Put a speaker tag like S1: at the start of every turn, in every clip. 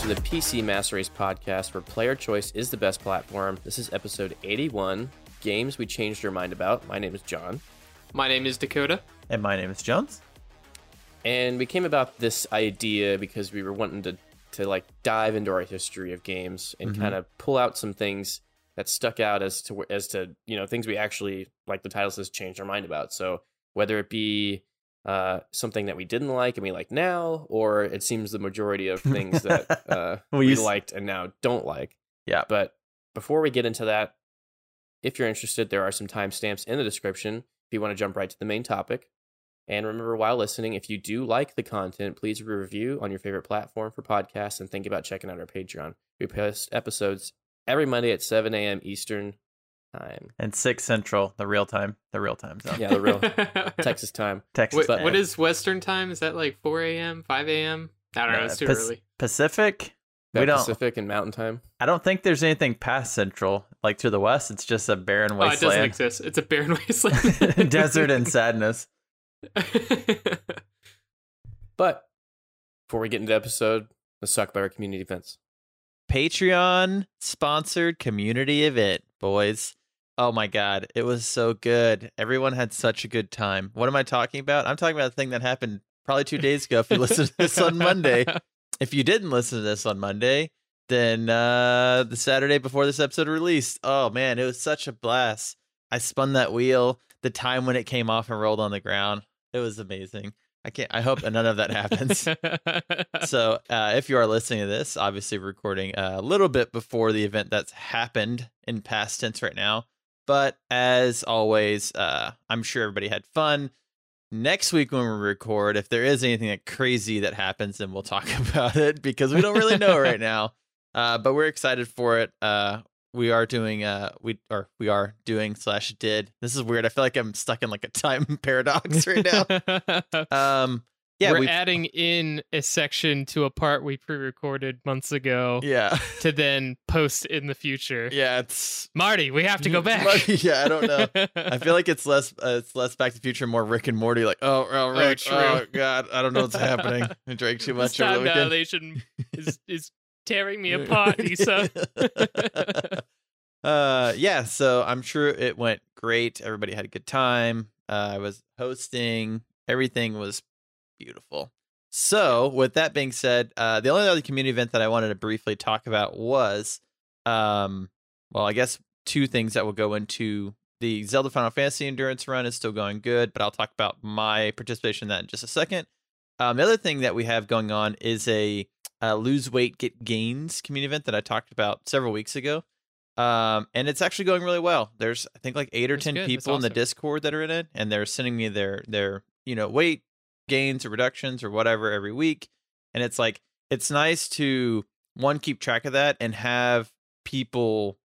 S1: to the PC Master Race podcast, where player choice is the best platform. This is episode 81 Games We Changed Our Mind About. My name is John.
S2: My name is Dakota.
S3: And my name is Jones.
S1: And we came about this idea because we were wanting to, to like dive into our history of games and
S3: Mhm.
S1: kind of pull out some things that stuck out as to as to you know things we actually like the title says changed our mind about. So whether it be uh, something that we didn't like and we like now, or it seems the majority of things that uh,
S3: We
S1: we, liked and now don't like.
S3: Yeah.
S1: But before we get into that, if you're interested, there are some timestamps in the description if you want to jump right to the main topic. And remember, while listening, if you do like the content, please review on your favorite platform for podcasts and think about checking out our Patreon. We post episodes every Monday at 7 a.m. Eastern time.
S3: And six central, the real time, the real time zone.
S1: Yeah, the real Texas time.
S3: Texas.
S2: What,
S3: time.
S2: what is Western time? Is that like 4 a.m., 5 a.m.? I don't know.
S3: Uh,
S2: It's too
S3: Pac-
S2: early.
S3: Pacific? We don't.
S1: Pacific and Mountain time.
S3: I don't think there's anything past central. Like to the west, it's just a barren
S2: Oh, it doesn't
S3: wasteland,
S2: exist. It's a barren wasteland.
S3: desert, and sadness.
S1: But before we get into the episode, let's talk about our community events.
S3: Patreon sponsored community event, boys. Oh my god, it was so good. Everyone had such a good time. What am I talking about? I'm talking about the thing that happened probably two days ago. If you listened to this on Monday, if you didn't listen to this on Monday, then uh the Saturday before this episode released. Oh man, it was such a blast. I spun that wheel, the time when it came off and rolled on the ground. It was amazing. I can't I hope none of that happens. so uh, if you are listening to this, obviously recording a little bit before the event that's happened in past tense right now. But as always, uh, I'm sure everybody had fun. Next week when we record, if there is anything that crazy that happens, then we'll talk about it because we don't really know right now. Uh, but we're excited for it. Uh, we are doing uh we or we are doing slash did. This is weird. I feel like I'm stuck in like a time paradox right now. Um yeah,
S4: we're
S3: we've-
S4: adding in a section to a part we pre-recorded months ago
S3: yeah.
S4: to then post in the future.
S3: Yeah, it's
S4: Marty, we have to go back.
S3: Marty, yeah, I don't know. I feel like it's less uh, it's less Back to the Future, more Rick and Morty. Like, oh, oh, Rick,
S4: true.
S3: oh, God, I don't know what's happening. I drank too much the
S4: time dilation is is tearing me apart, Lisa.
S3: uh, yeah. So I'm sure it went great. Everybody had a good time. Uh, I was hosting. Everything was beautiful. So, with that being said, uh, the only other community event that I wanted to briefly talk about was, um, well, I guess two things that will go into the Zelda Final Fantasy Endurance Run is still going good, but I'll talk about my participation in that in just a second. Um, the other thing that we have going on is a uh, lose weight get gains community event that I talked about several weeks ago. Um, and it's actually going really well. There's I think like eight or
S4: That's
S3: ten
S4: good.
S3: People in the. Discord that are in it, and they're sending me their their you know weight gains or reductions or whatever every week. And it's like it's nice to one keep track of that and have people,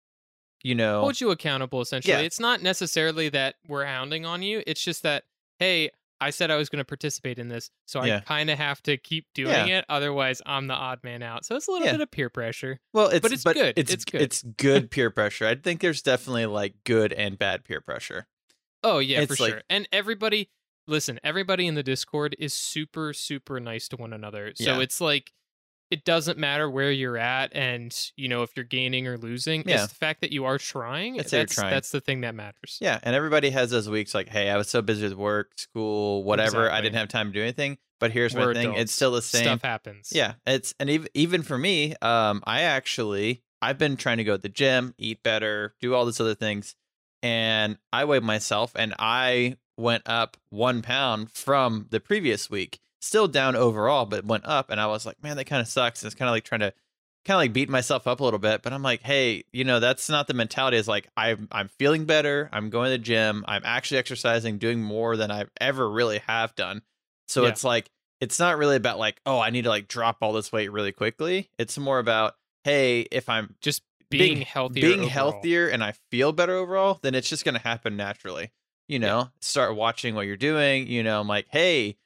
S3: you know,
S4: Hold you accountable essentially.
S3: Yeah.
S4: It's not necessarily that we're hounding on you. It's just that, hey, I said I was going to participate in this, so
S3: Yeah.
S4: I kind of have to keep doing it. Otherwise, I'm the odd man out. So it's a little
S3: Yeah.
S4: bit of peer pressure.
S3: Well, it's
S4: it's good.
S3: It's
S4: It's good.
S3: It's good peer pressure. I think there's definitely like good and bad peer pressure.
S4: Oh yeah,
S3: It's
S4: for
S3: like-
S4: sure. And everybody, listen, everybody in the Discord is super, super nice to one another. So
S3: Yeah.
S4: it's like it doesn't matter where you're at, and you know if you're gaining or losing.
S3: Yeah.
S4: It's the fact that you are trying.
S3: It's that you're
S4: that's
S3: trying.
S4: that's the thing that matters.
S3: Yeah, and everybody has those weeks like, hey, I was so busy with work, school, whatever, I didn't have time to do anything. But here's
S4: We're
S3: my thing:
S4: adults.
S3: it's still the same.
S4: Stuff happens.
S3: Yeah, it's and even even for me, um, I actually I've been trying to go to the gym, eat better, do all these other things, and I weighed myself, and I went up one pound from the previous week. Still down overall, but went up, and I was like, man, that kind of sucks. And it's kind of like trying to kind of like beat myself up a little bit, but I'm like, hey, you know, that's not the mentality. Is like I'm I'm feeling better. I'm going to the gym. I'm actually exercising, doing more than I've ever really have done. So
S4: Yeah.
S3: it's like it's not really about like, oh, I need to like drop all this weight really quickly. It's more about, hey, if I'm
S4: Just being,
S3: being-
S4: healthier.
S3: being
S4: overall.
S3: healthier and I feel better overall, then it's just gonna happen naturally. You know, start watching what you're doing. You know, I'm like, hey,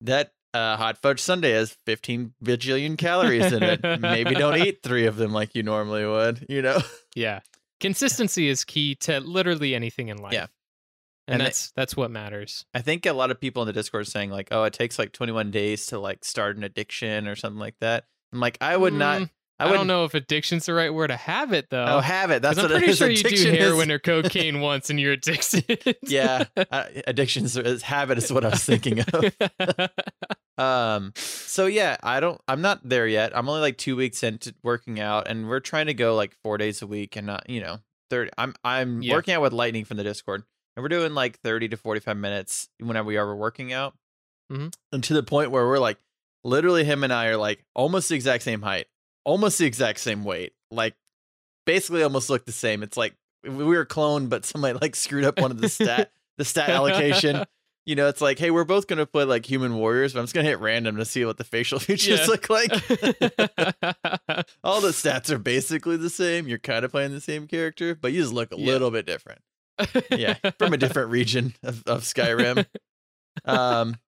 S3: that uh, hot fudge sundae has 15 bajillion calories in it. Maybe don't eat three of them like you normally would. You know,
S4: Yeah. Consistency is key to literally anything in life.
S3: Yeah.
S4: And,
S3: And I-
S4: that's that's what matters.
S3: I think a lot of people in the Discord are saying like, oh, it takes like 21 days to like start an addiction or something like that. I'm like, I would not. I,
S2: I, don't know if addiction's the right word to have it though.
S3: Oh, have it. That's what
S2: I'm pretty
S3: is.
S2: sure you do
S3: Addiction is-
S2: heroin or cocaine once and you're addicted.
S3: yeah, uh, addiction is- habit is what I was thinking of. Um, so yeah, I don't. I'm not there yet. I'm only like two weeks into working out, and we're trying to go like four days a week, and not you know thirty. I'm I'm
S2: Yeah.
S3: working out with Lightning from the Discord, and we're doing like thirty to forty five minutes whenever we are working out,
S2: Mhm.
S3: and to the point where we're like, literally, him and I are like almost the exact same height, almost the exact same weight, like basically almost look the same. It's like we were cloned, but somebody like screwed up one of the stat the stat allocation. You know, it's like, hey, we're both gonna play like human warriors, but I'm just gonna hit random to see what the facial features
S2: Yeah.
S3: look like. All the stats are basically the same. You're kind of playing the same character, but you just look a
S2: Yeah.
S3: little bit different. Yeah, from a different region of, of Skyrim. Um,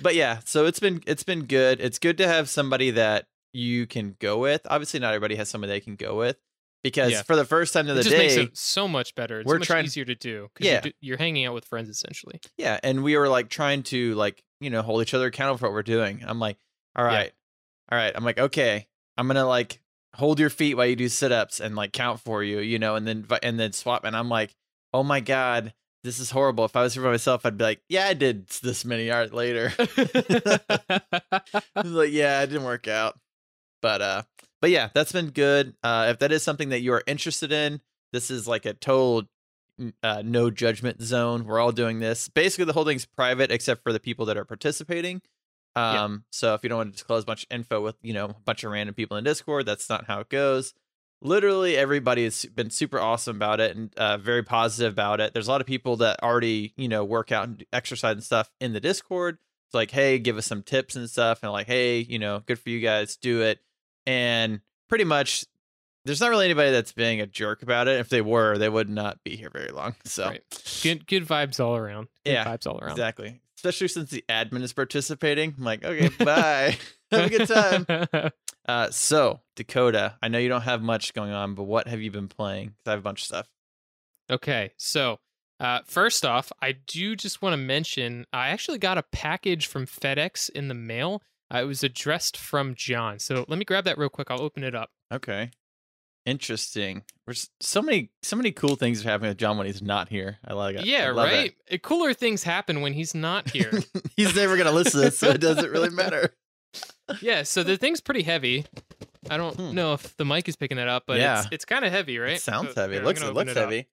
S3: but yeah, so it's been it's been good. It's good to have somebody that you can go with. Obviously, not everybody has someone they can go with because
S2: Yeah.
S3: for the first time of
S2: it
S3: the
S2: just makes
S3: day,
S2: it so much better. It's
S3: we're
S2: so much
S3: trying-
S2: easier to do because
S3: Yeah.
S2: you're, you're hanging out with friends essentially.
S3: Yeah, and we were like trying to like you know hold each other accountable for what we're doing. I'm like, all right, yeah. all right. I'm like, okay, I'm gonna like hold your feet while you do sit ups and like count for you, you know, and then and then swap. And I'm like, oh my god, this is horrible. If I was here by myself, I'd be like, yeah, I did this many art later. Like, yeah, it didn't work out. But uh, but yeah, that's been good. Uh, if that is something that you are interested in, this is like a total uh, no judgment zone. We're all doing this. Basically, the whole thing's private except for the people that are participating.
S2: Yeah.
S3: Um, so if you don't want to disclose a bunch of info with you know a bunch of random people in Discord, that's not how it goes. Literally, everybody has been super awesome about it and uh, very positive about it. There's a lot of people that already you know work out and exercise and stuff in the Discord. It's like, hey, give us some tips and stuff, and like, hey, you know, good for you guys, do it. And pretty much, there's not really anybody that's being a jerk about it. If they were, they would not be here very long. So
S2: Right. Good good vibes all around. Good
S3: Yeah,
S2: vibes all around.
S3: exactly, especially since the admin is participating. I'm like, okay, bye, have a good time. Uh, so Dakota, I know you don't have much going on, but what have you been playing? I have a bunch of stuff.
S2: Okay, so uh, first off, I do just want to mention I actually got a package from FedEx in the mail. Uh, it was addressed from John. So let me grab that real quick. I'll open it up.
S3: Okay, interesting. There's so many, so many cool things are happening with John when he's not here. I like it.
S2: yeah,
S3: I love it.
S2: right. Uh, Cooler things happen when he's not here.
S3: he's never gonna listen to this, so it doesn't really matter.
S2: yeah, so the thing's pretty heavy. I don't
S3: Hmm.
S2: know if the mic is picking that up, but
S3: Yeah.
S2: it's it's kind of heavy, right?
S3: It sounds
S2: So,
S3: heavy.
S2: here,
S3: It looks, it looks
S2: up.
S3: heavy.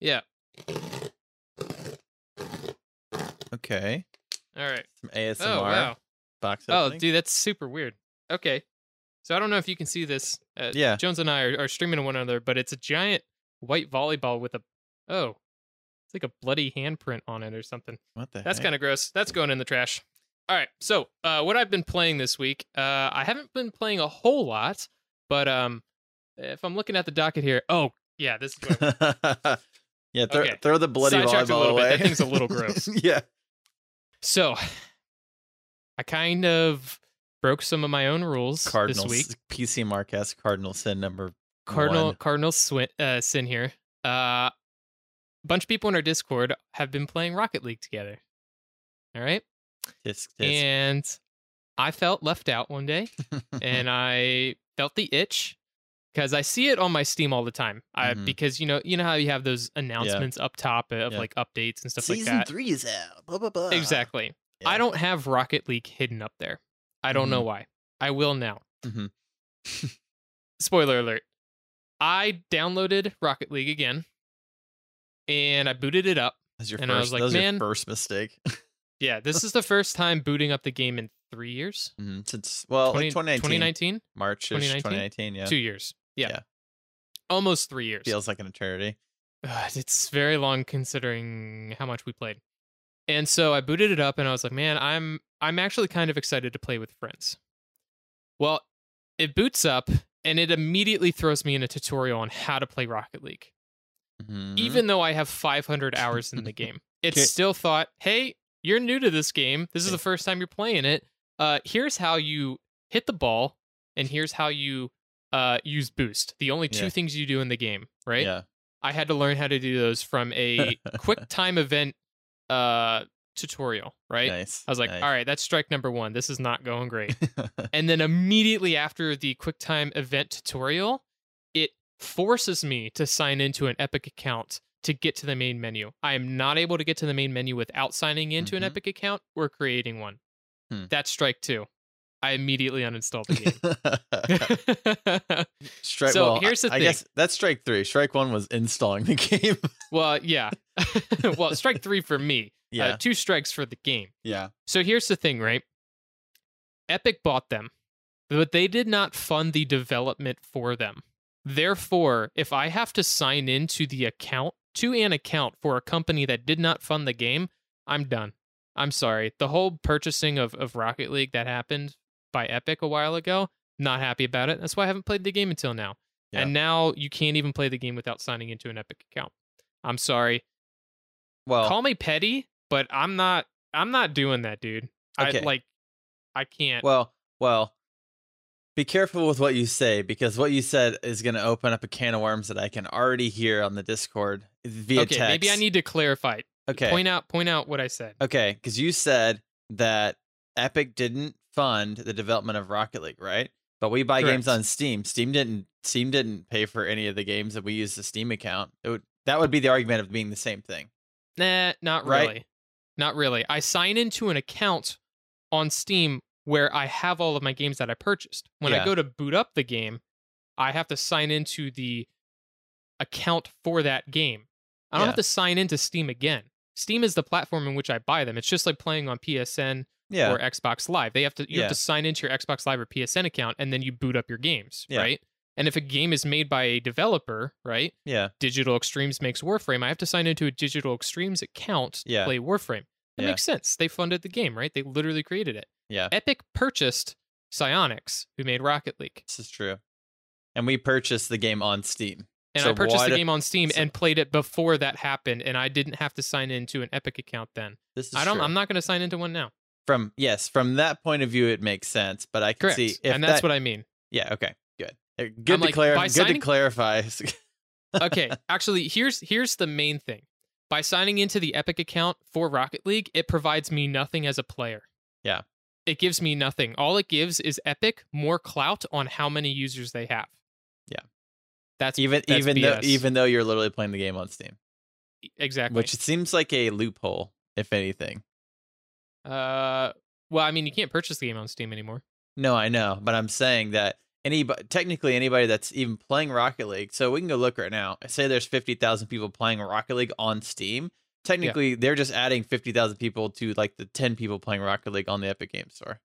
S2: Yeah.
S3: Okay,
S2: All right.
S3: some ASMR
S2: Oh wow.
S3: Box.
S2: Oh, dude, that's super weird. Okay. So I don't know if you can see this. Uh,
S3: Yeah.
S2: Jones and I are, are streaming to one another, but it's a giant white volleyball with a oh, it's like a bloody handprint on it or something.
S3: what the?
S2: That's kind of gross. That's going in the trash. All right. So uh, what I've been playing this week, uh, I haven't been playing a whole lot, but um, if I'm looking at the docket here, oh yeah, this is
S3: yeah, throw,
S2: Okay.
S3: throw the bloody
S2: Sidetracked a
S3: volleyball
S2: little bit.
S3: away.
S2: That thing's a little gross.
S3: yeah.
S2: so. I kind of broke some of my own rules
S3: Cardinals.
S2: this week.
S3: PC Marquez Cardinal sin number
S2: Cardinal
S3: one.
S2: Cardinal Swin, uh, Sin here. Uh, a bunch of people in our Discord have been playing Rocket League together. All right,
S3: Tisk, tisk.
S2: and I felt left out one day, and I felt the itch because I see it on my Steam all the time. I
S3: Mhm.
S2: because you know you know how you have those announcements up top of
S3: Yeah.
S2: like updates and stuff
S3: Season
S2: like that.
S3: three is out. Blah blah blah.
S2: Exactly.
S3: Yeah.
S2: I don't have Rocket League hidden up there. I don't know why. I will now.
S3: Mhm.
S2: Spoiler alert. I downloaded Rocket League again and I booted it up.
S3: That's your
S2: and I
S3: first.
S2: was like,
S3: that was
S2: man-
S3: your first mistake
S2: Yeah, this is the first time booting up the game in three years.
S3: Mhm. since well,
S2: 20
S3: like 2019,
S2: 2019?
S3: March
S2: 2019?
S3: 2019. Yeah,
S2: Two years. Yeah.
S3: Yeah.
S2: Almost three years.
S3: feels like an eternity.
S2: Ugh, it's very long considering how much we played. And so I booted it up and I was like, man, I'm I'm actually kind of excited to play with friends. Well, it boots up and it immediately throws me in a tutorial on how to play Rocket League.
S3: Mhm.
S2: Even though I have 500 hours in the game. It
S3: Okay.
S2: still thought, "Hey, you're new to this game. This is the first time you're playing it. Uh here's how you hit the ball and here's how you uh use boost. The only two
S3: Yeah.
S2: things you do in the game, right?
S3: Yeah.
S2: I had to learn how to do those from a quick time event uh tutorial, right?
S3: Nice.
S2: I was like,
S3: nice.
S2: all right, that's strike number one. This is not going great. and then immediately after the QuickTime event tutorial, it forces me to sign into an Epic account to get to the main menu. I am not able to get to the main menu without signing into
S3: Mhm.
S2: an Epic account or creating one.
S3: Hmm.
S2: That's strike two. I immediately uninstalled the game.
S3: strike.
S2: So
S3: well,
S2: here's the
S3: I, I
S2: thing.
S3: guess that's strike three. Strike one was installing the game.
S2: well, yeah. well, strike three for me.
S3: yeah.
S2: Uh, two strikes for the game.
S3: yeah.
S2: So here's the thing, right? Epic bought them, but they did not fund the development for them. Therefore, if I have to sign into the account, to an account for a company that did not fund the game, I'm done. I'm sorry. The whole purchasing of, of Rocket League that happened by Epic a while ago, not happy about it. That's why I haven't played the game until now.
S3: Yeah.
S2: And now you can't even play the game without signing into an Epic account. I'm sorry.
S3: Well,
S2: Call me petty, but I'm not I'm not doing that, dude.
S3: Okay.
S2: I like I can't.
S3: well, well. Be careful with what you say because what you said is going to open up a can of worms that I can already hear on the Discord via
S2: okay,
S3: text.
S2: maybe I need to clarify. It.
S3: Okay.
S2: Point out point out what I said.
S3: Okay, because you said that Epic didn't fund the development of Rocket League, right? But we buy games on Steam. Steam didn't. Steam didn't pay for any of the games that we use the Steam account. It would, that would be the argument of being the same thing.
S2: Nah, not
S3: Right.
S2: really. Not really. I sign into an account on Steam where I have all of my games that I purchased. When
S3: Yeah.
S2: I go to boot up the game, I have to sign into the account for that game. I don't
S3: Yeah.
S2: have to sign into Steam again. Steam is the platform in which I buy them. It's just like playing on PSN
S3: Yeah,
S2: or Xbox Live. They have to you
S3: Yeah.
S2: have to sign into your Xbox Live or PSN account and then you boot up your games, right? And if a game is made by a developer, right?
S3: yeah,
S2: Digital Extremes makes Warframe. I have to sign into a Digital Extremes account to
S3: Yeah.
S2: play Warframe. That
S3: Yeah.
S2: makes sense. They funded the game, right? They literally created it.
S3: yeah.
S2: Epic purchased Psyonix, who made Rocket League.
S3: This is true. And we purchased the game on Steam.
S2: And
S3: So
S2: I purchased the game on Steam
S3: so-
S2: and played it before that happened, and I didn't have to sign into an Epic account then.
S3: This is
S2: I don't.
S3: true.
S2: I'm not going to sign into one now.
S3: from yes, from that point of view, it makes sense. But I can
S2: Correct.
S3: see if
S2: and that's
S3: that,
S2: what I mean.
S3: Yeah. Okay. Good. Uh, Good to
S2: like,
S3: clar-
S2: by
S3: Good
S2: signing-
S3: to clarify.
S2: okay, actually, here's here's the main thing. By signing into the Epic account for Rocket League, it provides me nothing as a player.
S3: Yeah.
S2: It gives me nothing. All it gives is Epic more clout on how many users they have.
S3: Yeah.
S2: That's
S3: even
S2: that's
S3: even though even though you're literally playing the game on Steam,
S2: exactly.
S3: which seems like a loophole, if anything.
S2: uh well, I mean, you can't purchase the game on Steam anymore.
S3: No, I know, but I'm saying that anybody, technically anybody that's even playing Rocket League, so we can go look right now. Say there's 50,000 people playing Rocket League on Steam. Technically, they're just adding 50,000 people to like the 10 people playing Rocket League on the Epic Games Store.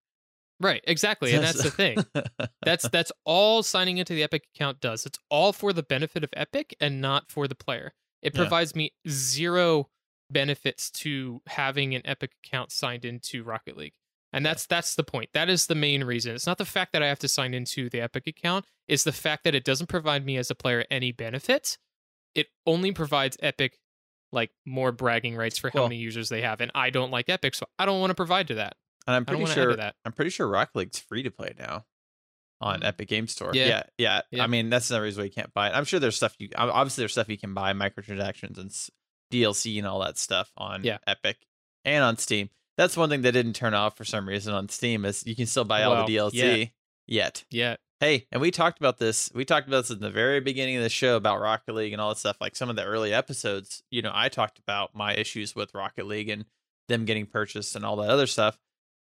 S2: Right, exactly. And that's the thing. That's that's all signing into the Epic account does. It's all for the benefit of Epic and not for the player. It
S3: Yeah.
S2: provides me zero benefits to having an Epic account signed into Rocket League. And that's that's the point. That is the main reason. It's not the fact that I have to sign into the Epic account, it's the fact that it doesn't provide me as a player any benefits. It only provides Epic like more bragging rights for how
S3: Well-
S2: many users they have and I don't like Epic, so I don't want to provide to that.
S3: and I'm pretty
S2: want to add
S3: sure
S2: that.
S3: I'm pretty sure Rocket League's free to play now on mm. Epic Game Store.
S2: Yeah.
S3: yeah, yeah.
S2: Yeah.
S3: I mean, that's the reason why you can't buy it. I'm sure there's stuff you obviously there's stuff you can buy, microtransactions and DLC and all that stuff on
S2: Yeah.
S3: Epic and on Steam. That's one thing that didn't turn off for some reason on Steam is you can still buy all
S2: Well,
S3: the DLC yet.
S2: Yeah.
S3: Hey, and we talked about this. We talked about this in the very beginning of the show about Rocket League and all that stuff. Like some of the early episodes, you know, I talked about my issues with Rocket League and them getting purchased and all that other stuff.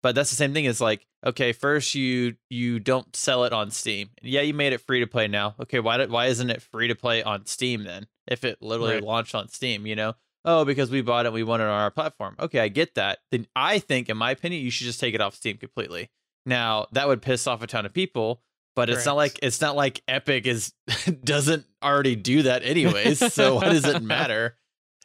S3: But that's the same thing as like, okay, first you you don't sell it on Steam. Yeah, you made it free to play now. Okay, why did, why isn't it free to play on Steam then? If it literally
S2: Right.
S3: launched on Steam, you know? Oh, because we bought it, we want it on our platform. Okay, I get that. Then I think, in my opinion, you should just take it off Steam completely. Now that would piss off a ton of people, but it's not like it's not like Epic is doesn't already do that anyways. so what does it matter?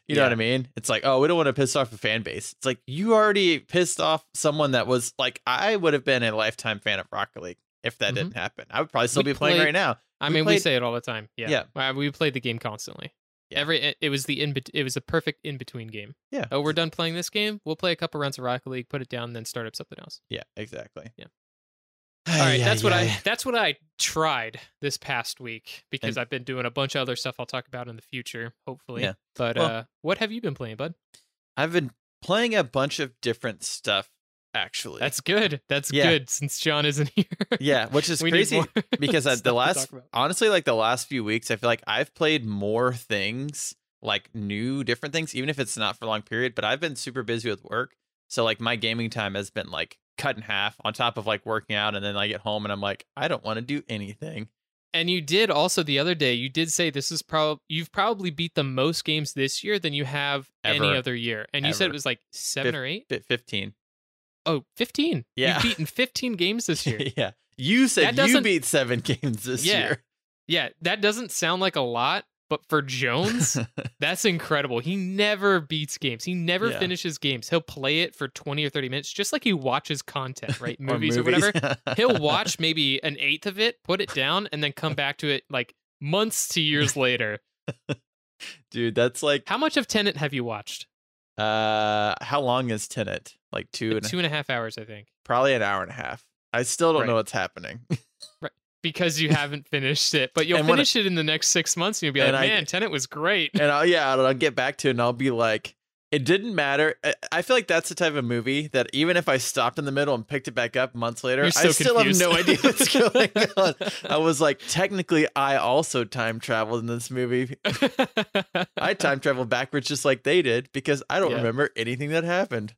S3: You know what I mean? It's like, oh, we don't want to piss off a fan base. It's like you already pissed off someone that was like, I would have been a lifetime fan of Rocket League if that
S2: Mhm.
S3: didn't happen. I would probably still
S2: We
S3: be playing right now.
S2: I
S3: We
S2: mean, we say it all the time. Yeah,
S3: Yeah.
S2: We played the game constantly.
S3: Yeah.
S2: Every it, it was the in it was a perfect in between game.
S3: Yeah.
S2: Oh, we're done playing this game. We'll play a couple rounds of Rocket League, put it down, then start up something else.
S3: Yeah, exactly.
S2: Yeah. All right,
S3: Ay,
S2: that's
S3: ay,
S2: what. I that's what I tried this past week because
S3: And-
S2: I've been doing a bunch of other stuff I'll talk about in the future, hopefully.
S3: Yeah.
S2: But
S3: Well-
S2: uh, what have you been playing, bud?
S3: I've been playing a bunch of different stuff. Actually,
S2: That's good. That's
S3: Yeah.
S2: good since John isn't here.
S3: yeah, which is
S2: We
S3: crazy because uh, the last honestly like the last few weeks i feel like i've played more things like new different things even if it's not for a long period but i've been super busy with work so like my gaming time has been like cut in half on top of like working out and then i get home and i'm like i don't want to do anything
S2: And you did also the other day. You did say this is probably you've probably beat the most games this year than you have any other year. And you said it was like seven
S3: Fif-
S2: or eight.
S3: 15
S2: Oh, 15.
S3: Yeah.
S2: You've beaten 15 games this year.
S3: yeah you said you beat seven games this
S2: Yeah.
S3: year
S2: yeah, that doesn't sound like a lot, but for Jones, that's incredible. He never beats games. He never
S3: Yeah.
S2: finishes games. He'll play it for 20 or 30 minutes, just like he watches content, right?
S3: Or
S2: Movies or, whatever. He'll watch maybe an eighth of it, put it down, and then come back to it like months to years later.
S3: dude that's like
S2: How much of Tenet have you watched?
S3: uh how long is tenet like two and
S2: two and a half hours, I think.
S3: probably an hour and a half i still don't
S2: Right.
S3: know what's happening right.
S2: Because you haven't finished it, but you'll
S3: And
S2: finish it in the next six months, and you'll be like,
S3: And I-
S2: "Man, Tenet was great."
S3: and I'll, yeah, I'll, I'll get back to it and I'll be like, it didn't matter. I, I feel like that's the type of movie that even if I stopped in the middle and picked it back up months later,
S2: You're
S3: I
S2: so
S3: still
S2: confused.
S3: have no idea what's going on. I was like, technically, I also time traveled in this movie. I time traveled backwards just like they did because I don't
S2: Yeah.
S3: remember anything that happened.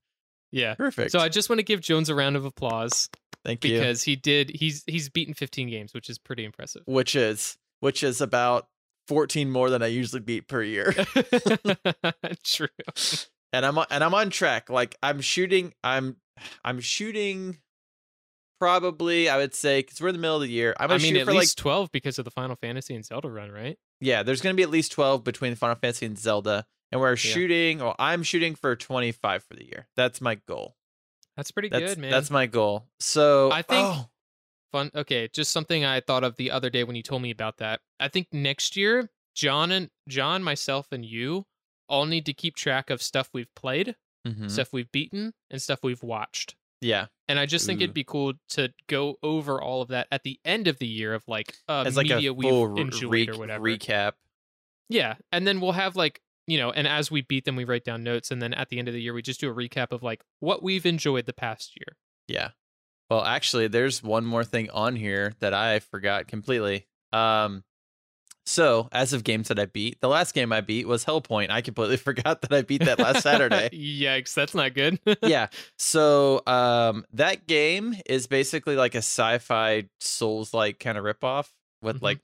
S2: Yeah.
S3: Perfect.
S2: So I just want to give Jones a round of applause
S3: Thank you.
S2: because he did. He's he's beaten 15 games, which is pretty impressive.
S3: Which is which is about 14 more than I usually beat per year.
S2: True.
S3: and I'm on, and I'm on track. Like I'm shooting, I'm I'm shooting. Probably, I would say, because we're in the middle of the year. I'm
S2: I mean, at
S3: for
S2: least
S3: like
S2: 12 because of the Final Fantasy and Zelda run, right?
S3: yeah. There's gonna be at least twelve between Final Fantasy and Zelda, and we're shooting. Well, I'm shooting for 25 for the year. That's my goal.
S2: That's pretty
S3: That's
S2: good, man.
S3: that's my goal. So
S2: I think-
S3: oh,
S2: fun. Okay, just something I thought of the other day when you told me about that. I think next year, John and John, myself, and you all need to keep track of stuff we've played,
S3: mhm.
S2: stuff we've beaten, and stuff we've watched.
S3: yeah,
S2: And I just think
S3: Ooh.
S2: it'd be cool to go over all of that at the end of the year of like uh,
S3: as like
S2: media
S3: a full
S2: we've enjoyed
S3: re-
S2: or whatever.
S3: recap.
S2: Yeah, and then we'll have like you know, and as we beat them, we write down notes, and then at the end of the year, we just do a recap of like what we've enjoyed the past year.
S3: Yeah. Well, actually, there's one more thing on here that I forgot completely. Um, so as of games that I beat, the last game I beat was Hellpoint. I completely forgot that I beat that last Saturday.
S2: Yikes, that's not good.
S3: yeah. So um, that game is basically like a sci-fi Souls-like kind of ripoff with
S2: Mhm.
S3: like.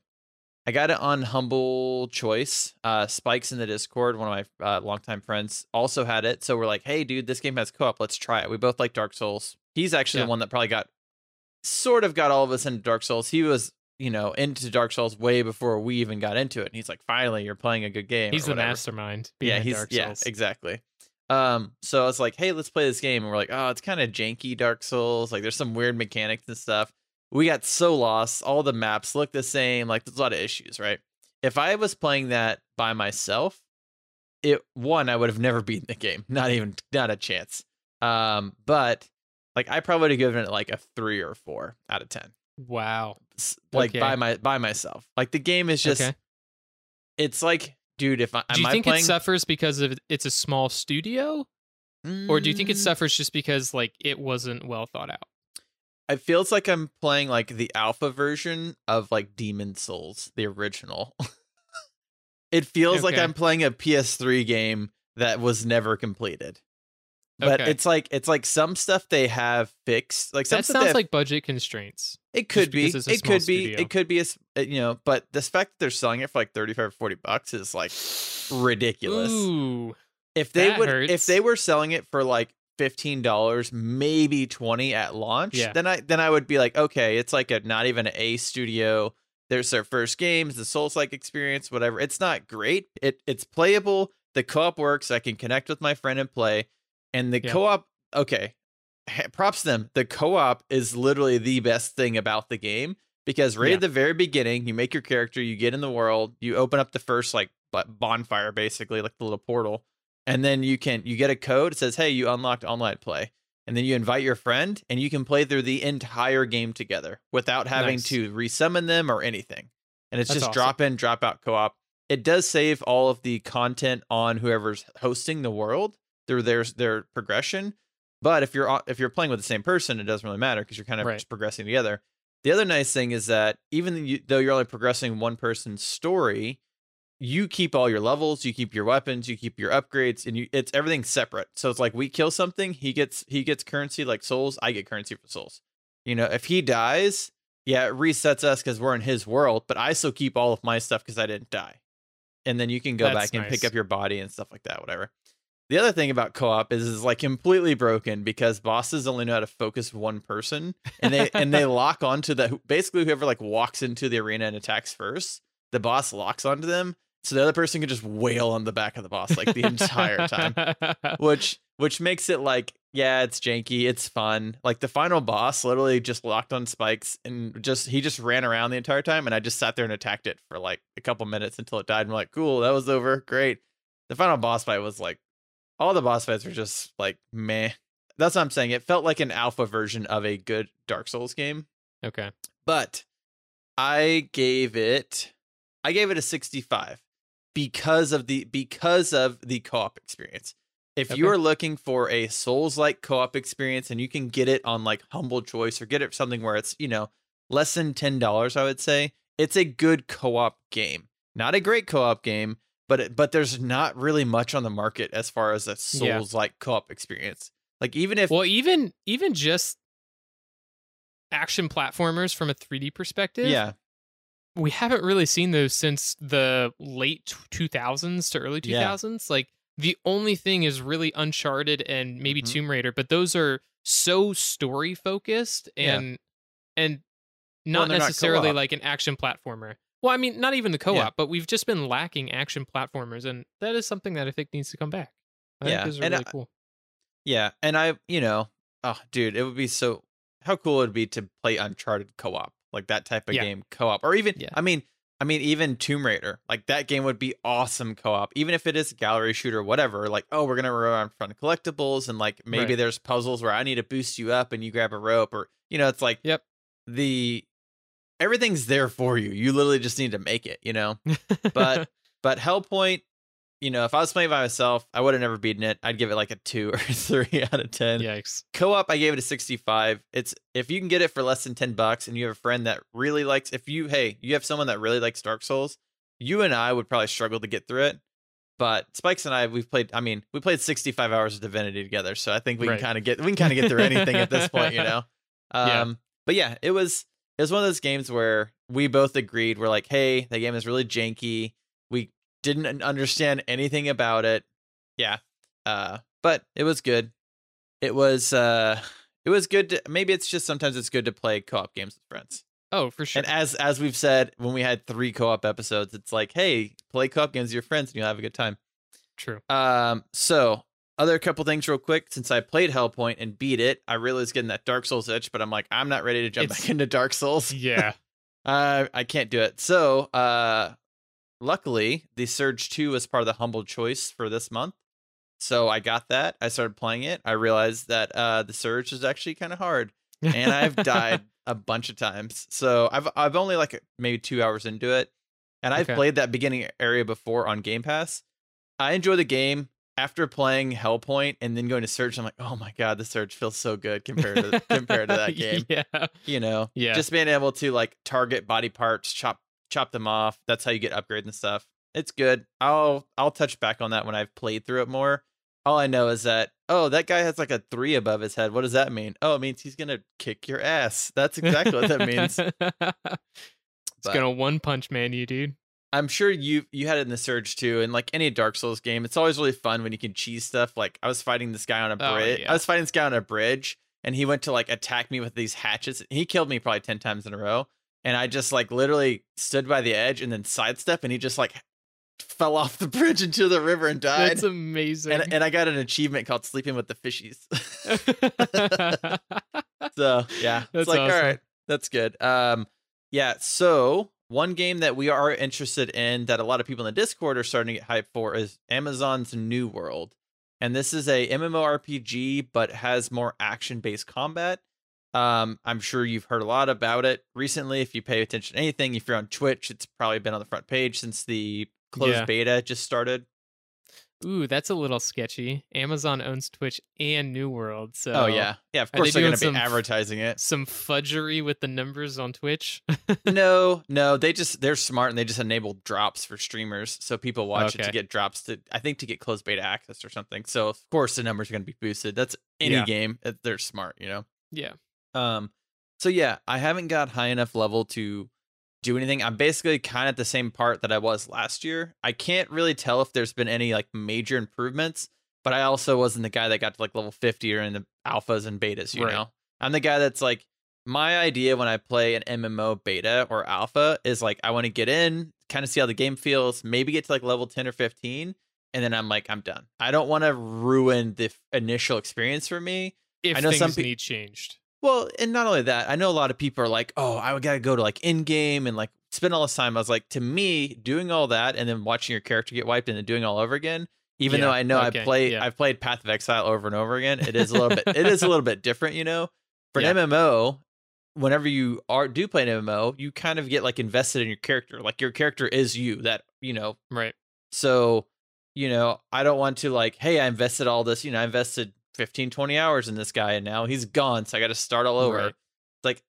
S3: I got it on Humble Choice. Uh, Spikes in the Discord, one of my uh, longtime friends, also had it. So we're like, "Hey, dude, this game has co-op. Let's try it." We both like Dark Souls. He's actually
S2: Yeah.
S3: the one that probably got, sort of got all of us into Dark Souls. He was, you know, into Dark Souls way before we even got into it. And he's like, "Finally, you're playing a good game."
S2: He's the mastermind.
S3: yeah, he's
S2: Dark
S3: yeah, exactly. Um, so I was like, hey, let's play this game, and we're like, oh, it's kind of janky Dark Souls. Like, there's some weird mechanics and stuff. We got so lost. All the maps look the same. Like, there's a lot of issues, right? If I was playing that by myself, it one, I would have never beaten the game. Not even, not a chance. Um, but like, I probably would have given it like a three or four out of ten.
S2: Wow.
S3: Like
S2: Okay.
S3: by my by myself. Like the game is just,
S2: okay.
S3: it's like, dude, if I
S2: Do
S3: am
S2: you
S3: I
S2: think
S3: playing,
S2: it suffers because of it's a small studio, or do you think it
S3: Mm,
S2: suffers just because like it wasn't well thought out?
S3: It feels like I'm playing like the alpha version of like Demon Souls, the original. it feels like I'm playing a PS3 game that was never completed. But
S2: Okay.
S3: it's like it's like some stuff they have fixed. Like some
S2: That sounds
S3: have-
S2: like budget constraints.
S3: it could be.
S2: because it's a
S3: It could be.
S2: studio.
S3: It could be. A, uh, you know, but the fact that they're selling it for like 35 or 40 bucks is like ridiculous.
S2: Ooh.
S3: if they would
S2: hurts.
S3: if they were selling it for like fifteen dollars, maybe twenty at launch,
S2: Yeah.
S3: then I then I would be like, okay, it's like a not even an A studio. There's their first games, the Souls like experience, whatever. It's not great. It it's playable. The co-op works. I can connect with my friend and play. And the
S2: Yeah.
S3: co-op, okay, props to them. The co-op is literally the best thing about the game because right
S2: Yeah.
S3: at the very beginning, you make your character, you get in the world, you open up the first like bonfire, basically like the little portal, and then you can you get a code. It says, "Hey, you unlocked online play," and then you invite your friend, and you can play through the entire game together without having
S2: Nice.
S3: to resummon them or anything. And it's
S2: That's
S3: just
S2: awesome.
S3: drop in, drop out co-op. It does save all of the content on whoever's hosting the world. through their their progression. But if you're if you're playing with the same person, it doesn't really matter because you're kind of
S4: Right.
S3: just progressing together. The other nice thing is that even though you're only progressing one person's story, you keep all your levels, you keep your weapons, you keep your upgrades, and you it's everything separate. So it's like we kill something, he gets he gets currency like souls, I get currency for souls. You know, if he dies, yeah, it resets us because we're in his world, but I still keep all of my stuff because I didn't die. And then you can go
S4: That's
S3: back and pick up your body and stuff like that, whatever. The other thing about co-op is is like completely broken because bosses only know how to focus one person and they and they lock onto the basically whoever like walks into the arena and attacks first, the boss locks onto them. So the other person can just wail on the back of the boss like the entire time. Which which makes it like yeah it's janky it's fun. Like the final boss literally just locked on spikes and just he just ran around the entire time and i just sat there and attacked it for like a couple minutes until it died. And I'm like cool that was over great. The final boss fight was like all the boss fights were just like meh. That's what i'm saying. It felt like an alpha version of a good dark souls game.
S4: Okay.
S3: but I gave it I gave it a 65 because of the because of the co-op experience. If you are looking for a Souls-like co-op experience and you can get it on like Humble Choice or get it something where it's, you know, less than $10, I would say, it's a good co-op game. Not a great co-op game, but it, but there's not really much on the market as far as a Souls-like co-op experience. Like even if
S4: Well, even even just action platformers from a 3D perspective,
S3: yeah,
S4: we haven't really seen those since the late 2000s to early
S3: Yeah.
S4: 2000s. Like the only thing is really Uncharted and maybe
S3: Mhm.
S4: Tomb Raider, but those are so story focused
S3: Yeah.
S4: and and
S3: Well,
S4: not
S3: not
S4: necessarily like an action platformer. Well, I mean, not even the co-op,
S3: Yeah.
S4: but we've just been lacking action platformers, and that is something that I think needs to come back. I
S3: Yeah,
S4: think those are
S3: and
S4: really
S3: I-
S4: cool.
S3: Yeah, and I, you know, oh, dude, it would be so. How cool it would be to play Uncharted co-op, like that type of
S4: Yeah.
S3: game co-op, or even,
S4: Yeah.
S3: I mean, I mean, even Tomb Raider, like that game would be awesome co-op, even if it is a gallery shooter, whatever. Like, oh, we're gonna run around front of collectibles, and like maybe
S4: Right.
S3: there's puzzles where I need to boost you up, and you grab a rope, or you know, it's like,
S4: Yep.
S3: the everything's there for you. You literally just need to make it, you know. But but Hellpoint, you know, if I was playing by myself, I would have never beaten it. I'd give it like a two or three out of ten.
S4: Yikes.
S3: Co-op, I gave it a 65. It's if you can get it for less than 10 bucks and you have a friend that really likes if you hey, you have someone that really likes Dark Souls, you and I would probably struggle to get through it. But Spikes and I we've played I mean, we played 65 hours of Divinity together, so I think we
S4: Right.
S3: can kind of get we can kind of get through anything at this point, you know. Um
S4: Yeah.
S3: but yeah, it was it was one of those games where we both agreed we're like, "Hey, the game is really janky. We didn't understand anything about it." Yeah. Uh but it was good it was uh it was good to, maybe it's just sometimes it's good to play co-op games with friends
S4: Oh, for sure.
S3: and as as we've said when we had three co-op episodes it's like hey play co-op games with your friends and you'll have a good time
S4: True.
S3: um so other couple things real quick since i played hellpoint and beat it i really was getting that dark souls itch but i'm like i'm not ready to jump
S4: It's-
S3: back into dark souls
S4: Yeah.
S3: uh, I can't do it. So, uh, luckily, the Surge 2 was part of the humble choice for this month. So I got that. I started playing it. I realized that uh, the Surge is actually kind of hard, and I've died a bunch of times. So I've I've only like maybe two hours into it, and I've
S4: Okay.
S3: played that beginning area before on Game Pass. I enjoy the game. After playing Hellpoint and then going to Surge, I'm like, oh my god, the Surge feels so good compared to compared to that game
S4: yeah.
S3: you know
S4: Yeah.
S3: just being able to like target body parts chop chop them off that's how you get upgrades and stuff it's good i'll i'll touch back on that when i've played through it more all i know is that oh that guy has like a three above his head what does that mean oh it means he's gonna kick your ass that's exactly what that means
S4: it's gonna one punch man you, dude.
S3: i'm sure you you had it in the surge too and like any dark souls game it's always really fun when you can cheese stuff like i was fighting this guy on a
S4: Oh,
S3: bridge
S4: yeah.
S3: i was fighting this guy on a bridge and he went to like attack me with these hatchets he killed me probably 10 times in a row and i just like literally stood by the edge and then sidestep and he just like fell off the bridge into the river and died.
S4: That's amazing.
S3: and, and i got an achievement called sleeping with the fishies. So yeah
S4: That's
S3: it's like all
S4: awesome.
S3: right that's good. Um yeah so one game that we are interested in that a lot of people in the discord are starting to get hyped for is amazon's new world. And this is a mmorpg but has more action based combat um i'm sure you've heard a lot about it recently if you pay attention to anything if you're on twitch it's probably been on the front page since the closed
S4: Yeah.
S3: beta just started
S4: Ooh, that's a little sketchy. Amazon owns Twitch and New World, so
S3: oh yeah, yeah. Of course
S4: they
S3: they're going to be advertising it.
S4: some fudgery with the numbers on Twitch.
S3: no, no, they just they're smart and they just enable drops for streamers, so people watch it to get drops to I think to get closed beta access or something. So of course the numbers are going to be boosted. That's any
S4: Yeah.
S3: game. They're smart, you know.
S4: yeah.
S3: Um, so yeah, I haven't got high enough level to do anything. I'm basically kind of at the same part that I was last year. I can't really tell if there's been any like major improvements, but I also wasn't the guy that got to like level 50 or in the alphas and betas, you
S4: Right.
S3: know. I'm the guy that's like my idea when I play an MMO beta or alpha is like I want to get in, kind of see how the game feels, maybe get to like level 10 or 15, and then I'm like I'm done. I don't want to ruin the f- initial experience for me.
S4: If
S3: I know
S4: things
S3: some pe-
S4: need changed.
S3: Well, and not only that, I know a lot of people are like, "Oh, I gotta go to like in game and like spend all this time." I was like, to me, doing all that and then watching your character get wiped and then doing it all over again. Even though I know
S4: okay,
S3: I play,
S4: yeah.
S3: I've played Path of Exile over and over again. It is a little bit, it is a little bit different, you know. For an MMO, whenever you are do play an MMO, you kind of get like invested in your character. Like your character is you. That you know,
S4: Right.
S3: so, you know, I don't want to like, hey, I invested all this, you know, I invested 15, 20 hours in this guy and now he's gone. So I got to start all over.
S4: Right.
S3: Like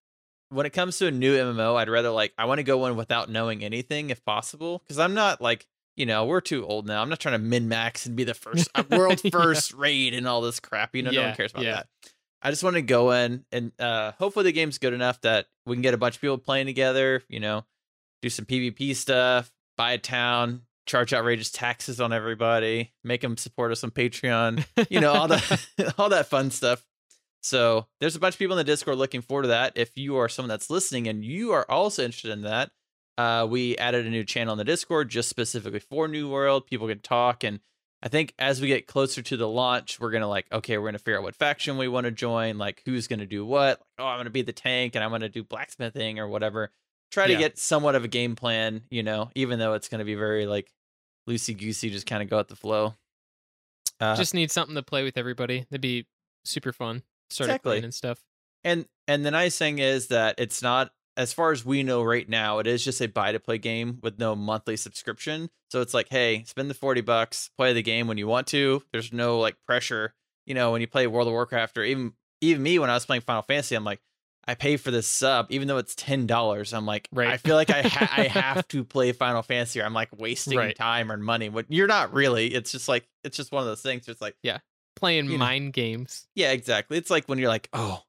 S3: when it comes to a new MMO, I'd rather like, I want to go in without knowing anything if possible. Cause I'm not like, you know, we're too old now. I'm not trying to min max and be the first uh, world
S4: Yeah.
S3: first raid and all this crap. You know, no one cares about
S4: yeah.
S3: that. I just want to go in and uh, hopefully the game's good enough that we can get a bunch of people playing together, you know, do some PvP stuff, buy a town, charge outrageous taxes on everybody, make them support us on Patreon, you know, all that all that fun stuff. So there's a bunch of people in the Discord looking forward to that. If you are someone that's listening and you are also interested in that, uh, we added a new channel in the Discord just specifically for New World. People can talk, and I think as we get closer to the launch, we're gonna like, okay, we're gonna figure out what faction we want to join, like who's gonna do what. Like, oh, I'm gonna be the tank, and I'm gonna do blacksmithing or whatever. Try to
S4: Yeah.
S3: get somewhat of a game plan, you know, even though it's gonna be very like loosey goosey, just kind of go at the flow. Uh,
S4: Just need something to play with everybody. That'd be super fun. Start
S3: Exactly.
S4: playing and stuff.
S3: And and the nice thing is that it's not as far as we know right now, it is just a buy to play game with no monthly subscription. So it's like, hey, spend the 40 bucks, play the game when you want to. There's no like pressure. You know, when you play World of Warcraft or even even me when I was playing Final Fantasy, I'm like, I pay for this sub, even though it's ten dollars. I'm like,
S4: Right.
S3: I feel like I ha- I have to play Final Fantasy, or I'm like wasting
S4: Right.
S3: time or money. What you're not really. It's just like it's just one of those things. It's like yeah,
S4: Playing
S3: You know.
S4: mind games.
S3: yeah, exactly. It's like when you're like, oh,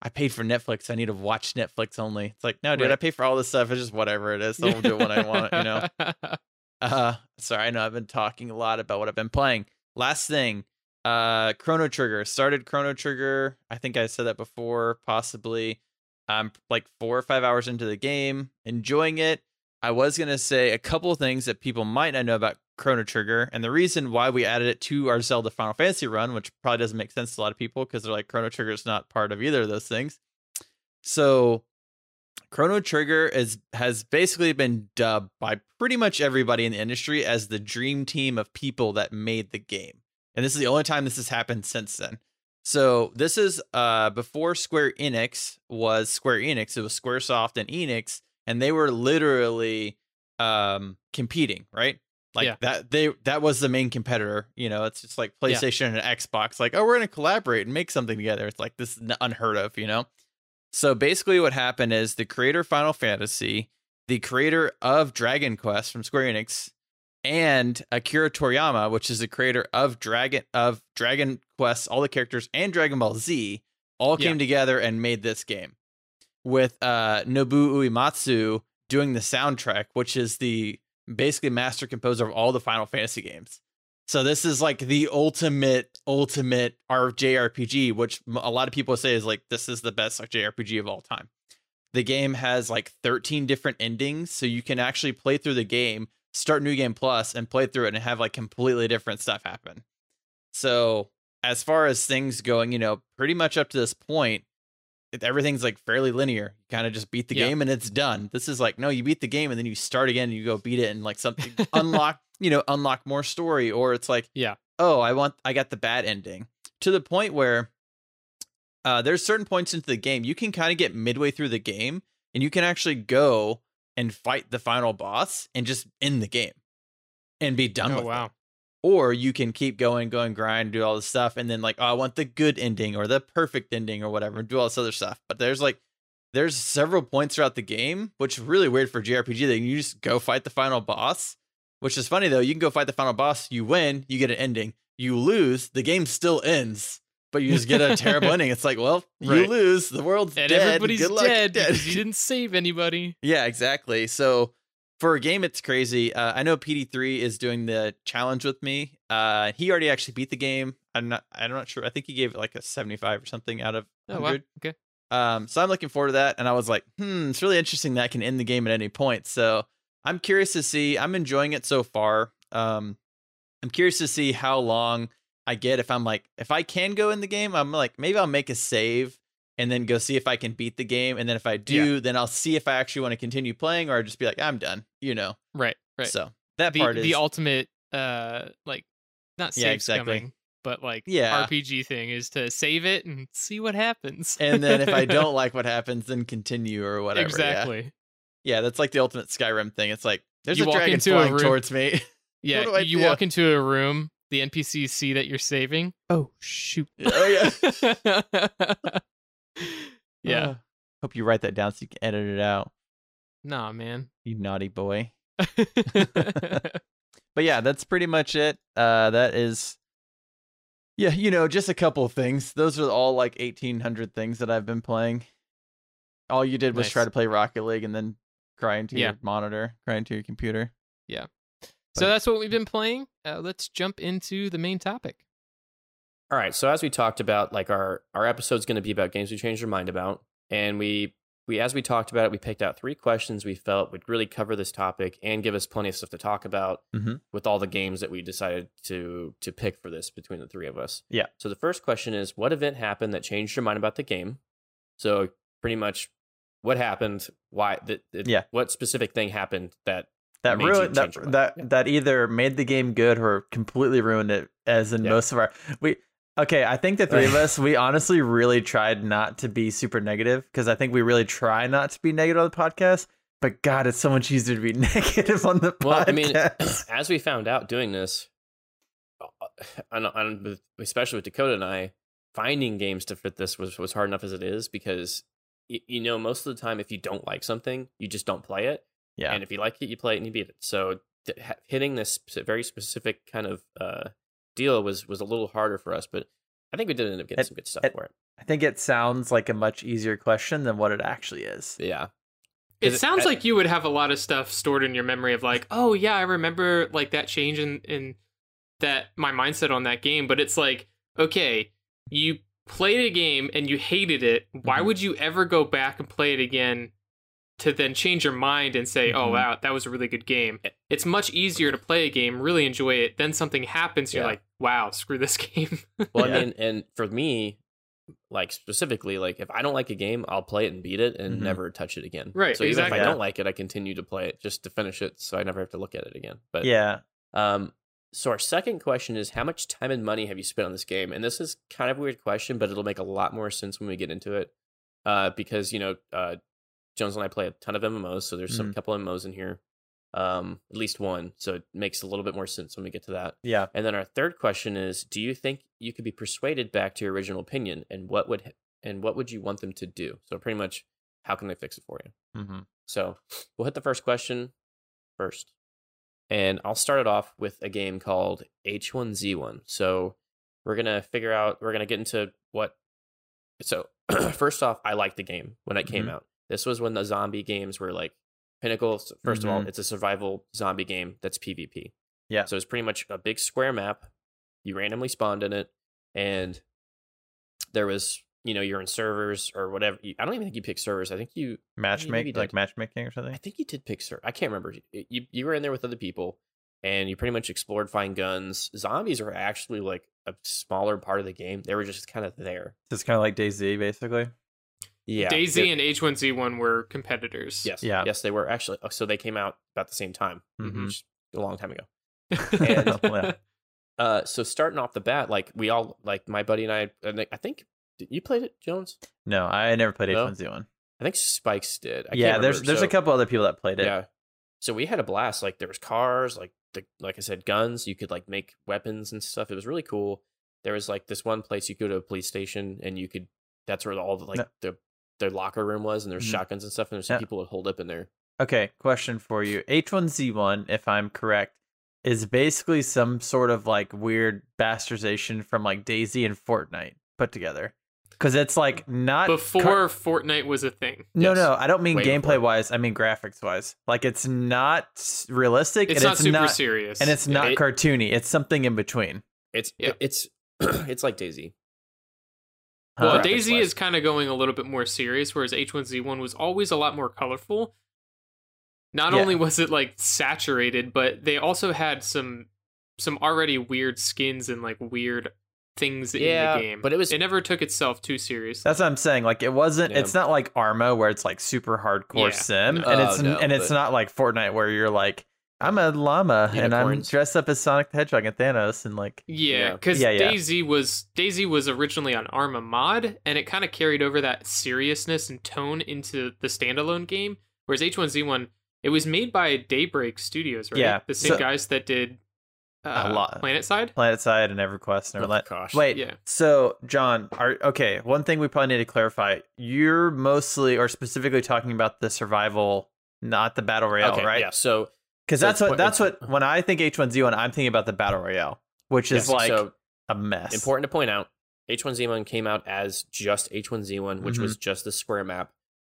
S3: I paid for Netflix. I need to watch Netflix only. It's like, no, dude,
S4: Right.
S3: I pay for all this stuff. It's just whatever it is. So I'll do it when I want, you know? Uh, sorry, I know I've been talking a lot about what I've been playing. Last thing, uh, Chrono Trigger. Started Chrono Trigger. I think I said that before, possibly. I'm like four or five hours into the game, enjoying it. I was gonna say a couple of things that people might not know about Chrono Trigger, and the reason why we added it to our Zelda Final Fantasy run, which probably doesn't make sense to a lot of people because they're like Chrono Trigger is not part of either of those things. So Chrono Trigger is has basically been dubbed by pretty much everybody in the industry as the dream team of people that made the game. And this is the only time this has happened since then. So this is uh before Square Enix was Square Enix, it was Squaresoft and Enix, and they were literally um competing, right? Like
S4: Yeah.
S3: that they that was the main competitor. You know, it's just like
S4: Yeah.
S3: PlayStation and Xbox, like, oh, we're gonna collaborate and make something together. It's like this is unheard of, you know? So basically, what happened is the creator of Final Fantasy, the creator of Dragon Quest from Square Enix, and Akira Toriyama, which is the creator of Dragon of Dragon Quest, all the characters, and Dragon Ball Z, all
S4: Yeah.
S3: came together and made this game. With uh, Nobu Uematsu doing the soundtrack, which is the basically master composer of all the Final Fantasy games. So this is like the ultimate, ultimate R- JRPG, which a lot of people say is like this is the best JRPG of all time. The game has like 13 different endings, so you can actually play through the game, start New Game Plus, and play through it and have like completely different stuff happen. So as far as things going, you know, pretty much up to this point, everything's like fairly linear. You kind of just beat the
S4: Yeah.
S3: game and it's done. This is like no, you beat the game and then you start again and you go beat it and like something unlock, you know, unlock more story or it's like
S4: Yeah.
S3: oh, I want I got the bad ending. To the point where uh there's certain points into the game you can kind of get midway through the game and you can actually go and fight the final boss and just end the game and be done
S4: Oh
S3: with it
S4: wow.
S3: or you can keep going, going, grind, do all this stuff, and then like, oh, I want the good ending or the perfect ending or whatever, and do all this other stuff. But there's like, there's several points throughout the game, which is really weird for JRPG that you just go fight the final boss. Which is funny though. You can go fight the final boss, you win, you get an ending. You lose, the game still ends, but you just get a terrible ending. It's like, well, you lose, the world's
S4: and
S3: dead.
S4: everybody's
S3: Good luck,
S4: dead
S3: dead.
S4: because you didn't save anybody.
S3: Yeah, exactly. So for a game, it's crazy. Uh, I know PD3 is doing the challenge with me. Uh, he already actually beat the game. I'm not. I'm not sure. I think he gave it like a 75 or something out of
S4: Oh, wow. Okay.
S3: Um, so I'm looking forward to that. And I was like, hmm, it's really interesting that I can end the game at any point. So I'm curious to see. I'm enjoying it so far. Um, I'm curious to see how long I get. If I'm like, if I can go in the game, I'm like, maybe I'll make a save and then go see if I can beat the game. And then if I do, then I'll see if I actually want to continue playing or just be like, I'm done. You know.
S4: Right. Right.
S3: So that
S4: the
S3: part is
S4: the ultimate uh like not
S3: Yeah,
S4: save
S3: exactly.
S4: scumming, but like
S3: Yeah.
S4: RPG thing is to save it and see what happens.
S3: and then if I don't like what happens, then continue or whatever.
S4: exactly.
S3: Yeah, that's like the ultimate Skyrim thing. It's like there's
S4: You
S3: a dragon
S4: a
S3: flying
S4: room-
S3: towards me.
S4: Yeah, you
S3: do?
S4: walk into a room, the NPCs see that you're saving. Oh shoot.
S3: oh yeah.
S4: yeah.
S3: Uh, hope you write that down so you can edit it out.
S4: Nah, man.
S3: You naughty boy. But yeah, that's pretty much it. Uh, that is. Yeah, you know, just a couple of things. Those are all like 1800 things that I've been playing. All you did was
S4: Nice.
S3: try to play Rocket League and then cry into
S4: Yeah.
S3: your monitor, cry into your computer.
S4: So that's what we've been playing. Uh, let's jump into the main topic.
S1: All right. So as we talked about, like our our episode's going to be about games we changed our mind about, and we we as we talked about it, we picked out three questions we felt would really cover this topic and give us plenty of stuff to talk about
S3: Mhm.
S1: with all the games that we decided to to pick for this between the three of us.
S3: Yeah.
S1: So the first question is, what event happened that changed your mind about the game? So pretty much, what happened? Why? That
S3: Yeah.
S1: What specific thing happened that
S3: that ruined that
S1: change your mind.
S3: that
S1: Yeah.
S3: that either made the game good or completely ruined it as in
S1: Yeah.
S3: most of our we okay i think the three of us we honestly really tried not to be super negative because i think we really try not to be negative on the podcast but god it's so much easier to be negative on the podcast
S1: Well, I mean, as we found out doing this, uh, and, and especially with Dakota and I, finding games to fit this was was hard enough as it is because you know most of the time if you don't like something, you just don't play it,
S3: yeah
S1: and if you like it, you play it and you beat it. So th- hitting this very specific kind of uh, deal was was a little harder for us, but I think we did end up getting
S3: It-
S1: some good stuff
S3: it-
S1: for it.
S3: i think it sounds like a much easier question than what it actually is
S1: Yeah,
S2: it sounds
S1: I-
S2: like you would have a lot of stuff stored in your memory of like, oh yeah, I remember like that change in in that my mindset on that game. But it's like, okay, you played a game and you hated it. Why
S3: Mhm.
S2: would you ever go back and play it again to then change your mind and say, oh
S3: Mhm.
S2: wow, that was a really good game? It's much easier to play a game, really enjoy it. Then something happens, you're
S1: Yeah.
S2: like, wow, screw this game.
S1: Well,
S3: Yeah.
S1: I mean, and for me, like specifically, like if I don't like a game, I'll play it and beat it and
S3: Mhm.
S1: never touch it again.
S2: Right,
S1: So even if. I don't like it, I continue to play it just to finish it, so I never have to look at it again. But
S3: yeah
S1: um, so our second question is, how much time and money have you spent on this game? And this is kind of a weird question, but it'll make a lot more sense when we get into it, uh, because you know, uh, Jones and I play a ton of MMOs, so there's some
S3: Mhm.
S1: couple MMOs in here, um, at least one. So it makes a little bit more sense when we get to that.
S3: yeah
S1: And then our third question is: Do you think you could be persuaded back to your original opinion, and what would and what would you want them to do? So pretty much, how can they fix it for you?
S3: hmm
S1: So we'll hit the first question first, and I'll start it off with a game called H1Z1. So we're gonna figure out. We're gonna get into what. So first off, I liked the game when it came
S3: Mhm.
S1: out. This was when the zombie games were like pinnacle. 1st of all,
S3: Mhm.
S1: it's a survival zombie game that's PvP.
S3: Yeah.
S1: So it's pretty much a big square map. You randomly spawned in it, and there was, you know, you're in servers or whatever. I don't even think you picked servers. I think you,
S3: matchmaking like matchmaking or something
S1: I think you did pick server. I can't remember. You- You were in there with other people, and you pretty much explored, find guns. Zombies are actually like a smaller part of the game. They were just kind of there.
S3: it's kind of like DayZ basically
S1: Yeah,
S2: DayZ
S1: they-
S2: and H1Z1 were competitors.
S1: yes,
S3: Yeah.
S1: yes, they were actually. oh, So they came out about the same time,
S3: Mhm.
S1: which is a long time ago.
S3: And- Yeah.
S1: Uh, so starting off the bat, like we all, like my buddy and I, and I think did you played it, Jones.
S3: no i never played
S1: No?
S3: h1z1
S1: I think Spikes did. I
S3: yeah
S1: can't
S3: there's there's
S1: So-
S3: a couple other people that played it
S1: Yeah. So we had a blast. Like there was cars, like the like I said, guns. You could like make weapons and stuff. It was really cool. There was like this one place you could go to a police station and you could. That's where all the like
S3: No.
S1: the their locker room was, and there's
S3: Mhm.
S1: shotguns and stuff, and there's some
S3: Yeah.
S1: people that hold up in there.
S3: Okay, question for you. H1Z1, if I'm correct, is basically some sort of like weird bastardization from like DayZ and Fortnite put together. Because it's like not
S2: Before
S3: cur-
S2: Fortnite was a thing.
S3: no,
S1: Yes.
S3: no, I don't mean
S1: Way before.
S3: gameplay wise. I mean graphics wise. Like it's not realistic,
S2: It's
S3: and
S2: not
S3: it's
S2: super
S3: not,
S2: serious.
S3: and it's not
S1: It-
S3: cartoony. It's something in between.
S1: It's
S2: Yeah.
S1: it's it's like DayZ.
S2: Well,
S3: Huh?
S1: graphics DayZ
S2: is kind of going a little bit more serious, whereas H1Z1 was always a lot more colorful. Not
S3: Yeah.
S2: only was it like saturated, but they also had some some already weird skins and like weird things
S1: Yeah,
S2: in the game.
S1: but it was-
S2: it never took itself too serious.
S3: That's what I'm saying. Like it wasn't.
S1: Yeah.
S3: It's not like Arma where it's like super hardcore
S2: Yeah.
S3: sim,
S2: No.
S3: and
S1: Oh,
S3: it's
S1: no,
S3: and it's not like Fortnite where you're like I'm a llama and I'm dressed up as Sonic the Hedgehog and Thanos and like
S2: Yeah,
S1: Yeah.
S2: because
S3: Yeah, yeah.
S2: DayZ was DayZ was originally on Arma mod, and it kind of carried over that seriousness and tone into the standalone game. Whereas H1Z1, it was made by Daybreak Studios, right?
S3: Yeah,
S2: the same
S3: so-
S2: guys that did uh,
S3: A lot.
S2: PlanetSide.
S3: Planet Side and EverQuest and
S1: Oh,
S3: all that.
S1: gosh.
S3: Wait,
S2: Yeah.
S3: so John, are okay. One thing we probably need to clarify: you're mostly or specifically talking about the survival, not the battle royale,
S1: okay,
S3: right?
S1: Yeah. So
S3: Because
S1: So
S3: that's what that's what when I think H1Z1, I'm thinking about the battle royale, which is
S1: yes,
S3: like
S1: so
S3: a mess.
S1: important to point out, H1Z1 came out as just H1Z1, which
S3: Mhm.
S1: was just the square map,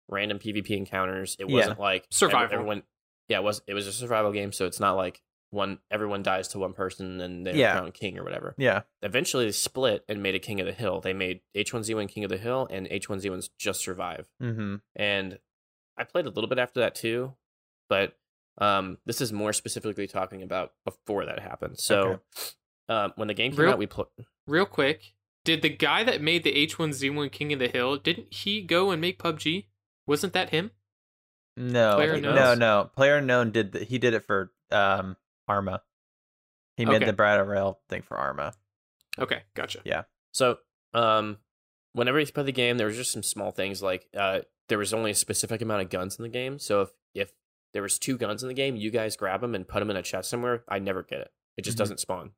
S1: random PvP encounters. It wasn't like every-
S2: Survival.
S1: Everyone, yeah, it was it was a survival game, so it's not like one everyone dies to one person and they're
S3: Yeah.
S1: crowned king or whatever.
S3: Yeah.
S1: Eventually, they split and made a King of the Hill. They made H1Z1 King of the Hill and H1Z1's Just Survive.
S3: Mm-hmm.
S1: and I played a little bit after that too, but um, this is more specifically talking about before that happened. So, um, when the game came
S2: Real-
S1: out, we put
S2: Real quick, did the guy that made the H1Z1 King of the Hill didn't he go and make PUBG? Wasn't that him?
S3: No,
S2: Player
S3: no,
S1: Unknowns?
S3: no. PlayerUnknown did the, he did it for um Arma. He made
S2: Okay.
S3: the battle royale thing for Arma.
S2: Okay, gotcha. Yeah.
S1: So um, whenever you play the game, there was just some small things like uh, there was only a specific amount of guns in the game. So if if there was two guns in the game, you guys grab them and put them in a chest somewhere. I never get it. It just
S3: Mhm.
S1: doesn't spawn.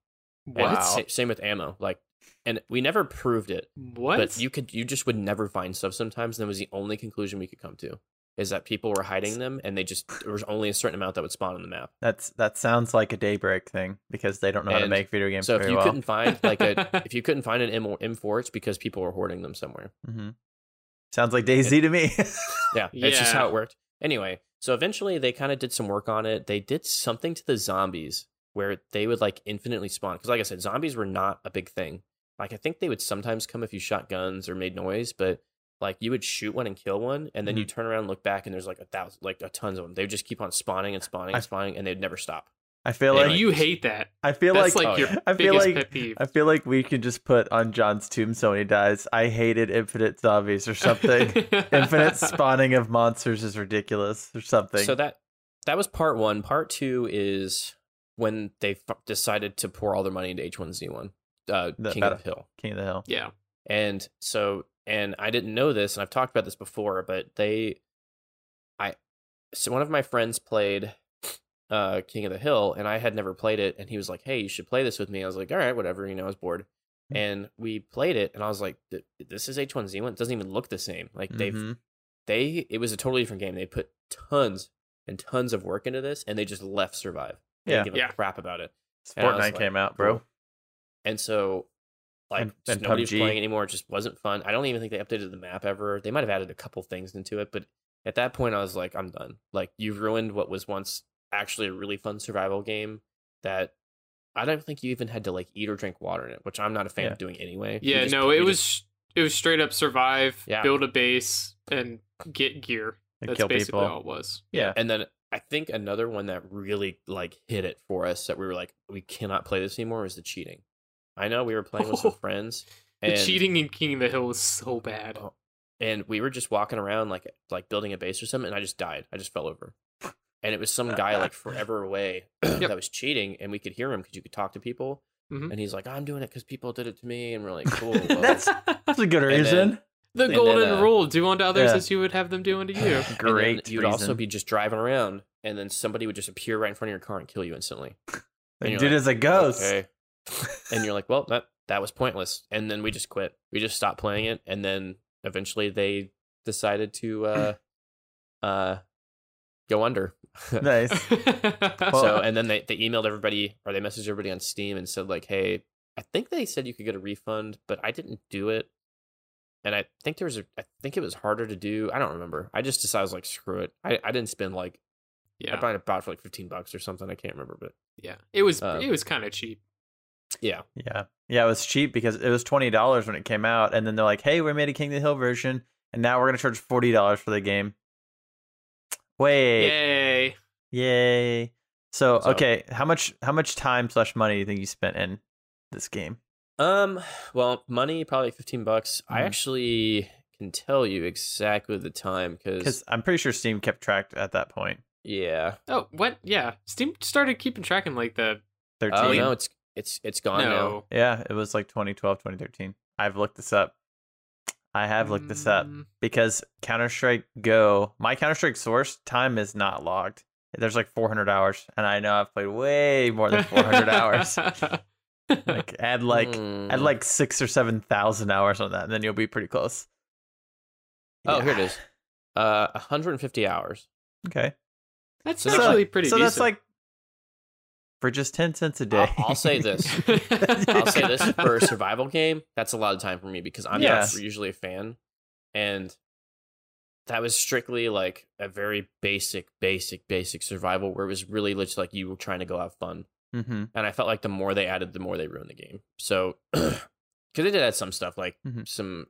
S1: And sa- same with ammo. Like, and we never proved it.
S2: What?
S1: But you could you just would never find stuff sometimes, and that was the only conclusion we could come to. Is that people were hiding them and they just there was only a certain amount that would spawn on the map.
S3: That's that sounds like a daybreak thing because they don't know how to make video games
S1: So if
S3: very
S1: you
S3: well.
S1: couldn't find like a if you couldn't find an M M4, it's because people were hoarding them somewhere.
S3: hmm Sounds like DayZ to me.
S1: Yeah, it's just how it worked. Anyway, so eventually they kind of did some work on it. They did something to the zombies where they would like infinitely spawn. Because like I said, zombies were not a big thing. Like I think they would sometimes come if you shot guns or made noise, but like you would shoot one and kill one, and then you mm-hmm. turn around and look back, and there's like a thousand, like a tons of them. They would just keep on spawning and spawning
S3: I-
S1: and spawning, and they'd never stop.
S3: I feel
S1: Yeah,
S3: like
S1: like-
S2: you hate that.
S3: I feel
S2: That's
S3: like,
S2: like,
S1: oh,
S2: your.
S3: I feel
S2: biggest
S3: like
S2: pet peeve.
S3: I feel like we could just put on John's tombstone when he dies. I hated infinite zombies or something. infinite spawning of monsters is ridiculous or something.
S1: So that that was part one. Part two is when they f- decided to pour all their money into H1Z1, uh,
S3: The
S1: King
S3: battle-
S1: of the Hill.
S3: King of the Hill.
S2: yeah.
S1: And so, and I didn't know this, and I've talked about this before, but they, I, so one of my friends played uh King of the Hill, and I had never played it, and he was like, "Hey, you should play this with me." I was like, "All right, whatever," you know, I was bored,
S3: Hmm.
S1: and we played it, and I was like, "This is H1Z1. It doesn't even look the same. Like they've
S3: Mhm.
S1: they, it was a totally different game. They put tons and tons of work into this, and they just left Survive. They
S3: Yeah.
S1: didn't give a
S2: Yeah.
S1: crap about it." And I was
S3: Fortnite
S1: like,
S3: came out, bro.
S1: And so, like,
S3: And-
S1: just
S3: and
S1: nobody was playing anymore. It just wasn't fun. I don't even think they updated the map ever. They might have added a couple things into it, but at that point, I was like, I'm done. Like, you've ruined what was once actually a really fun survival game that I don't think you even had to like eat or drink water in it, which I'm not a fan
S3: Yeah.
S1: of doing anyway.
S2: Yeah,
S1: just-
S2: no,
S1: you
S2: it
S1: just-
S2: was it was straight up survive,
S1: Yeah.
S2: build a base, and get gear.
S3: And
S2: That's
S3: kill
S2: basically
S3: people.
S2: all it was.
S3: Yeah.
S1: And then I think another one that really like hit it for us that we were like, we cannot play this anymore is the cheating. I know we were playing with some friends.
S2: The
S1: And,
S2: cheating in King of the Hill was so bad.
S1: Oh, and we were just walking around like like building a base or something, and I just died. I just fell over. And it was some guy like forever away that was cheating, and we could hear him because you could talk to people.
S2: Mhm.
S1: And he's like, "I'm doing it because people did it to me," and we're like, "Cool." well."
S3: That's that's a good
S1: And then-
S3: reason.
S2: the
S1: and
S2: golden
S1: then, uh,
S2: rule: do unto others
S3: yeah.
S2: as you would have them do unto you.
S1: And
S3: Great.
S1: You'd also be just driving around, and then somebody would just appear right in front of your car and kill you instantly. You're
S3: dude
S1: like,
S3: is a ghost.
S1: Okay. and you're like, well, that that was pointless. And then we just quit. We just stopped playing it, and then eventually they decided to uh uh go under.
S3: nice.
S1: so and then they, they emailed everybody or they messaged everybody on Steam and said like, hey, I think they said you could get a refund, but I didn't do it. And I think there was a I think it was harder to do. I don't remember. I just decided I was like, screw it. I, I didn't spend like I
S2: yeah,
S1: probably bought it for like fifteen bucks or something. I can't remember, but
S2: yeah. It was
S1: Uh,
S2: it was kind of cheap.
S1: yeah.
S3: Yeah. Yeah, it was cheap because it was twenty dollars when it came out, and then they're like, "Hey, we made a King of the Hill version, and now we're gonna charge forty dollars for the game." Wait,
S2: Yay!
S3: yay! So,
S1: So-
S3: okay, how much how much time slash money do you think you spent in this game?
S1: Um, well, money probably fifteen bucks. I
S3: Mhm.
S1: actually can tell you exactly the time because
S3: Because I'm pretty sure Steam kept track at that point.
S1: yeah.
S2: Oh, what? Yeah, Steam started keeping track in like the
S3: Thirteen.
S1: Oh no, it's it's it's gone now.
S3: Yeah, it was like 2012, 2013. I've looked this up. I have looked this up
S2: Mm,
S3: because Counter Strike Go, my Counter Strike source time is not logged. There's like 400 hours, and I know I've played way more than 400 hours. Like add like
S1: Hmm.
S3: add like six or seven thousand hours on that, and then you'll be pretty close.
S1: Oh, here it is. Uh, 150 hours.
S3: Okay,
S2: That's
S1: So-
S2: actually pretty.
S3: So that's like for just ten cents a day.
S1: I'll, I'll say this. I'll say this for a survival game. That's a lot of time for me because I'm
S3: Yes.
S1: not usually a fan, and that was strictly like a very basic, basic, basic survival where it was really just like you were trying to go have fun.
S3: mm-hmm.
S1: and I felt like the more they added, the more they ruined the game. So, because they did add some stuff like
S3: Mhm.
S1: some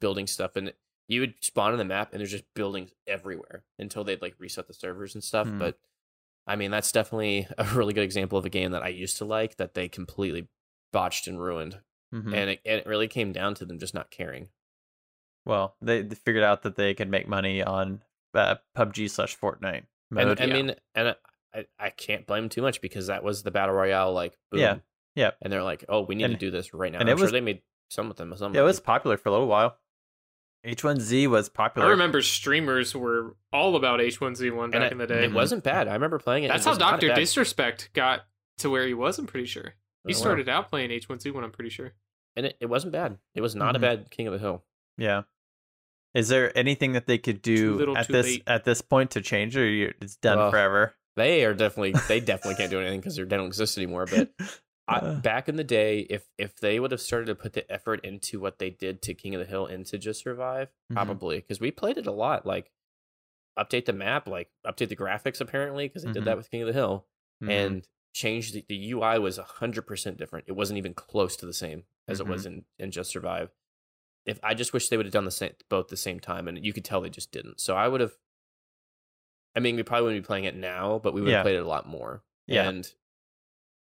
S1: building stuff, and you would spawn on the map, and there's just buildings everywhere until they'd like reset the servers and stuff.
S3: Mhm.
S1: But I mean, that's definitely a really good example of a game that I used to like that they completely botched and ruined,
S3: Mm-hmm.
S1: and it, and it really came down to them just not caring.
S3: well, they, they figured out that they could make money on uh, PUBG slash Fortnite mode.
S1: And I
S2: Yeah.
S1: mean, and I, I can't blame them too much because that was the battle royale, like boom.
S3: Yeah. Yeah.
S1: And they're like, oh, we need
S3: And-
S1: to do this right now.
S3: and
S1: I'm
S3: it
S1: sure
S3: was-
S1: they made some of them. Some
S3: yeah, it was popular for a little while. H1Z was popular.
S2: I remember streamers were all about H1Z1 back
S1: it,
S2: in the day.
S1: It wasn't bad. I remember playing it.
S2: That's
S1: It
S2: how Doctor. Disrespect got to where he was. I'm pretty sure he
S1: Oh, wow.
S2: started out playing H1Z1. I'm pretty sure.
S1: and it, it wasn't bad. It was not
S3: Mhm.
S1: a bad King of the Hill.
S3: Yeah. Is there anything that they could do
S2: little,
S3: at this
S2: late.
S3: at this point to change, or it's done
S1: Well,
S3: forever?
S1: They are definitely they definitely can't do anything because they don't exist anymore. But I,
S3: Uh.
S1: back in the day, if if they would have started to put the effort into what they did to King of the Hill into Just Survive,
S3: Mhm.
S1: probably because we played it a lot. Like update the map, like update the graphics apparently because they did
S3: Mhm.
S1: that with King of the Hill
S3: Mhm.
S1: and change the, the UI was hundred percent different. It wasn't even close to the same as it was in in Just Survive. If I just wish they would have done the same both the same time, and you could tell they just didn't. So I would have. I mean, we probably wouldn't be playing it now, but we would have
S3: Yeah.
S1: played it a lot more.
S3: Yeah.
S1: And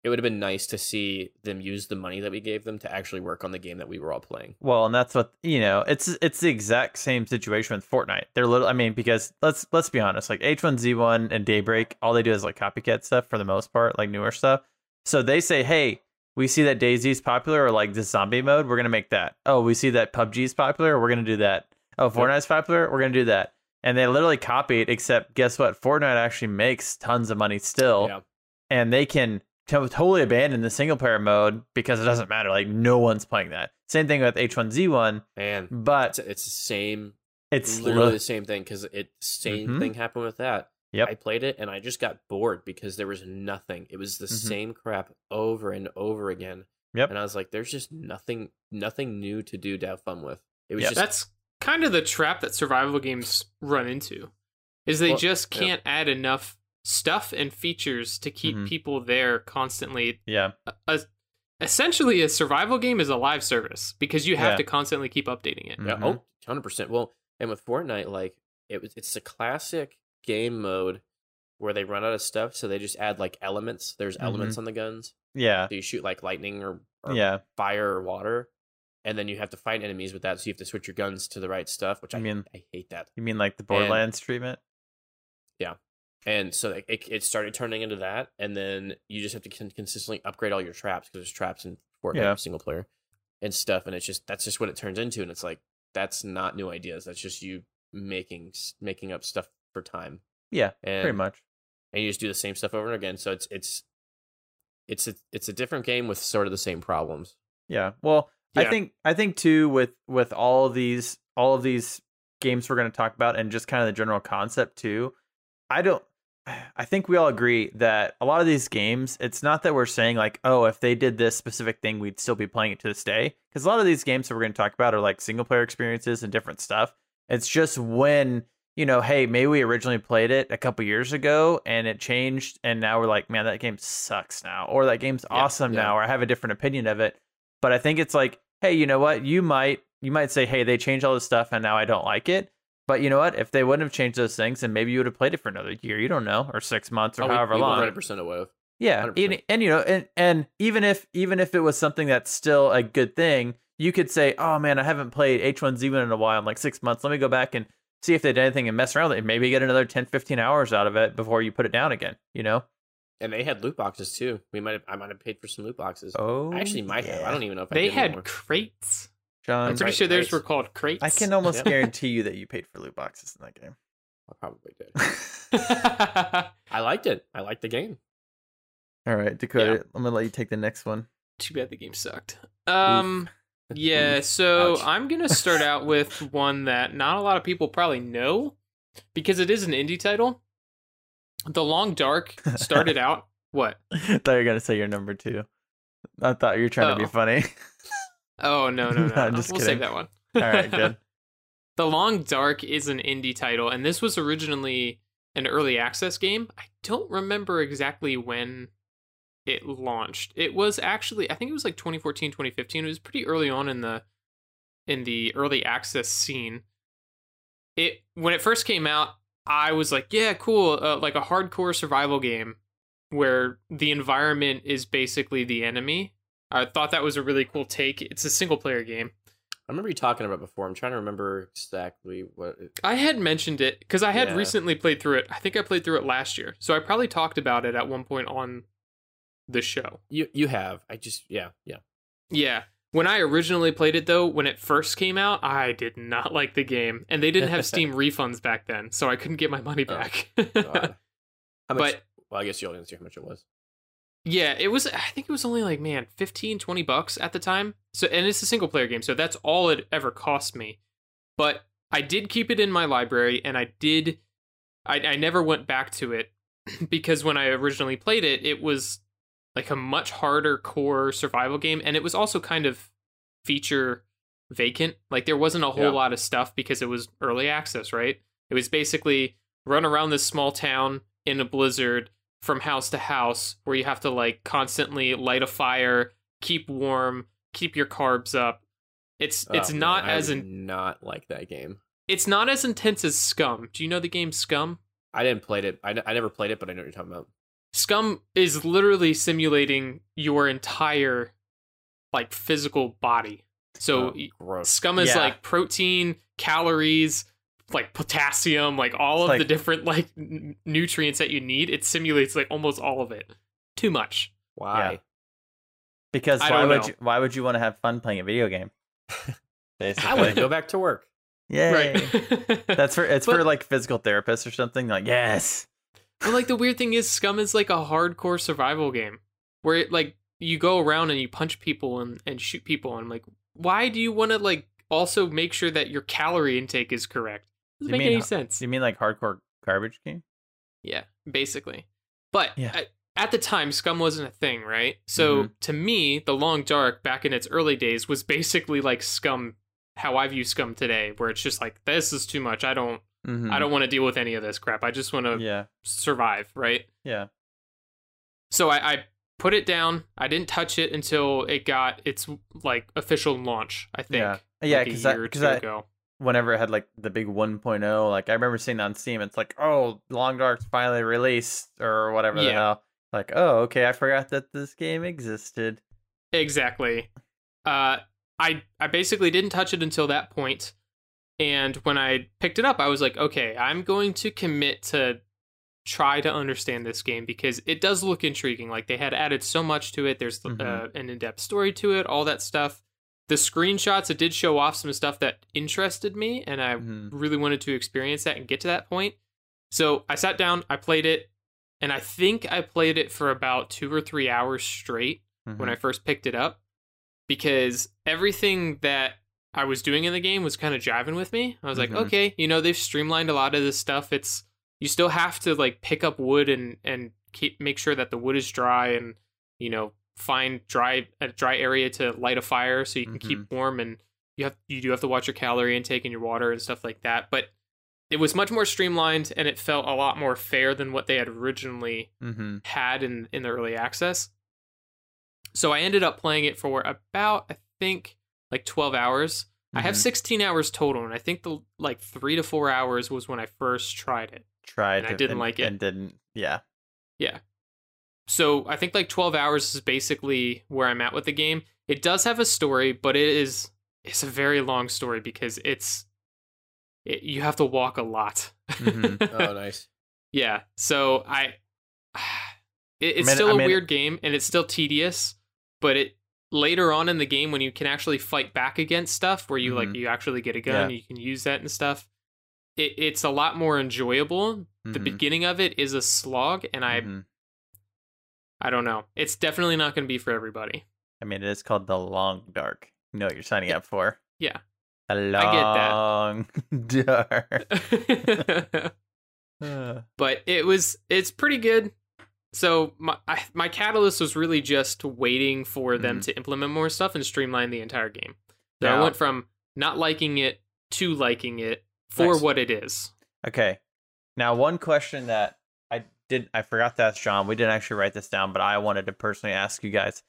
S1: it would have been nice to see them use the money that we gave them to actually work on the game that we were all playing.
S3: Well, and that's what you know. It's it's the exact same situation with Fortnite. They're little. I mean, because let's let's be honest. Like H1Z1 and Daybreak, all they do is like copycat stuff for the most part, like newer stuff. So they say, hey, we see that DayZ's popular, or like this zombie mode, we're gonna make that. Oh, we see that PUBG's popular, we're gonna do that. Oh, Fortnite's popular, we're gonna do that. And they literally copy it. Except, guess what? Fortnite actually makes tons of money still,
S1: Yeah.
S3: and they can totally abandon the single player mode because it doesn't matter. Like no one's playing that. Same thing with H1Z1,
S1: Man,
S3: but
S1: it's, it's the same,
S3: it's
S1: literally
S3: li-
S1: the same thing because it same
S3: Mhm.
S1: thing happened with that.
S3: Yep.
S1: I played it and I just got bored because there was nothing. It was the
S3: Mhm.
S1: same crap over and over again.
S3: Yep.
S1: And I was like, there's just nothing, nothing new to do to have fun with. It was
S3: Yep.
S1: just
S2: That's kind of the trap that survival games run into. Is they
S1: Well,
S2: just can't add enough stuff and features to keep
S3: Mhm.
S2: people there constantly.
S3: yeah,
S2: A, essentially, a survival game is a live service because you have
S3: Yeah.
S2: to constantly keep updating it.
S1: Yeah.
S3: Mhm.
S1: Oh, 100%. Well, and with Fortnite, like it was, it's a classic game mode where they run out of stuff, so they just add like elements. There's
S3: Mm-hmm.
S1: elements on the guns.
S3: yeah,
S1: So you shoot like lightning or, or
S3: yeah.
S1: fire or water, and then you have to fight enemies with that. So you have to switch your guns to the right stuff, which I,
S3: I mean-
S1: I hate that.
S3: You mean like the Borderlands treatment?
S1: And so it, it started turning into that, and then you just have to con- consistently upgrade all your traps because there's traps in Fortnite
S3: Yeah.
S1: single player and stuff, and it's just that's just what it turns into, and it's like that's not new ideas. That's just you making making up stuff for time.
S3: Yeah,
S1: And
S3: pretty much.
S1: and you just do the same stuff over and again. So it's it's it's a, it's a different game with sort of the same problems.
S3: Yeah. Well, I think I think too with with all of these all of these games we're going to talk about and just kind of the general concept too. I don't I think we all agree that a lot of these games, it's not that we're saying like, oh, if they did this specific thing, we'd still be playing it to this day. Because a lot of these games that we're going to talk about are like single player experiences and different stuff. It's just when you know, hey, maybe we originally played it a couple years ago and it changed, and now we're like, man, that game sucks now, or that game's
S1: Yeah,
S3: awesome
S1: yeah.
S3: now, or I have a different opinion of it. But I think it's like, hey, you know what? You might you might say, hey, they changed all this stuff, and now I don't like it. But you know what? If they wouldn't have changed those things, then maybe you would have played it for another year. You don't know, or six months, or
S1: Oh,
S3: however
S1: we
S3: long.
S1: 100% would have.
S3: Yeah,
S1: 100%.
S3: and, and you know, and and even if even if it was something that's still a good thing, you could say, "Oh man, I haven't played H1Z1 in a while, in like six months. Let me go back and see if they did anything and mess around with it. and Maybe get another 10, 15 hours out of it before you put it down again." You know?
S1: And they had loot boxes too. We might have I might have paid for some loot boxes.
S3: Oh,
S1: I actually oh, might have. I don't even know if I
S2: They had
S1: anymore.
S2: crates.
S3: John,
S2: I'm pretty
S1: right,
S2: sure theirs
S1: crates.
S2: were called crates.
S3: I can almost
S1: Yep.
S3: guarantee you that you paid for loot boxes in that game.
S1: I probably did. I liked it. I liked the game.
S3: All right, Dakota, I'm gonna let you take the next one.
S2: Too bad the game sucked. Um. Yeah, so
S1: Ouch.
S2: I'm gonna start out with one that not a lot of people probably know because it is an indie title. The Long Dark started out what?
S3: I thought you were gonna say your number two. I thought you were trying to be
S2: Oh.
S3: funny.
S2: Oh no no no!
S3: No,
S2: we'll
S3: kidding.
S2: save that one.
S3: All right, good.
S2: the Long Dark is an indie title, and this was originally an early access game. I don't remember exactly when it launched. It was actually, I think it was like 2014, 2015. It was pretty early on in the in the early access scene. It when it first came out, I was like, yeah, cool, uh, like a hardcore survival game where the environment is basically the enemy. I thought that was a really cool take. It's a single player game.
S1: I remember you talking about it before. I'm trying to remember exactly what. It,
S2: I had mentioned it because I had
S1: Yeah.
S2: recently played through it. I think I played through it last year, so I probably talked about it at one point on the show.
S1: you you have. I just yeah yeah.
S2: Yeah. When I originally played it though, when it first came out, I did not like the game. And they didn't have Steam refunds back then, so I couldn't get my money
S1: Oh,
S2: back.
S1: God. How much?
S2: But-
S1: well, I guess you'll answer how much it was.
S2: Yeah, it was I think it was only like, man, 15, 20 bucks at the time. So and it's a single player game, so that's all it ever cost me. But I did keep it in my library and I did I, I never went back to it because when I originally played it, it was like a much harder core survival game, and it was also kind of feature vacant. Like there wasn't a whole
S1: Yeah.
S2: lot of stuff because it was early access, right? It was basically run around this small town in a blizzard from house to house where you have to like constantly light a fire, keep warm, keep your carbs up. It's oh, it's
S1: Oh, man,
S2: not
S1: I
S2: as in,
S1: not like that game.
S2: it's not as intense as Scum. Do you know the game Scum?
S1: I didn't play it. I, I never played it, but I know what you're talking about.
S2: Scum is literally simulating your entire like physical body. So
S1: Oh.
S2: Scum is
S3: Yeah.
S2: like protein, calories, like potassium, like all
S3: It's
S2: of
S3: like-
S2: the different like n- nutrients that you need. It simulates like almost all of it. Too much.
S1: Why?
S3: Because
S2: I
S3: why
S2: don't
S3: would
S2: know.
S3: you why would you want to have fun playing a video game? Basically.
S1: I want to go back to work.
S3: Yeah,
S2: Right.
S3: That's for it's for like physical therapists or something. Like yes.
S2: But like the weird thing is, Scum is like a hardcore survival game where it like you go around and you punch people and, and shoot people. And I'm like, why do you want to like also make sure that your calorie intake is correct? Doesn't
S3: You
S2: make
S3: mean
S2: any sense.
S3: You mean like hardcore garbage game?
S2: Yeah, basically. But
S3: Yeah.
S2: at, at the time, Scum wasn't a thing, right? So
S3: Mhm.
S2: to me, The Long Dark back in its early days was basically like Scum, how I view Scum today, where it's just like this is too much. I don't,
S3: Mhm.
S2: I don't want to deal with any of this crap. I just want to
S3: Yeah.
S2: survive, right?
S3: Yeah.
S2: So I, I put it down. I didn't touch it until it got its like official launch. I think.
S3: Yeah. Yeah,
S2: like, a
S3: because
S2: year or
S3: because
S2: two
S3: I,
S2: ago.
S3: Whenever it had like the big 1.0, like I remember seeing on Steam, it's like, oh, Long Dark's finally released or whatever the
S2: Yeah.
S3: hell. Like, oh, okay, I forgot that this game existed.
S2: Exactly. Uh, I I basically didn't touch it until that point, and when I picked it up, I was like, okay, I'm going to commit to try to understand this game because it does look intriguing. Like they had added so much to it. There's uh,
S3: Mhm.
S2: an in-depth story to it, all that stuff. The screenshots it did show off some stuff that interested me, and I
S3: Mhm.
S2: really wanted to experience that and get to that point. So I sat down, I played it, and I think I played it for about two or three hours straight when
S3: Mhm.
S2: I first picked it up because everything that I was doing in the game was kind of jiving with me. I was like,
S3: Mhm.
S2: okay, you know, they've streamlined a lot of this stuff. It's you still have to like pick up wood and and keep make sure that the wood is dry and you know find dry a dry area to light a fire so you can keep warm and you have you do have to watch your calorie intake and your water and stuff like that. But it was much more streamlined and it felt a lot more fair than what they had originally
S3: Mhm.
S2: had in in the early access. So I ended up playing it for about I think like 12 hours. I have
S3: Mhm.
S2: 16 hours total and I think the like 3 to 4 hours was when I first tried it.
S3: tried
S2: and I didn't like it.
S3: and didn't. Yeah.
S2: Yeah. So I think like 12 hours is basically where I'm at with the game. It does have a story, but it is it's a very long story because it's it, you have to walk a lot.
S3: Mhm.
S1: Oh, nice.
S2: Yeah. So I, it, it's
S3: mean-
S2: still
S3: I
S2: a
S3: mean-
S2: weird game and it's still tedious, but it later on in the game when you can actually fight back against stuff where you like
S3: Mhm.
S2: you actually get a gun,
S3: Yeah.
S2: you can use that and stuff. It, it's a lot more enjoyable. The
S3: Mhm.
S2: beginning of it is a slog, and I
S3: Mhm.
S2: I don't know. It's definitely not going to be for everybody.
S3: I mean, it is called the Long Dark. You know what you're signing up for.
S2: Yeah.
S3: A
S2: I get
S3: that. long dark. Uh,
S2: but it was it's pretty good. So my I, my catalyst was really just waiting for them
S3: Mhm.
S2: to implement more stuff and streamline the entire game. So I went from not liking it to liking it for
S3: Nice.
S2: what it is.
S3: okay. Now, one question that did I forgot to ask John. We didn't actually write this down, but I wanted to personally ask you guys.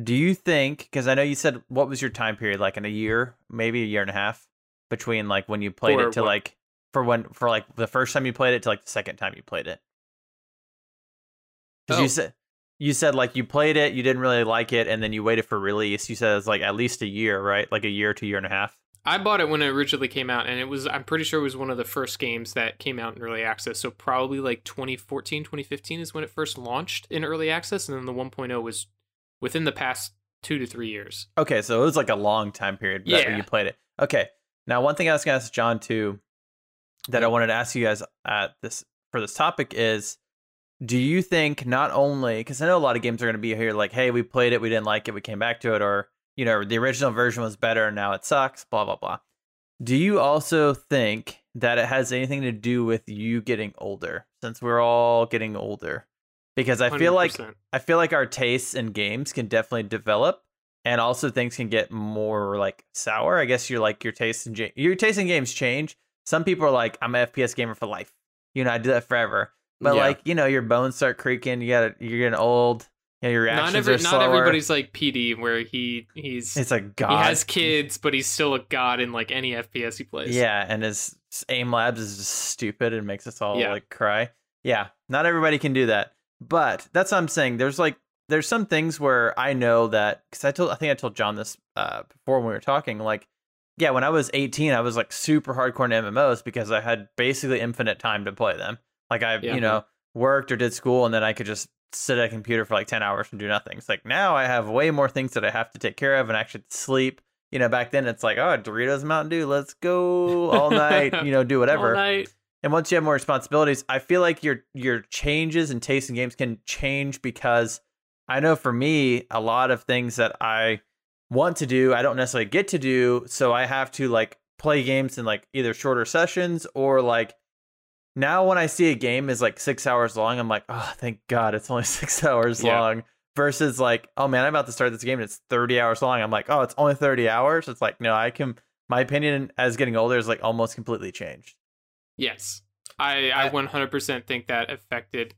S3: Do you think because I know you said what was your time period like in a year, maybe a year and a half between like when you played
S2: For
S3: it to
S2: what?
S3: like for when for like the first time you played it to like the second time you played it? Because
S2: Oh.
S3: you said you said like you played it, you didn't really like it, and then you waited for release. You said it's like at least a year, right? Like a year to year and a half.
S2: I bought it when it originally came out, and it was I'm pretty sure it was one of the first games that came out in early access. So probably like 2014, 2015 is when it first launched in early access, and then the 1.0 was within the past two to three years.
S3: Okay, so it was like a long time period
S2: Yeah.
S3: you played it. Okay. Now, one thing I was going to ask John too, that I mm-hmm. wanted to ask you guys at this for this topic is, do you think not only because I know a lot of games are going to be here like, hey, we played it, we didn't like it, we came back to it, or you know, the original version was better, and now it sucks, blah blah blah. Do you also think that it has anything to do with you getting older, since we're all getting older? Because I feel like
S2: 100%.
S3: I feel like our tastes in games can definitely develop, and also things can get more like sour. I guess you're like your taste in ja- your taste in games change. Some people are like, I'm an FPS gamer for life. You know, I do that forever. But
S1: Yeah.
S3: like, you know, your bones start creaking. You got you're getting old. Know, your reactions
S2: not every,
S3: are
S2: not everybody's like PD where he he's
S3: It's a god.
S2: he has kids, but he's still a god in like any FPS he plays.
S3: Yeah, and his aim labs is just stupid and makes us all
S2: Yeah.
S3: like cry. Yeah, not everybody can do that. But that's what I'm saying. There's like there's some things where I know that because I told I think I told John this uh, before when we were talking. Like, yeah, when I was 18, I was like super hardcore into MMOs because I had basically infinite time to play them. Like I,
S2: Yeah.
S3: you know, worked or did school, and then I could just sit at a computer for like 10 hours and do nothing. It's like now I have way more things that I have to take care of and actually sleep. You know, back then it's like, oh, Doritos Mountain Dew, let's go all night, you know, do whatever.
S2: All night.
S3: And once you have more responsibilities, I feel like your your changes and taste in games can change because I know for me, a lot of things that I want to do, I don't necessarily get to do. So I have to like play games in like either shorter sessions or like now when I see a game is like six hours long, I'm like, oh, thank God it's only six hours
S2: Yeah.
S3: long. Versus like, oh man, I'm about to start this game and it's 30 hours long. I'm like, oh, it's only 30 hours. It's like, no, I can. My opinion as getting older is like almost completely changed.
S2: Yes. I, I
S3: I-
S2: 100% think that affected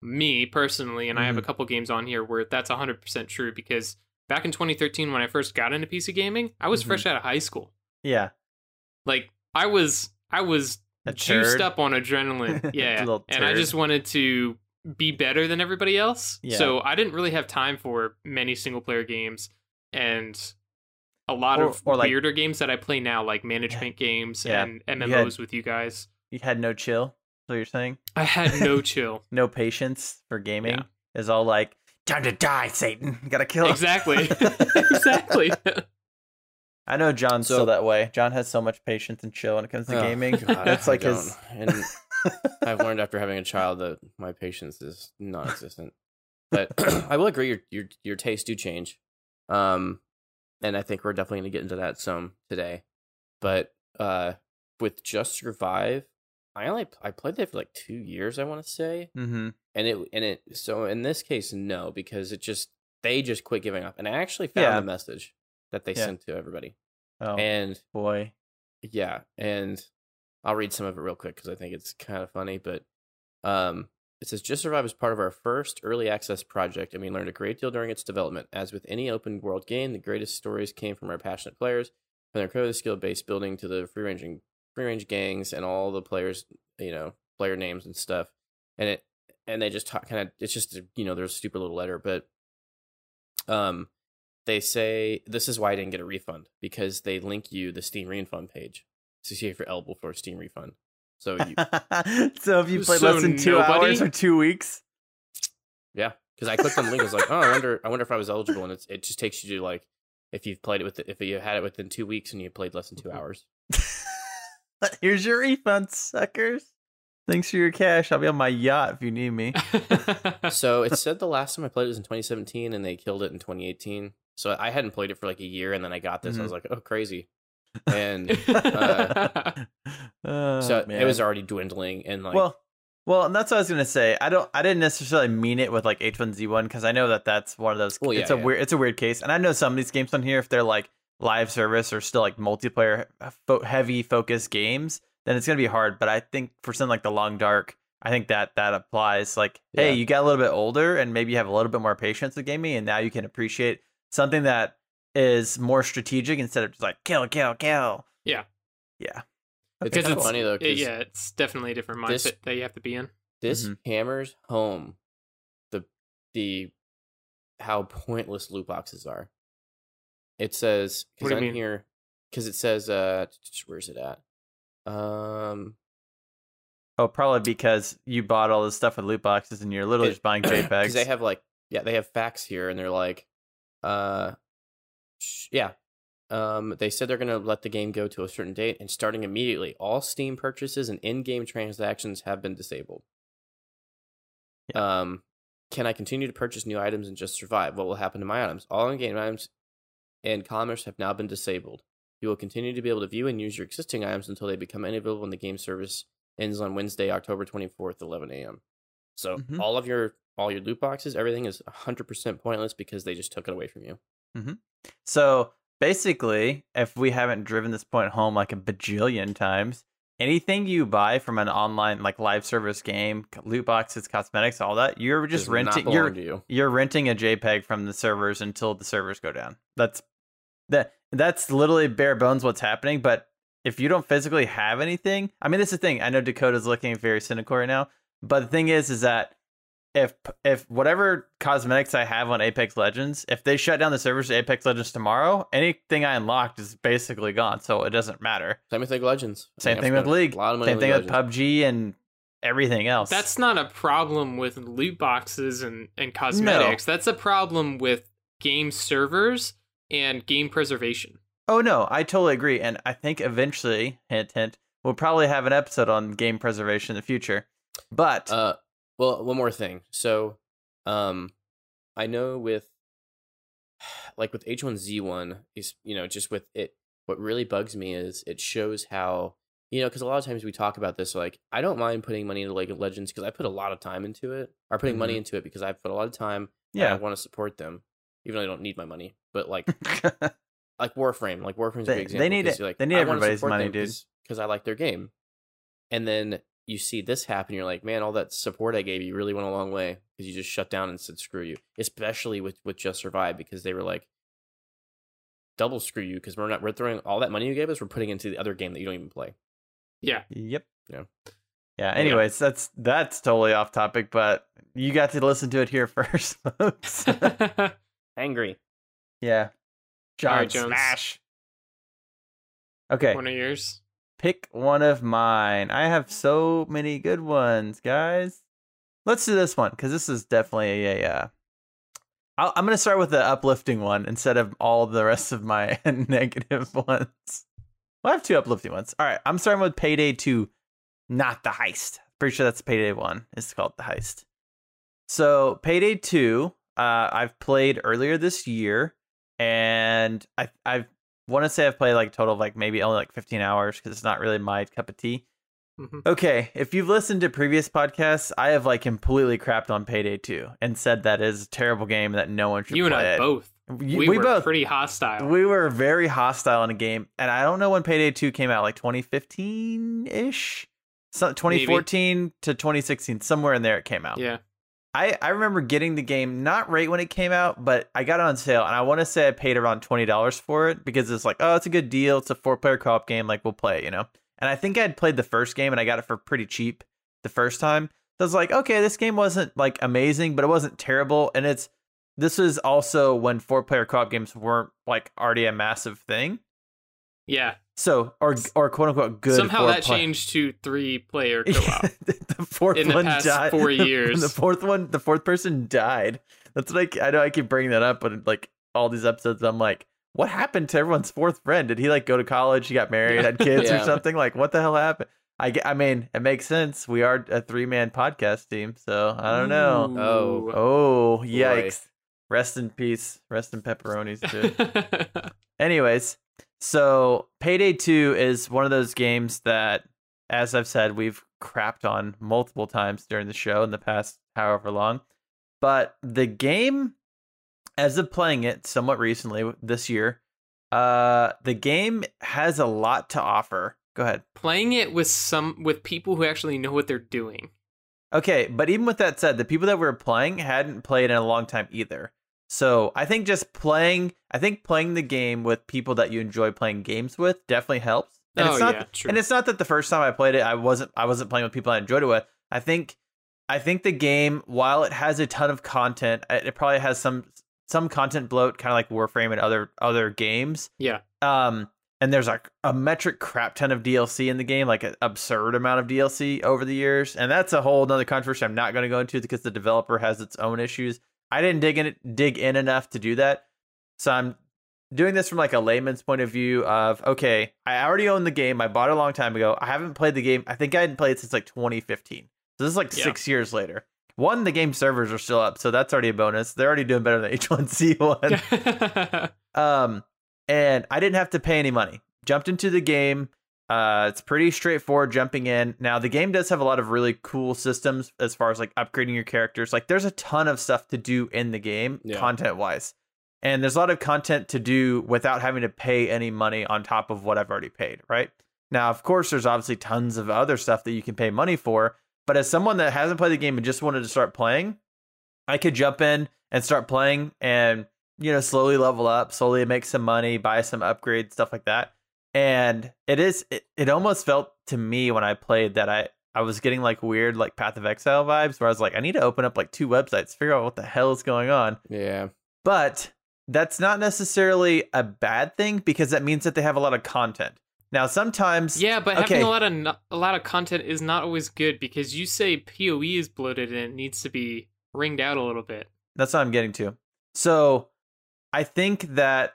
S2: me personally, and I have a
S3: Mhm.
S2: couple games on here where that's 100% true because back in 2013 when I first got into PC gaming, I was
S3: Mhm.
S2: fresh out of high school.
S3: Yeah.
S2: Like I was I was
S3: A
S2: juiced
S3: turd.
S2: up on adrenaline. Yeah. and I just wanted to be better than everybody else.
S3: Yeah.
S2: So I didn't really have time for many single player games and a lot
S3: Or-
S2: of
S3: or, like-
S2: weirder games that I play now, like management games
S3: Yeah.
S2: and
S3: You
S2: MMOs with you guys.
S3: You had no chill. So you're saying
S2: I had no chill.
S3: no patience for gaming
S2: Yeah.
S3: is all like time to die, Satan. You gotta kill him.
S2: Exactly. exactly.
S3: I know John's
S1: So-
S3: still that way. John has so much patience and chill when it comes to
S1: Oh,
S3: gaming.
S1: God,
S3: That's like his.
S1: And I've learned after having a child that my patience is non-existent. But I will agree, your your your tastes do change, um, and I think we're definitely going to get into that some today. But uh, with Just Survive, I only I played that for like two years, I want to say,
S3: mm-hmm.
S1: and it and it so in this case, no, because it just they just quit giving up, and I actually found
S3: Yeah.
S1: a message that they
S3: Yeah.
S1: sent to everybody,
S3: Oh
S1: and
S3: boy.
S1: yeah, and I'll read some of it real quick because I think it's kind of funny. But um, it says Just Survive is part of our first early access project, and we learned a great deal during its development. As with any open world game, the greatest stories came from our passionate players, from their incredibly skill based building to the free ranging free range gangs and all the players, you know, player names and stuff. And it and they just talk kind of it's just you know there's a stupid little letter, but um they say this is why I didn't get a refund because they link you the Steam refund page to see if you're eligible for a Steam refund. So you,
S3: so if you played
S2: So
S3: less than two
S2: nobody-
S3: hours or two weeks,
S1: yeah, because I clicked on the link, I was like, oh, I wonder, I wonder if I was eligible, and it's it just takes you to like if you've played it with if you had it within two weeks and you played less than two mm-hmm. hours.
S3: here's your refund, suckers. Thanks for your cash. I'll be on my yacht if you need me.
S1: so it said the last time I played it was in 2017, and they killed it in 2018. So I hadn't played it for like a year, and then I got this. I was mm-hmm. like, oh, crazy. And uh,
S3: Oh,
S1: so it was already dwindling, and like,
S3: well, well, and that's what I was gonna say. I don't, I didn't necessarily mean it with like H1Z1 because I know that that's one of those.
S1: Well, yeah,
S3: it's a
S1: yeah.
S3: weird, it's a weird case, and I know some of these games on here, if they're like live service or still like multiplayer uh, fo- heavy focus games, then it's gonna be hard. But I think for something like the Long Dark, I think that that applies. Like, hey, you got a little bit older, and maybe you have a little bit more patience with gaming, and now you can appreciate something that is more strategic instead of just like kill, kill, kill.
S2: Yeah.
S3: yeah.
S1: it's
S2: Because
S1: kind of
S2: it's-
S1: funny though.
S2: It- yeah, it's definitely a different mindset
S1: This-
S2: that you have to be in.
S1: this
S3: Mhm.
S1: hammers home the the how pointless loot boxes are. It says because I'm
S2: mean?
S1: here because it says uh where's it at? Um,
S3: Oh, probably because you bought all this stuff with loot boxes and you're literally
S1: It-
S3: just buying JPEGs.
S1: because they have like yeah they have facts here and they're like uh sh- yeah um they said they're gonna let the game go to a certain date and starting immediately all Steam purchases and in-game transactions have been disabled. Um, can I continue to purchase new items and just survive? What will happen to my items? All in-game items and commerce have now been disabled. You will continue to be able to view and use your existing items until they become unavailable when the game service ends on Wednesday, October 24th, 11 a.m. So
S3: Mhm.
S1: all of your all your loot boxes, everything is 100% pointless because they just took it away from you.
S3: So basically, if we haven't driven this point home like a bajillion times, anything you buy from an online like live service game, loot boxes, cosmetics, all that, you're just
S1: Does
S3: renting. You're
S1: you.
S3: you're renting a JPEG from the servers until the servers go down. That's that. That's literally bare bones what's happening. But if you don't physically have anything, I mean, this is the thing. I know Dakota's looking very cynical right now, but the thing is, is that if if whatever cosmetics I have on Apex Legends, if they shut down the servers to Apex Legends tomorrow, anything I unlocked is basically gone. So it doesn't matter.
S1: Same with League Legends. I
S3: Same
S1: mean,
S3: thing with League.
S1: A lot of money
S3: Same
S1: on
S3: thing
S1: League
S3: with
S1: Legends.
S3: PUBG and everything else.
S2: That's not a problem with loot boxes and, and cosmetics. That's a problem with game servers and game preservation.
S3: Oh no, I totally agree, and I think eventually, hint hint, we'll probably have an episode on game preservation in the future. But
S1: Uh, well, one more thing. So, um, I know with like with H1Z1 is you know just with it. What really bugs me is it shows how you know because a lot of times we talk about this like I don't mind putting money into League of Legends because I put a lot of time into it or putting money
S3: Mhm.
S1: into it because I put a lot of time. and I want to support them even though I don't need my money. But like like Warframe, like Warframe's a
S3: They-
S1: big
S3: they
S1: example.
S3: need
S1: 'cause
S3: it.
S1: Like,
S3: They need everybody's money, dude.
S1: Because I like their game, and then you see this happen. You're like, man, all that support I gave you really went a long way because you just shut down and said screw you. Especially with with Just Survive because they were like, double screw you because we're not we're throwing all that money you gave us. We're putting into the other game that you don't even play.
S2: Yeah.
S3: yep,
S1: Yeah.
S3: yeah. Anyways, that's that's totally off topic, but you got to listen to it here first, folks.
S1: Angry.
S3: yeah, John
S2: All right, Jones.
S3: Smash. Okay,
S2: One of yours.
S3: Pick one of mine. I have so many good ones, guys. Let's do this one because this is definitely a. Uh, I'll, I'm going to start with the uplifting one instead of all the rest of my negative ones. Well, I have two uplifting ones. All right, I'm starting with Payday 2, not the heist. Pretty sure that's Payday One. It's called the heist. So Payday Two, uh, I've played earlier this year, and I I want to say I've played like a total of like maybe only like 15 hours because it's not really my cup of tea.
S2: Mhm.
S3: Okay, if you've listened to previous podcasts, I have like completely crapped on Payday 2 and said that is a terrible game that no one should
S2: You and I
S3: it.
S2: both. We,
S3: we
S2: were
S3: both
S2: pretty hostile.
S3: we were very hostile in a game, and I don't know when Payday 2 came out, like 2015 ish, so 2014 to 2016, somewhere in there it came out.
S2: yeah.
S3: I, I remember getting the game not right when it came out, but I got it on sale, and I want to say I paid around twenty dollars for it because it's like, oh, it's a good deal. It's a four player co op game, like we'll play, you know. And I think I had played the first game, and I got it for pretty cheap the first time. So I was like, okay, this game wasn't like amazing, but it wasn't terrible. And it's this was also when four player co op games weren't like already a massive thing.
S2: Yeah.
S3: So or or quote unquote good.
S2: Somehow that changed to three player co-op.
S3: the fourth
S2: In the
S3: one
S2: past
S3: died.
S2: four years.
S3: the fourth one, the fourth person died. That's like I know I keep bringing that up, but like all these episodes, I'm like, what happened to everyone's fourth friend? Did he like go to college? He got married, had kids, or something? Like what the hell happened? I I mean, it makes sense. We are a three man podcast team, so I don't know.
S2: Ooh.
S3: Oh, oh yikes! Rest in peace. Rest in pepperonis, dude. Anyways, so Payday 2 is one of those games that, as I've said, we've crapped on multiple times during the show in the past however long. But the game, as of playing it somewhat recently this year, uh, the game has a lot to offer. Go ahead.
S2: Playing it with some with people who actually know what they're doing.
S3: Okay, but even with that said, the people that we were playing hadn't played in a long time either. So I think just playing, I think playing the game with people that you enjoy playing games with definitely helps. And
S2: oh
S3: it's not,
S2: yeah, true.
S3: and it's not that the first time I played it, I wasn't, I wasn't playing with people I enjoyed it with. I think, I think the game, while it has a ton of content, it probably has some some content bloat, kind of like Warframe and other other games.
S2: yeah.
S3: Um, and there's like a metric crap ton of DLC in the game, like an absurd amount of DLC over the years, and that's a whole nother controversy. I'm not going to go into because the developer has its own issues. I didn't dig in dig in enough to do that, so I'm doing this from like a layman's point of view of okay, I already own the game. I bought it a long time ago. I haven't played the game. I think I hadn't played it since like 2015. So this is like
S2: Yeah.
S3: six years later. One, the game servers are still up, so that's already a bonus. They're already doing better than H1Z1. Um, and I didn't have to pay any money. Jumped into the game. Uh, it's pretty straightforward jumping in. Now the game does have a lot of really cool systems as far as like upgrading your characters. Like there's a ton of stuff to do in the game,
S1: Yeah.
S3: content wise, and there's a lot of content to do without having to pay any money on top of what I've already paid. Right now, of course, there's obviously tons of other stuff that you can pay money for. But as someone that hasn't played the game and just wanted to start playing, I could jump in and start playing and you know slowly level up, slowly make some money, buy some upgrades, stuff like that. And it is it, it almost felt to me when I played that I I was getting like weird like Path of Exile vibes where I was like I need to open up like two websites, figure out what the hell is going on.
S1: Yeah.
S3: But that's not necessarily a bad thing because that means that they have a lot of content. Now sometimes
S2: yeah, but
S3: Okay.
S2: having a lot of no- a lot of content is not always good because you say POE is bloated and it needs to be ringed out a little bit.
S3: That's what I'm getting to. So I think that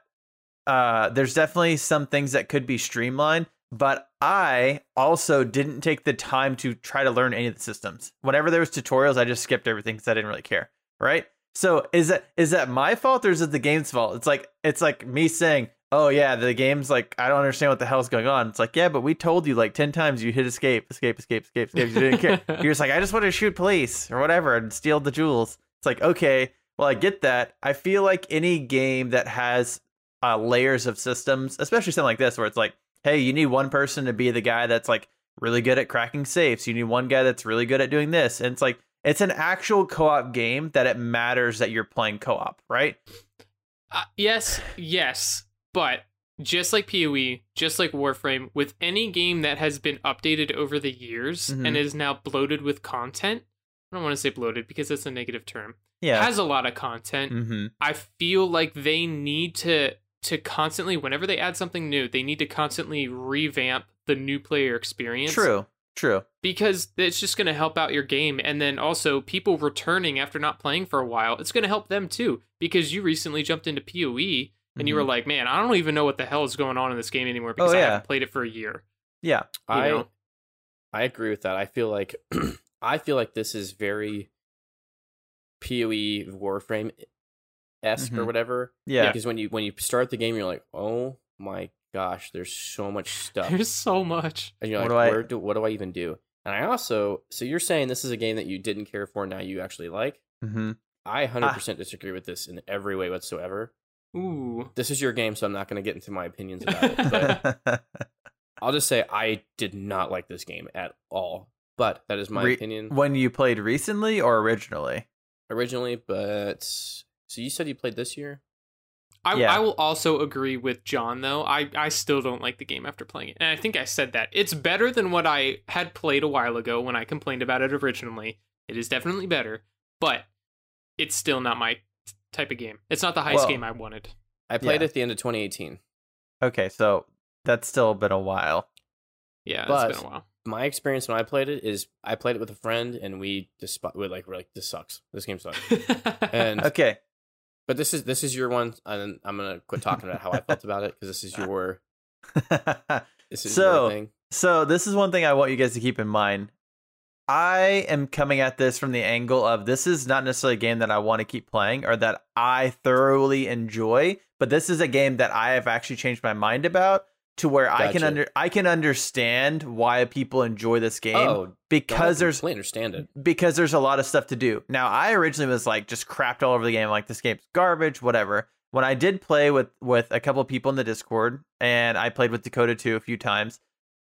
S3: uh, there's definitely some things that could be streamlined, but I also didn't take the time to try to learn any of the systems. Whenever there was tutorials, I just skipped everything because I didn't really care. Right? So is that is that my fault or is it the game's fault? It's like it's like me saying, "Oh yeah, the game's like I don't understand what the hell's going on." It's like, "Yeah, but we told you like ten times you hit escape, escape, escape, escape, escape." You didn't care. You're just like, "I just want to shoot police or whatever and steal the jewels." It's like, okay, well, I get that. I feel like any game that has uh, layers of systems, especially something like this, where it's like, hey, you need one person to be the guy that's like really good at cracking safes. You need one guy that's really good at doing this. And it's like, it's an actual co op game that it matters that you're playing co op, right?
S2: Uh, yes, yes, but just like PoE, just like Warframe, with any game that has been updated over the years
S3: Mhm.
S2: and is now bloated with content, I don't want to say bloated because that's a negative term.
S3: Yeah.
S2: Has a lot of content.
S3: mm-hmm.
S2: I feel like they need to to constantly whenever they add something new, they need to constantly revamp the new player experience.
S3: True. True.
S2: Because it's just going to help out your game and then also people returning after not playing for a while, it's going to help them too because you recently jumped into PoE and you were like, "Man, I don't even know what the hell is going on in this game anymore because
S3: Mm-hmm. Oh,
S2: I
S3: yeah.
S2: haven't played it for a year."
S3: Yeah.
S2: You
S1: I
S2: know?
S1: I agree with that. I feel like I feel like this is very PoE Warframe esque or
S3: Mhm.
S1: whatever.
S3: Yeah.
S1: Because when you when you start the game, you're like, oh my gosh, there's so much stuff,
S2: There's so much.
S1: and you're
S3: What
S1: like,
S3: do I-
S1: do what do I even do? And I also, so you're saying this is a game that you didn't care for, now you actually like.
S3: hmm
S1: I
S3: Ah.
S1: 100% disagree with this in every way whatsoever.
S2: Ooh.
S1: This is your game, so I'm not going to get into my opinions about it. But I'll just say I did not like this game at all. But that is my
S3: Re-
S1: opinion
S3: when you played recently or originally?
S1: originally. But so you said you played this year?
S2: I,
S3: Yeah.
S2: I will also agree with John though. I, I still don't like the game after playing it. And I think I said that. It's better than what I had played a while ago when I complained about it originally. It is definitely better, but it's still not my type of game. It's not the heist
S3: Well-
S2: game I wanted.
S1: I played
S3: Yeah.
S1: at the end of 2018.
S3: Okay, so that's still been a while.
S2: Yeah,
S1: But-
S2: it's been a while.
S1: My experience when I played it is I played it with a friend and we just we like we're like this sucks. This game sucks. And
S3: Okay.
S1: But this is this is your one, and I'm gonna quit talking about how I felt about it because this is your this is
S3: So-
S1: your thing.
S3: So this is one thing I want you guys to keep in mind. I am coming at this from the angle of this is not necessarily a game that I want to keep playing or that I thoroughly enjoy, but this is a game that I have actually changed my mind about to where I can under I can understand why people enjoy this game
S1: Oh,
S3: because there's
S1: completely understand it.
S3: because there's a lot of stuff to do. Now, I originally was like just crapped all over the game, like this game's garbage, whatever. When I did play with with a couple of people in the Discord, and I played with Dakota too a few times,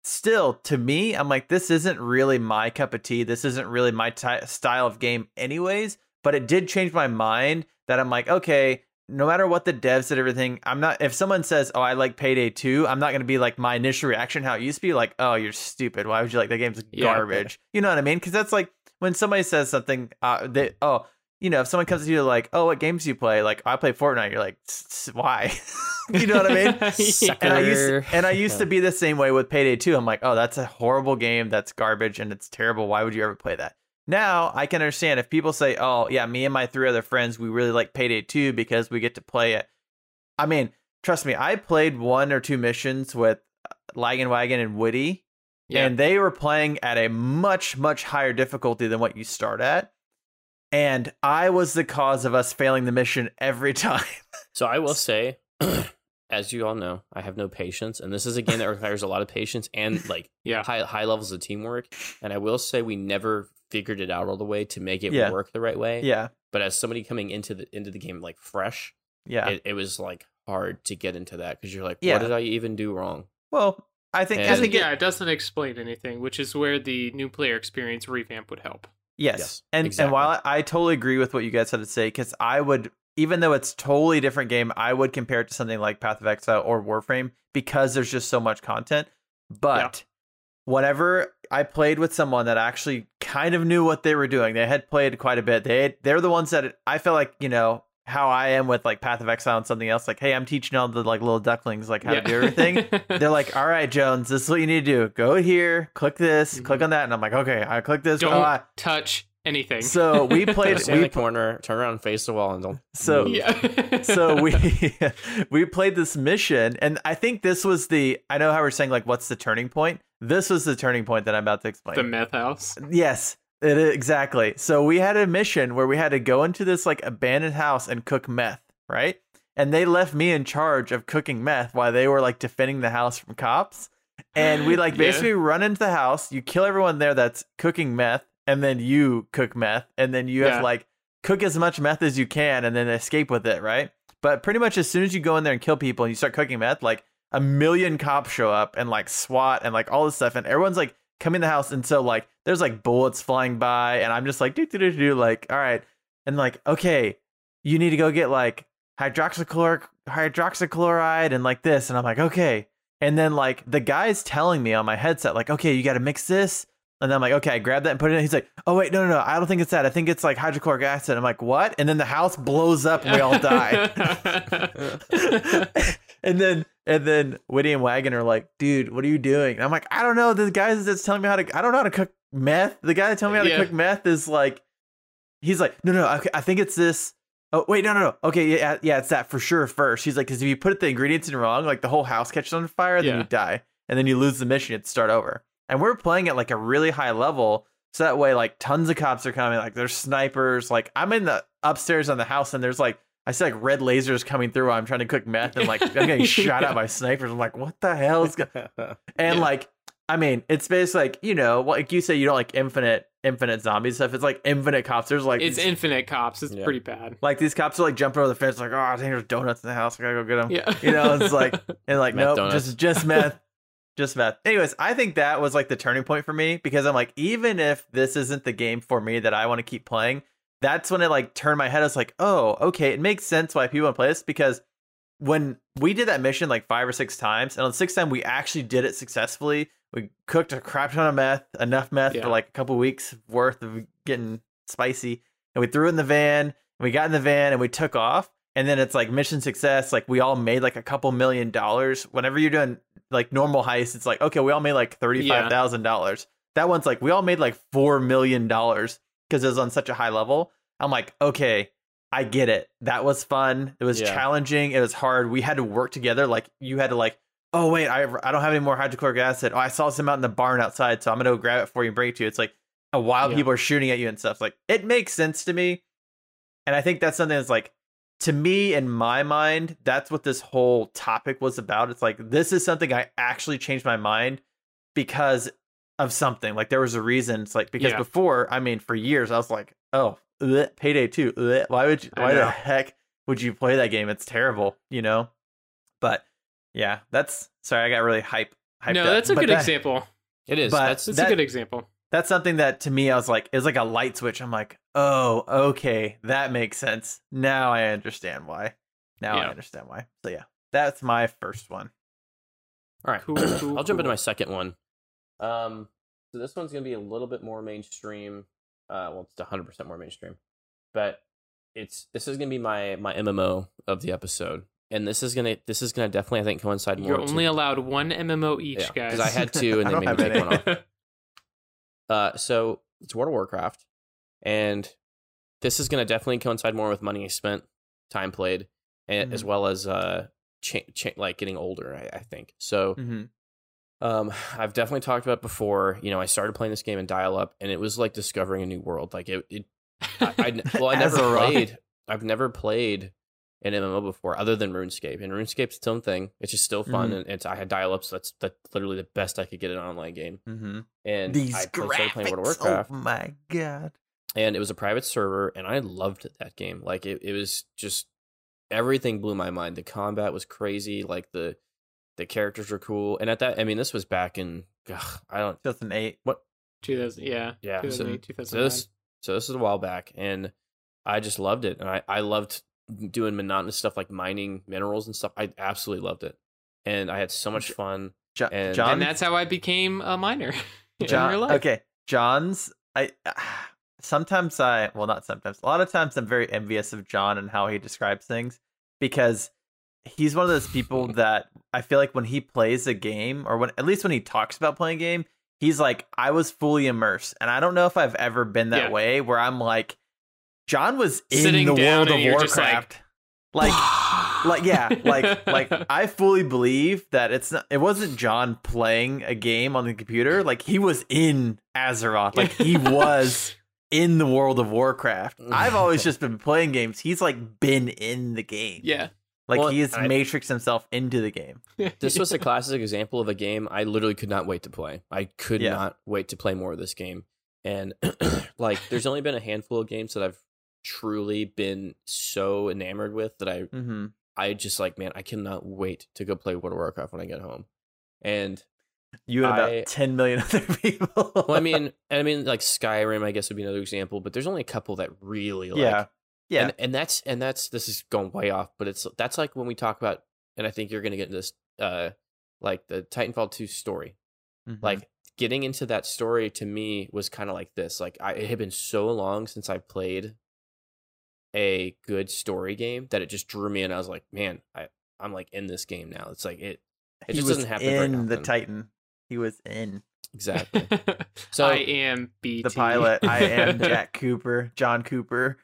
S3: still to me, I'm like, this isn't really my cup of tea. This isn't really my ty style of game, anyways. But it did change my mind that I'm like, okay, no matter what the devs said, everything, I'm not. If someone says, "Oh, I like Payday 2, I'm not going to be like my initial reaction how it used to be, like, "Oh, you're stupid. Why would you like that game's
S2: Yeah.
S3: garbage?" You know what I mean? Because that's like when somebody says something, uh, they, oh, you know, if someone comes to you like, "Oh, what games do you play?" Like, I play Fortnite. You're like, "S- s- why? you know what I mean? and I used and I used to be the same way with Payday 2. I'm like, oh, that's a horrible game. That's garbage and it's terrible. Why would you ever play that? Now I can understand if people say, oh, yeah, me and my three other friends, we really like Payday 2 because we get to play it. I mean, trust me, I played one or two missions with uh, Laggin Wagon and Woody,
S2: Yeah.
S3: and they were playing at a much, much higher difficulty than what you start at. And I was the cause of us failing the mission every time.
S1: So I will say, as you all know, I have no patience, and this is a game that requires a lot of patience and like
S2: yeah.
S1: high high levels of teamwork. And I will say, we never figured it out all the way to make it
S3: Yeah.
S1: work the right way.
S3: yeah.
S1: But as somebody coming into the into the game like fresh,
S3: Yeah.
S1: it, it was like hard to get into that because you're like,
S3: Yeah.
S1: what did I even do wrong?
S3: well, I think, I think it,
S2: yeah, it doesn't explain anything, which is where the new player experience revamp would help.
S3: Yes.
S1: Yes,
S3: and
S1: exactly.
S3: and while I, I totally agree with what you guys had to say, because I would, even though it's totally different game, I would compare it to something like Path of Exile or Warframe because there's just so much content. But whenever I played with someone that actually kind of knew what they were doing, they had played quite a bit. They they're the ones that I feel like you know how I am with like Path of Exile and something else. Like, hey, I'm teaching all the like little ducklings like how to do everything. They're like, all right, Jones, this is what you need to do. Go here, click this, click
S2: Mhm.
S3: on that, and I'm like, okay, I click this.
S2: Don't
S3: oh, I-
S2: touch anything.
S3: so we played.
S1: Stand in
S3: we
S1: the corner, turn around, face the wall, and don't.
S3: So-
S2: yeah.
S3: so we we played this mission, and I think this was the. I know how we're saying like, what's the turning point? This was the turning point that I'm about to explain.
S2: the meth house.
S3: Yes, it is, exactly. So we had a mission where we had to go into this like abandoned house and cook meth, right? And they left me in charge of cooking meth while they were like defending the house from cops. And we like
S2: Yeah.
S3: basically run into the house, you kill everyone there that's cooking meth, and then you cook meth, and then you have
S2: Yeah.
S3: to like cook as much meth as you can and then escape with it, right? But pretty much as soon as you go in there and kill people and you start cooking meth, like a million cops show up and like SWAT and like all this stuff, and everyone's like coming in the house, and so like there's like bullets flying by, and I'm just like do do do do like all right, and like okay, you need to go get like hydroxychloric hydroxychloride and like this, and I'm like okay, and then like the guy's telling me on my headset like okay, you got to mix this. And then I'm like, okay, I grab that and put it in. He's like, oh, wait, no, no, no. I don't think it's that. I think it's like hydrochloric acid. I'm like, what? And then the house blows up and we all die. and then and then Whitty and Wagon are like, dude, what are you doing? And I'm like, I don't know. The guy that's telling me how to I don't know how to cook meth. The guy that telling me how to
S2: Yeah.
S3: cook meth is like he's like, no, no, okay, I think it's this. Oh wait, no, no, no. Okay, yeah, yeah, it's that for sure. First, he's like, because if you put the ingredients in wrong, like the whole house catches on fire, then
S2: Yeah.
S3: you die, and then you lose the mission. You have to start over. And we're playing at like a really high level. So that way, like tons of cops are coming. Like there's snipers. Like I'm in the upstairs on the house, and there's like I see like red lasers coming through. while I'm trying to cook meth, and like I'm getting shot
S2: Yeah.
S3: at by snipers. I'm like, what the hell is going? And
S2: Yeah.
S3: like, I mean, it's basically like you know, like you say, you don't like infinite, infinite zombie stuff. It's like infinite cops. There's like
S2: it's
S3: these-
S2: infinite cops. It's
S1: Yeah.
S2: pretty bad.
S3: like these cops are like jumping over the fence, like, oh, I think there's donuts in the house. I gotta go get them.
S2: Yeah.
S3: You know, it's like and like,
S1: Meth
S3: nope,
S1: donuts.
S3: just just meth, just meth. Anyways, I think that was like the turning point for me because I'm like, even if this isn't the game for me that I want to keep playing, that's when it like turned my head. I was like, oh, okay, it makes sense why people want to play this because when we did that mission like five or six times, and on the sixth time we actually did it successfully. We cooked a crap ton of meth, enough meth
S2: Yeah.
S3: for like a couple weeks worth of getting spicy, and we threw it in the van. And we got in the van and we took off. And then it's like mission success. Like we all made like a couple million dollars. Whenever you're doing like normal heists, it's like okay, we all made like thirty five thousand dollars. That one's like we all made like four million dollars because it was on such a high level. I'm like, okay, I get it. That was fun. It was
S1: Yeah.
S3: challenging. It was hard. We had to work together. Like you had to like, oh wait, I I don't have any more hydrochloric acid. Oh, I saw some out in the barn outside, so I'm gonna go grab it for you and bring it to you. It's like a while
S2: Yeah.
S3: people are shooting at you and stuff. Like it makes sense to me, and I think that's something that's like to me in my mind. That's what this whole topic was about. It's like this is something I actually changed my mind because of something. Like there was a reason. It's like because
S2: Yeah.
S3: before, I mean, for years I was like, oh, ugh, payday two. ugh, Why would you, why the heck would you play that game? It's terrible, you know. But yeah, that's sorry. I got really hype. Hyped
S2: no,
S3: up.
S2: that's a
S3: But
S2: good
S3: that-
S2: example.
S1: It is.
S3: But-
S1: That's
S2: That's
S3: that-
S2: a good example.
S3: That's something that to me I was like, it was like a light switch. I'm like, oh, okay, that makes sense. Now I understand why. Now I understand why. So yeah, that's my first one.
S1: all right.
S2: Cool, cool,
S1: I'll jump into my second one. Um, so this one's gonna be a little bit more mainstream. Uh, well, it's 100 percent more mainstream, but it's this is gonna be my my MMO of the episode, and this is gonna this is gonna definitely I think coincide more.
S2: You're
S1: to-
S2: only allowed one MMO each,
S1: Yeah,
S2: guys.
S1: 'cause I had two, and
S3: I
S1: they made me take
S3: any.
S1: one off. Uh, so it's World of Warcraft, and this is going to definitely coincide more with money spent, time played, and as well as uh, cha- cha- like getting older. I, I think so.
S3: Mm-hmm.
S1: Um, I've definitely talked about before. You know, I started playing this game in dial up, and it was like discovering a new world. Like it, it I, I well, I never played. I've never played an MMO before, other than RuneScape, and RuneScape's its own thing. It's just still fun,
S3: Mhm.
S1: and it's I had dial ups. So that's that's literally the best I could get in an online game.
S3: Mm-hmm.
S1: And
S3: These
S1: I played- started playing World of
S3: graphics.
S1: Warcraft
S3: Oh my god.
S1: and it was a private server and i loved that game like it, it was just everything blew my mind the combat was crazy like the the characters were cool and at that i mean this was back in ugh, i don't
S3: 2008.
S2: What 2000, yeah,
S1: Yeah, so-
S2: 2008,
S1: so
S2: 2009.
S1: this so this is a while back and i just loved it and i i loved doing monotonous stuff like mining minerals and stuff i absolutely loved it and i had so much fun
S3: Jo-
S1: And-
S3: John.
S2: and that's how I became a miner in
S3: John.
S2: real life.
S3: Okay, John's. I sometimes I well not sometimes. A lot of times I'm very envious of John and how he describes things because he's one of those people that I feel like when he plays a game or when at least when he talks about playing a game, he's like I was fully immersed. And I don't know if I've ever been that
S2: Yeah.
S3: way where I'm like John was in
S2: Sitting
S3: the world of
S2: you're like-
S3: Warcraft. like like yeah like like i fully believe that it's not it wasn't john playing a game on the computer like he was in azeroth like he was in the world of warcraft i've always just been playing games he's like been in the game
S2: yeah.
S3: like
S1: Well,
S3: he's
S1: I-
S3: matrixed himself into the game
S1: this was a classic example of a game I literally could not wait to play. I could
S3: Yeah.
S1: not wait to play more of this game. And like there's only been a handful of games that I've truly been so enamored with that I
S3: mm-hmm.
S1: I just like man, I cannot wait to go play World of Warcraft when I get home. And
S3: you and about
S1: I-
S3: 10 million other people
S1: well, I mean, I mean, like Skyrim, I guess would be another example, but there's only a couple that really like,
S3: yeah yeah
S1: and, and that's and that's this is going way off, but it's that's like when we talk about, and I think you're gonna get into this, uh, like the Titanfall two story,
S3: Mhm.
S1: like getting into that story to me was kind of like this like I, it had been so long since i played a good story game that it just drew me in. i was like man i i'm like in this game now it's like it it
S3: he
S1: just
S3: was
S1: doesn't happen very
S3: in the
S1: often.
S3: titan he was in
S1: exactly So-
S2: I am BT.
S3: the pilot i am jack cooper john cooper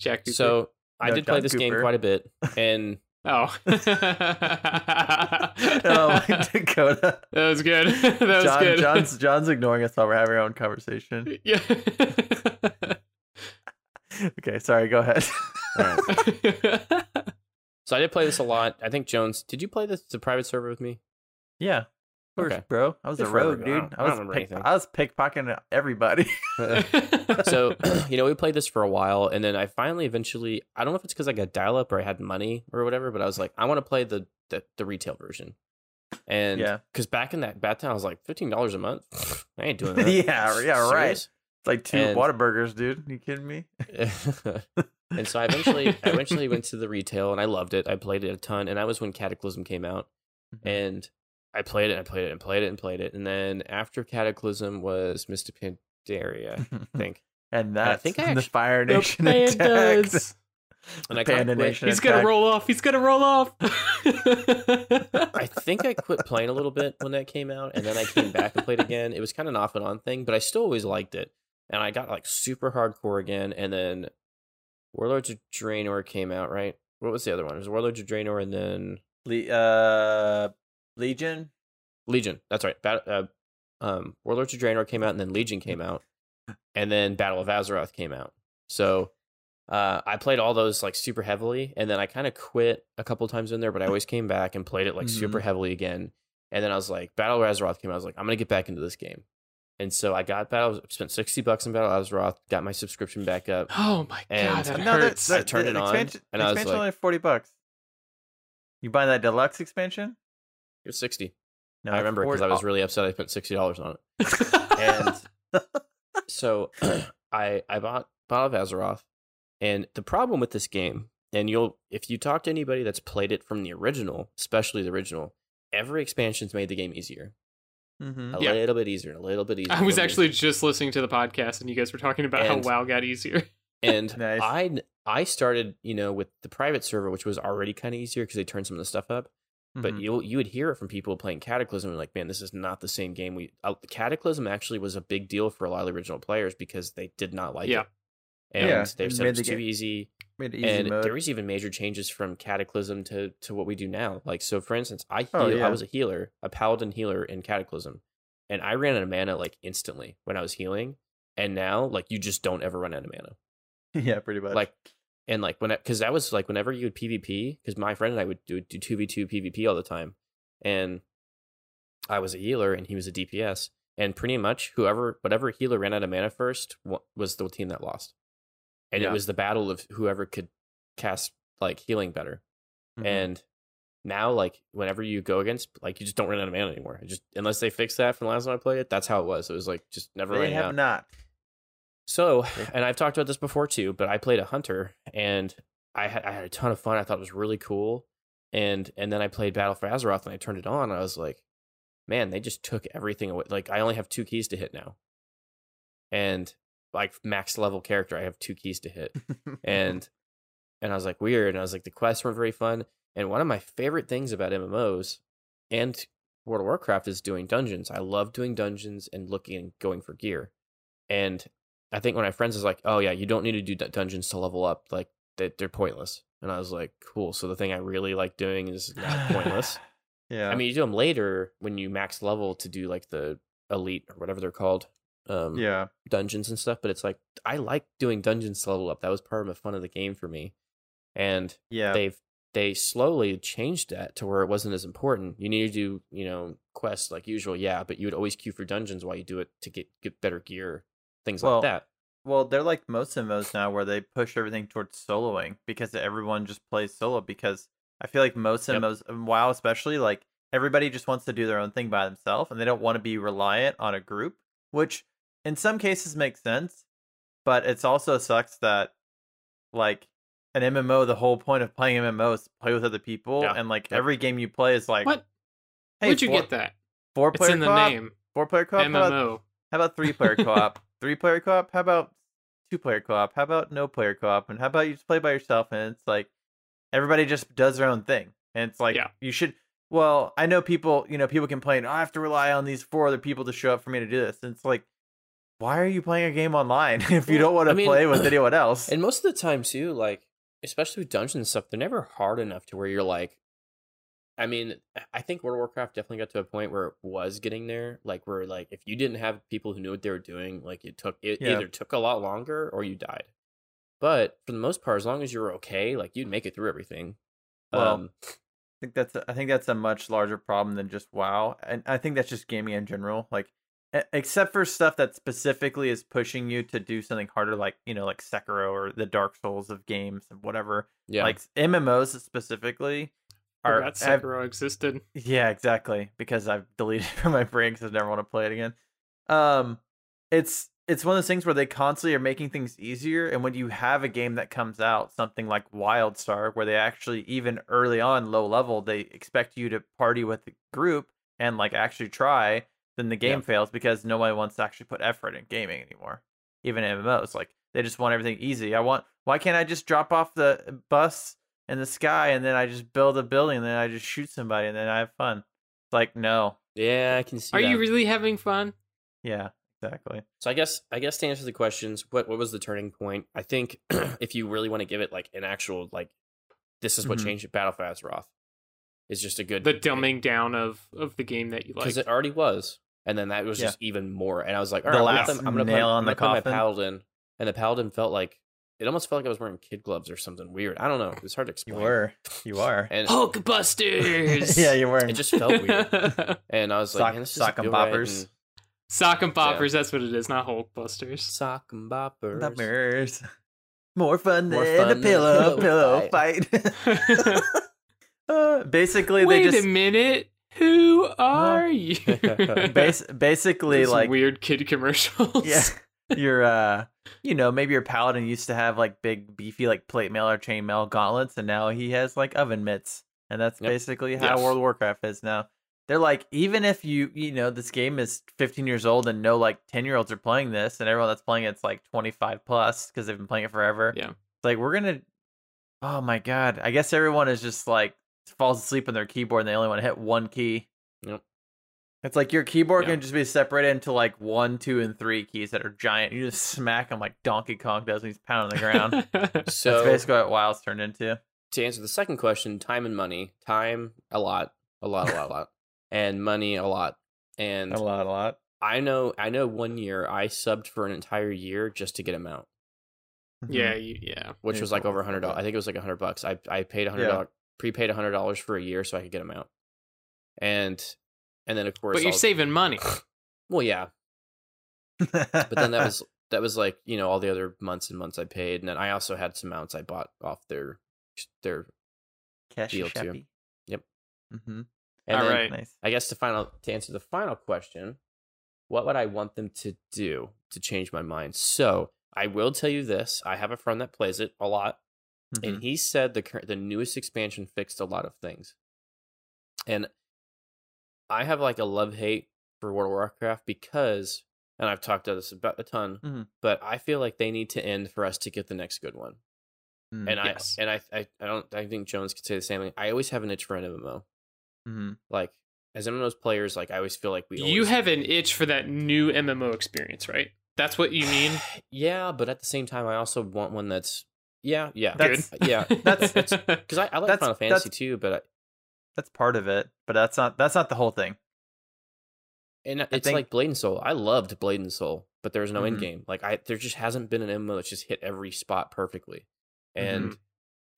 S2: Jack Cooper.
S1: so i
S3: No,
S1: did play
S3: John
S1: this game quite a bit and
S2: Oh.
S3: oh, Dakota.
S2: That was good. That was
S3: John,
S2: good.
S3: John's John's ignoring us while we're having our own conversation.
S2: yeah.
S3: Okay, sorry. Go ahead.
S1: All right. So I did play this a lot. I think Jones, did you play this the private server with me?
S3: yeah, of course,
S1: Okay.
S3: bro. I was
S1: Did
S3: a rogue,
S1: ago. I
S3: dude.
S1: don't-
S3: I
S1: I
S3: was
S1: don't
S3: pick,
S1: anything.
S3: I was pickpocketing everybody.
S1: so you know we played this for a while and then i finally eventually i don't know if it's because i got dial up or i had money or whatever but i was like i want to play the, the the retail version and
S3: Yeah.
S1: because back in that bat town i was like $15 a month i ain't doing that
S3: yeah, yeah, right.
S1: Serious?
S3: It's like two
S1: And-
S3: Whataburgers, dude. you kidding me?
S1: and so i eventually i eventually went to the retail and i loved it i played it a ton and that was when cataclysm came out
S3: Mm-hmm.
S1: and i played it and I played it and played it and played it and then after cataclysm was mr pandaria i think
S3: and
S1: I think I
S3: the Fire Nation attacked.
S2: pandas.
S1: and i
S3: Panda Nation
S2: He's gonna roll off. He's gonna roll off.
S1: I think I quit playing a little bit when that came out, and then I came back and played again. It was kind of an off and on thing, but I still always liked it. And I got like super hardcore again, and then Warlords of Draenor came out, right? What was the other one? It was Warlords of Draenor, and then
S3: Le- uh, Legion.
S1: Legion. That's right. Bat- uh, um, Warlords of Draenor came out, and then Legion came out, and then Battle of Azeroth came out. So uh, I played all those like super heavily, and then I kind of quit a couple times in there, but I always came back and played it like super heavily again. And then I was like, Battle of Azeroth came out. I was like, I'm gonna get back into this game. And so I got Battle, spent sixty bucks on Battle of Azeroth, got my subscription back up.
S2: oh my
S1: And-
S2: god, that
S3: No, that-
S2: hurts.
S1: I turned it on,
S3: expansion,
S1: and I was
S3: expansion
S1: like-
S3: only forty bucks. You buy that deluxe expansion?
S1: It was sixty.
S3: No,
S1: I remember because I was really upset. I spent sixty dollars on it. and so I I bought Battle of Azeroth, and the problem with this game, and you'll if you talk to anybody that's played it from the original, especially the original, every expansion's made the game easier,
S3: Mhm.
S1: a
S2: Yeah.
S1: little bit easier, a little bit easier.
S2: I was
S1: little bit
S2: actually just listening to the podcast, and you guys were talking about
S1: And-
S2: how WoW got easier.
S1: and
S3: Nice.
S1: I I started you know with the private server, which was already kind of easier because they turned some of the stuff up. But
S3: Mhm.
S1: you you would hear it from people playing Cataclysm, and like, man, this is not the same game. We uh, Cataclysm actually was a big deal for a lot of the original players because they did not like
S2: Yeah.
S1: it, and
S3: Yeah,
S1: they said
S3: made
S1: it was
S3: the
S1: too
S3: game-
S1: easy.
S3: Made it easy
S1: and
S3: mode.
S1: there was even major changes from Cataclysm to to what we do now. Like, so for instance, I oh, heal,
S3: Oh, yeah.
S1: I was a healer, a paladin healer in Cataclysm, and I ran out of mana like instantly when I was healing. And now, like, you just don't ever run out of mana
S3: yeah, pretty much.
S1: like and like when because that was like whenever you would pvp because my friend and i would do, do 2v2 pvp all the time and i was a healer and he was a dps and pretty much whoever whatever healer ran out of mana first was the team that lost and
S3: Yeah.
S1: it was the battle of whoever could cast like healing better
S3: Mhm.
S1: and now like whenever you go against like you just don't run out of mana anymore It just unless they fix that from the last time i played it that's how it was it was like just never
S3: they have
S1: out
S3: not.
S1: so, and I've talked about this before too, but I played a hunter and I had I had a ton of fun. I thought it was really cool. And and then I played Battle for Azeroth and I turned it on and I was like, man, they just took everything away. Like I only have two keys to hit now. And like max level character, I have two keys to hit. And and I was like, weird. And I was like, the quests weren't very fun. And one of my favorite things about MMOs and World of Warcraft is doing dungeons. I love doing dungeons and looking and going for gear. And I think when my friends was like, "Oh yeah, you don't need to do dun- dungeons to level up. Like they, they're pointless." And I was like, "Cool." So the thing I really like doing is not pointless.
S3: yeah.
S1: I mean, you do them later when you max level to do like the elite or whatever they're called, um,
S3: yeah.
S1: dungeons and stuff. But it's like I like doing dungeons to level up. That was part of the fun of the game for me. And
S3: Yeah.
S1: they've they slowly changed that to where it wasn't as important. You need to do you know quests like usual, yeah, but you would always queue for dungeons while you do it to get get better gear, things
S3: Well,
S1: like that.
S3: Well, they're like most MMOs now where they push everything towards soloing because everyone just plays solo because I feel like most
S1: Yep.
S3: MMOs, and WoW especially, like everybody just wants to do their own thing by themselves and they don't want to be reliant on a group, which in some cases makes sense, but it's also sucks that like an MMO, the whole point of playing MMO is to play with other people
S1: Yeah.
S3: and like
S1: Yep.
S3: every game you play is like
S2: what?
S3: Hey,
S2: Where'd you
S3: four,
S2: get that?
S3: Four player.
S2: It's
S3: player
S2: in the
S3: co-op?
S2: name.
S3: Four player co-op? How about-
S2: MMO.
S3: how about three player co-op? three player co-op? How about two player co-op? How about no player co-op? And how about you just play by yourself and it's like everybody just does their own thing. And it's like
S2: Yeah.
S3: you should well, I know people, you know, people complain, oh, I have to rely on these four other people to show up for me to do this. And it's like, why are you playing a game online if you don't want
S1: I
S3: to
S1: mean-
S3: play with anyone else?
S1: And most of the time too, like especially with dungeons and stuff, they're never hard enough to where you're like. I mean, I think World of Warcraft definitely got to a point where it was getting there, like where like if you didn't have people who knew what they were doing, like it took it
S3: Yeah.
S1: either took a lot longer or you died. But for the most part, as long as you're okay, like you'd make it through everything.
S3: Well,
S1: um,
S3: I think that's a, I think that's a much larger problem than just WoW, and I think that's just gaming in general. Like, except for stuff that specifically is pushing you to do something harder, like you know, like Sekiro or the Dark Souls of games and whatever.
S1: yeah,
S3: Like MMOs specifically are
S2: Forgot
S3: have-
S2: Sekiro existed.
S3: Yeah, exactly. Because I've deleted it from my brain because I never want to play it again. Um, it's it's one of those things where they constantly are making things easier, and when you have a game that comes out, something like WildStar, where they actually even early on low level, they expect you to party with the group and like actually try, then the game
S1: Yeah.
S3: fails because nobody wants to actually put effort in gaming anymore. Even MMOs, like they just want everything easy. I want. Why can't I just drop off the bus in the sky and then I just build a building and then I just shoot somebody and then I have fun? It's like no,
S1: yeah, I can see.
S2: Are
S1: that.
S2: you really having fun?
S3: yeah, exactly.
S1: So I guess I guess to answer the questions, what what was the turning point? I think if you really want to give it like an actual like, this is what
S3: Mhm.
S1: changed it. Battle for Azeroth is just a good
S2: The dumbing down of of the game that you like.
S1: because it already was, and then that was
S3: Yeah.
S1: just even more. And I was like, all
S3: The
S1: right, I'm
S3: last
S1: gonna, I'm gonna put,
S3: nail
S1: I'm
S3: on the
S1: gonna put
S3: coffin.
S1: my paladin, and the paladin felt like it almost felt like I was wearing kid gloves or something weird. I don't know. It's hard to explain.
S3: You were, you are.
S1: and
S2: Hulkbusters.
S3: yeah, you were.
S1: it just felt weird. And I was like,
S3: Sock-
S1: man, this
S3: sock and
S1: feel right,
S3: boppers.
S1: and
S2: Sock'em Boppers. That's what it is, not Hulkbusters.
S1: Sock'em Boppers.
S3: Nightmares. More fun
S1: More
S3: than
S1: fun
S3: a
S1: than a
S3: pillow
S1: pillow
S3: pillow fight. uh, basically,
S2: Wait
S3: they just
S2: a minute. Who are you?
S3: bas- basically
S2: Those
S3: like
S2: weird kid commercials.
S3: yeah, your uh, you know, maybe your paladin used to have like big beefy like plate mail or chain mail gauntlets, and now he has like oven mitts, and that's
S1: Yep.
S3: basically how
S2: Yes.
S3: World of Warcraft is now. They're like, even if you, you know, this game is 15 years old and no like 10 year olds are playing this, and everyone that's playing it's like 25 plus because they've been playing it forever.
S2: Yeah.
S3: It's like we're gonna. Oh my god! I guess everyone is just like falls asleep on their keyboard and they only want to hit one key.
S1: Yep.
S3: It's like your keyboard
S2: Yeah.
S3: can just be separated into like one, two, and three keys that are giant. You just smack them like Donkey Kong does when he's pounding the ground. That's
S1: So
S3: basically what WoW's turned into.
S1: to answer the second question, time and money. Time a lot, a lot, a lot, a lot, and money a lot. And
S3: A lot, a lot.
S1: I know, I know. One year I subbed for an entire year just to get him out, mm-hmm.
S2: yeah, you, yeah.
S1: which
S3: Yeah,
S1: was like over a hundred dollars. I think it was like a hundred bucks. I I paid a hundred
S3: Yeah.
S1: dollars, prepaid a hundred dollars for a year so I could get them out. And and then of course,
S2: But you're
S1: I'll-
S2: saving money.
S1: Well, yeah,
S3: but
S1: but then that was that was like you know all the other months and months I paid, and then I also had some mounts I bought off their their
S3: Cash
S1: deal too. Yep.
S3: Mm-hmm.
S1: and
S2: All
S1: then-
S2: right.
S3: Nice.
S1: I guess to final to answer the final question, what would I want them to do to change my mind? So I will tell you this: I have a friend that plays it a lot,
S3: Mhm.
S1: and he said the the newest expansion fixed a lot of things. And I have like a love hate for World of Warcraft because, and I've talked about this about a ton,
S3: Mhm.
S1: but I feel like they need to end for us to get the next good one.
S3: Mm,
S1: And
S2: Yes.
S1: I and I, I I don't I think Jones could say the same thing. I always have an itch for an MMO.
S3: mhm.
S1: Like as MMOs players, like I always feel like we
S2: You have an itch for that new MMO experience, right? That's what you mean.
S1: yeah, but at the same time, I also want one that's yeah, yeah,
S3: That's-
S1: yeah.
S3: that's-
S1: because I, I like
S3: that's-
S1: Final Fantasy
S3: that's-
S1: too, but I,
S3: That's part of it, but that's not that's not the whole thing.
S1: and it's
S3: think-
S1: like Blade and Soul. I loved Blade and Soul, but there was no
S3: Mhm.
S1: end game. Like I, there just hasn't been an MMO that's just hit every spot perfectly, and
S3: Mm-hmm.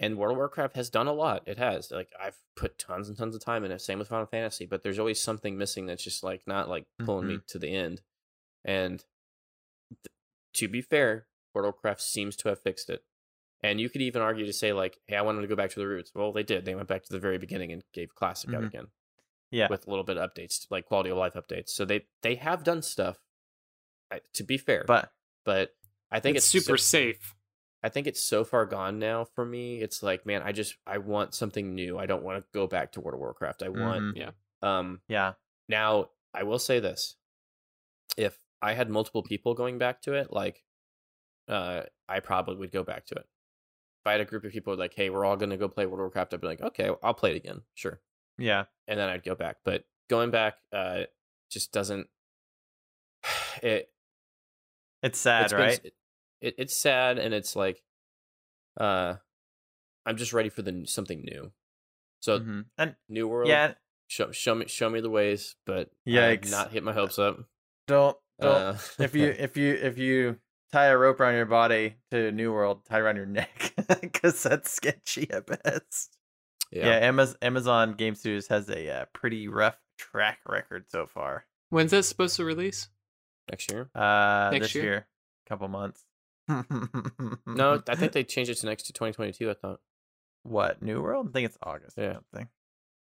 S1: and World of Warcraft has done a lot. It has. Like I've put tons and tons of time in it. Same with Final Fantasy, but there's always something missing that's just like not like pulling me to the end. And th- to be fair, World of Warcraft seems to have fixed it. And you could even argue to say like, "Hey, I wanted to go back to the roots." Well, they did. They went back to the very beginning and gave Classic out
S3: Mhm.
S1: again
S3: Yeah.
S1: with a little bit of updates, like quality of life updates. So they they have done stuff. To be fair,
S3: But
S1: but I think
S2: it's,
S1: it's,
S2: super
S1: so-
S2: safe.
S1: I think it's so far gone now for me. It's like, man, I just I want something new. I don't want to go back to World of Warcraft. I want
S2: Mhm.
S1: um
S3: yeah.
S1: now I will say this. If I had multiple people going back to it, like uh I probably would go back to it. If I had a group of people like, hey, we're all gonna go play World of Warcraft, I'd be like, okay, I'll play it again. Sure.
S3: Yeah.
S1: And then I'd go back. But going back uh just doesn't it
S3: It's sad,
S1: it's been-
S3: right?
S1: it, it, it's sad and it's like uh I'm just ready for the something new. So
S3: Mhm. And
S1: new world.
S3: yeah,
S1: Show, show me show me the ways, but yeah, not hit my hopes up.
S3: don't don't
S1: Uh,
S3: if you if you if you tie a rope around your body to New World, tie around your neck because that's sketchy at best. Yeah,
S1: yeah.
S3: Amazon, Amazon Game Studios has a uh, pretty rough track record so far.
S2: When's that supposed to release?
S1: next year.
S3: Uh,
S2: Next
S3: this
S2: year?
S3: year, couple months.
S1: No, I think they changed it to next to 2022. I thought.
S3: what New World? I think it's August or
S1: Yeah.
S3: something.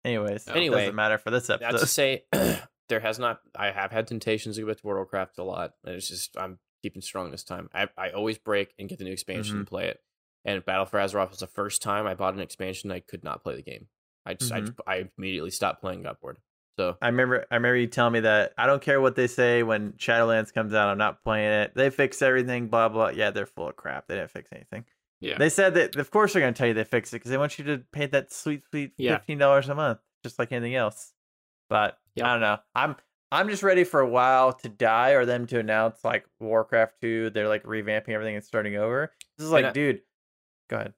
S3: Anyways,
S2: Oh.
S1: Anyway,
S3: doesn't matter for this episode.
S1: Not to say there has not. I have had temptations to go back to World of Warcraft a lot, and it's just I'm keeping strong this time. I I always break and get the new expansion
S3: Mm-hmm.
S1: and play it. And Battle for Azeroth was the first time I bought an expansion. I could not play the game. I just
S3: Mhm.
S1: I, I immediately stopped playing Got bored. So
S3: I remember I remember you telling me that I don't care what they say when Shadowlands comes out, I'm not playing it. They fix everything, blah blah. Yeah, they're full of crap. They didn't fix anything.
S2: Yeah.
S3: They said that of course they're gonna tell you they fixed it because they want you to pay that sweet sweet fifteen dollars a month, just like anything else. But. I don't know. I'm I'm just ready for a while to die or them to announce like Warcraft two. They're like revamping everything and starting over. This is like,
S1: I-
S3: dude, go ahead.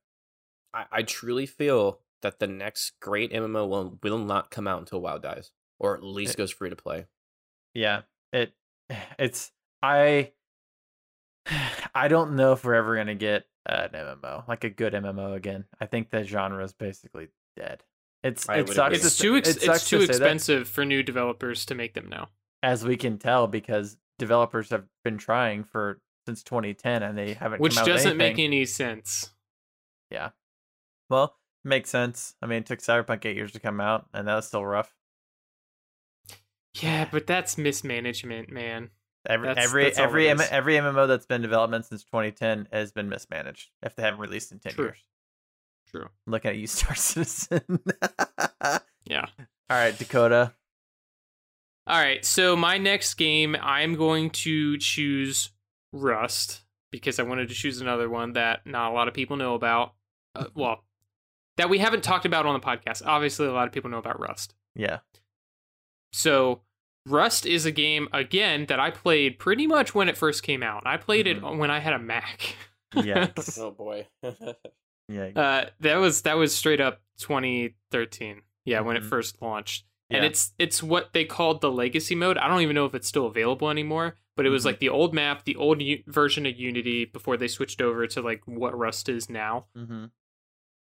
S1: I, I truly feel that the next great MMO will will not come out until WoW dies, or at eh least
S3: It-
S1: goes free to play.
S3: Yeah, it it's I I don't know if we're ever gonna get an MMO like a good MMO again. I think the genre is basically dead. It's
S1: I
S3: it sucks.
S2: It's too ex-
S3: it sucks
S2: it's too
S3: to
S2: expensive for new developers to make them now.
S3: as we can tell because developers have been trying for since 2010 and they haven't
S2: Which
S3: come out
S2: doesn't make any sense. Yeah.
S3: Well makes sense. I mean, it took Cyberpunk eight years to come out, and that was still rough.
S2: Yeah, but that's mismanagement, man.
S3: Every
S2: That's-
S3: every
S2: that's
S3: every M- every MMO that's been in development since 2010 has been mismanaged if they haven't released in 10
S2: True.
S3: years.
S2: True.
S3: Looking at you, Star Citizen.
S2: Yeah.
S3: All right, Dakota.
S2: All right, so my next game, I'm going to choose Rust because I wanted to choose another one that not a lot of people know about. Uh, well, that we haven't talked about on the podcast. Obviously, a lot of people know about Rust.
S3: Yeah.
S2: So, Rust is a game again that I played pretty much when it first came out. I played it when I had a Mac.
S3: Yikes.
S1: Oh boy.
S3: Yeah.
S2: Uh, that was that was straight up 2013. Yeah, when it
S3: Mhm.
S2: first launched. and it's it's what they called the legacy mode. I don't even know if it's still available anymore, but it was
S3: Mhm.
S2: like the old map, the old u- version of Unity before they switched over to like what Rust is now.
S3: mm-hmm.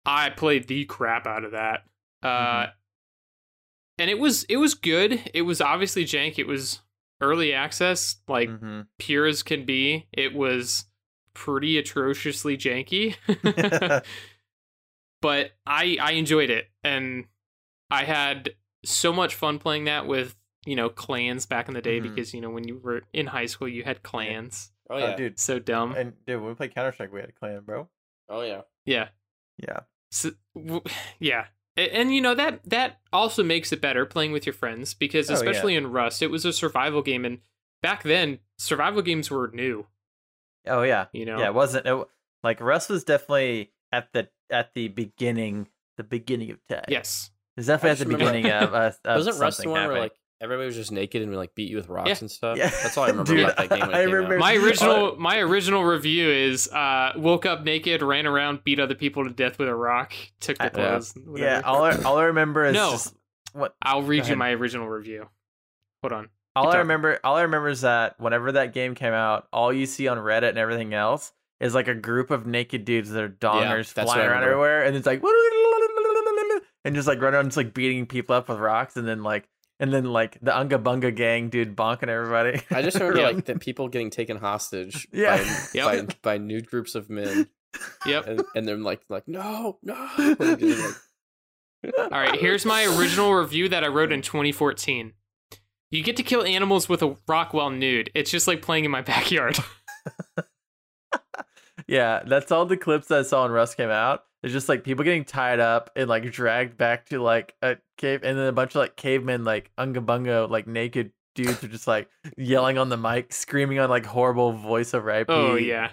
S2: I played the crap out of that. Uh
S3: Mhm.
S2: and it was it was good. It was obviously jank. It was early access, like
S3: mm-hmm.
S2: pure as can be. It was pretty atrociously janky. but I I enjoyed it and I had so much fun playing that with, you know, clans back in the day
S3: Mhm.
S2: because, you know, when you were in high school you had clans.
S1: Oh
S3: Oh,
S1: yeah.
S3: dude.
S2: So dumb.
S3: And dude, when we played Counter Strike, we had a clan, bro.
S1: Oh yeah.
S2: Yeah.
S3: Yeah.
S2: So, w- yeah. A- And you know that that also makes it better playing with your friends because
S3: Oh, yeah.
S2: especially in Rust, it was a survival game and back then survival games were new,
S3: Oh yeah.
S2: you know.
S3: Yeah. It wasn't it, like Rust was definitely at the at the beginning, the beginning of tech.
S2: Yes.
S3: It's definitely at the
S1: remember-
S3: beginning of, uh, of
S1: Wasn't Rust the one where like everybody was just naked and we like beat you with rocks
S2: Yeah.
S1: and stuff?
S3: Yeah.
S1: That's all I remember
S3: Dude,
S1: about that game. It
S3: I
S1: came out.
S3: remember-
S2: My original my original review is uh woke up naked, ran around, beat other people to death with a rock, took the clothes.
S3: yeah, all I, all I remember is
S2: No.
S3: just what
S2: I'll read you my original review. Hold on.
S3: All I remember all I remember is that whenever that game came out, all you see on Reddit and everything else is like a group of naked dudes that are dongers
S1: what
S3: flying around everywhere, and it's like and just like run around just like beating people up with rocks, and then like and then like the Unga Bunga gang dude bonking everybody.
S1: I just remember
S2: Yeah.
S1: like the people getting taken hostage
S3: Yeah.
S1: by,
S2: Yep.
S1: by by nude groups of men,
S2: Yep.
S1: and, and they're like like no no. Like,
S2: All right, here's my original review that I wrote in 2014. You get to kill animals with a rock while nude. It's just like playing in my backyard.
S3: Yeah, that's all the clips I saw when Rust came out. It's just like people getting tied up and like dragged back to like a cave, and then a bunch of like cavemen, like unga bunga, like naked dudes are just like yelling on the mic, screaming on like horrible voiceover IP.
S2: Oh yeah.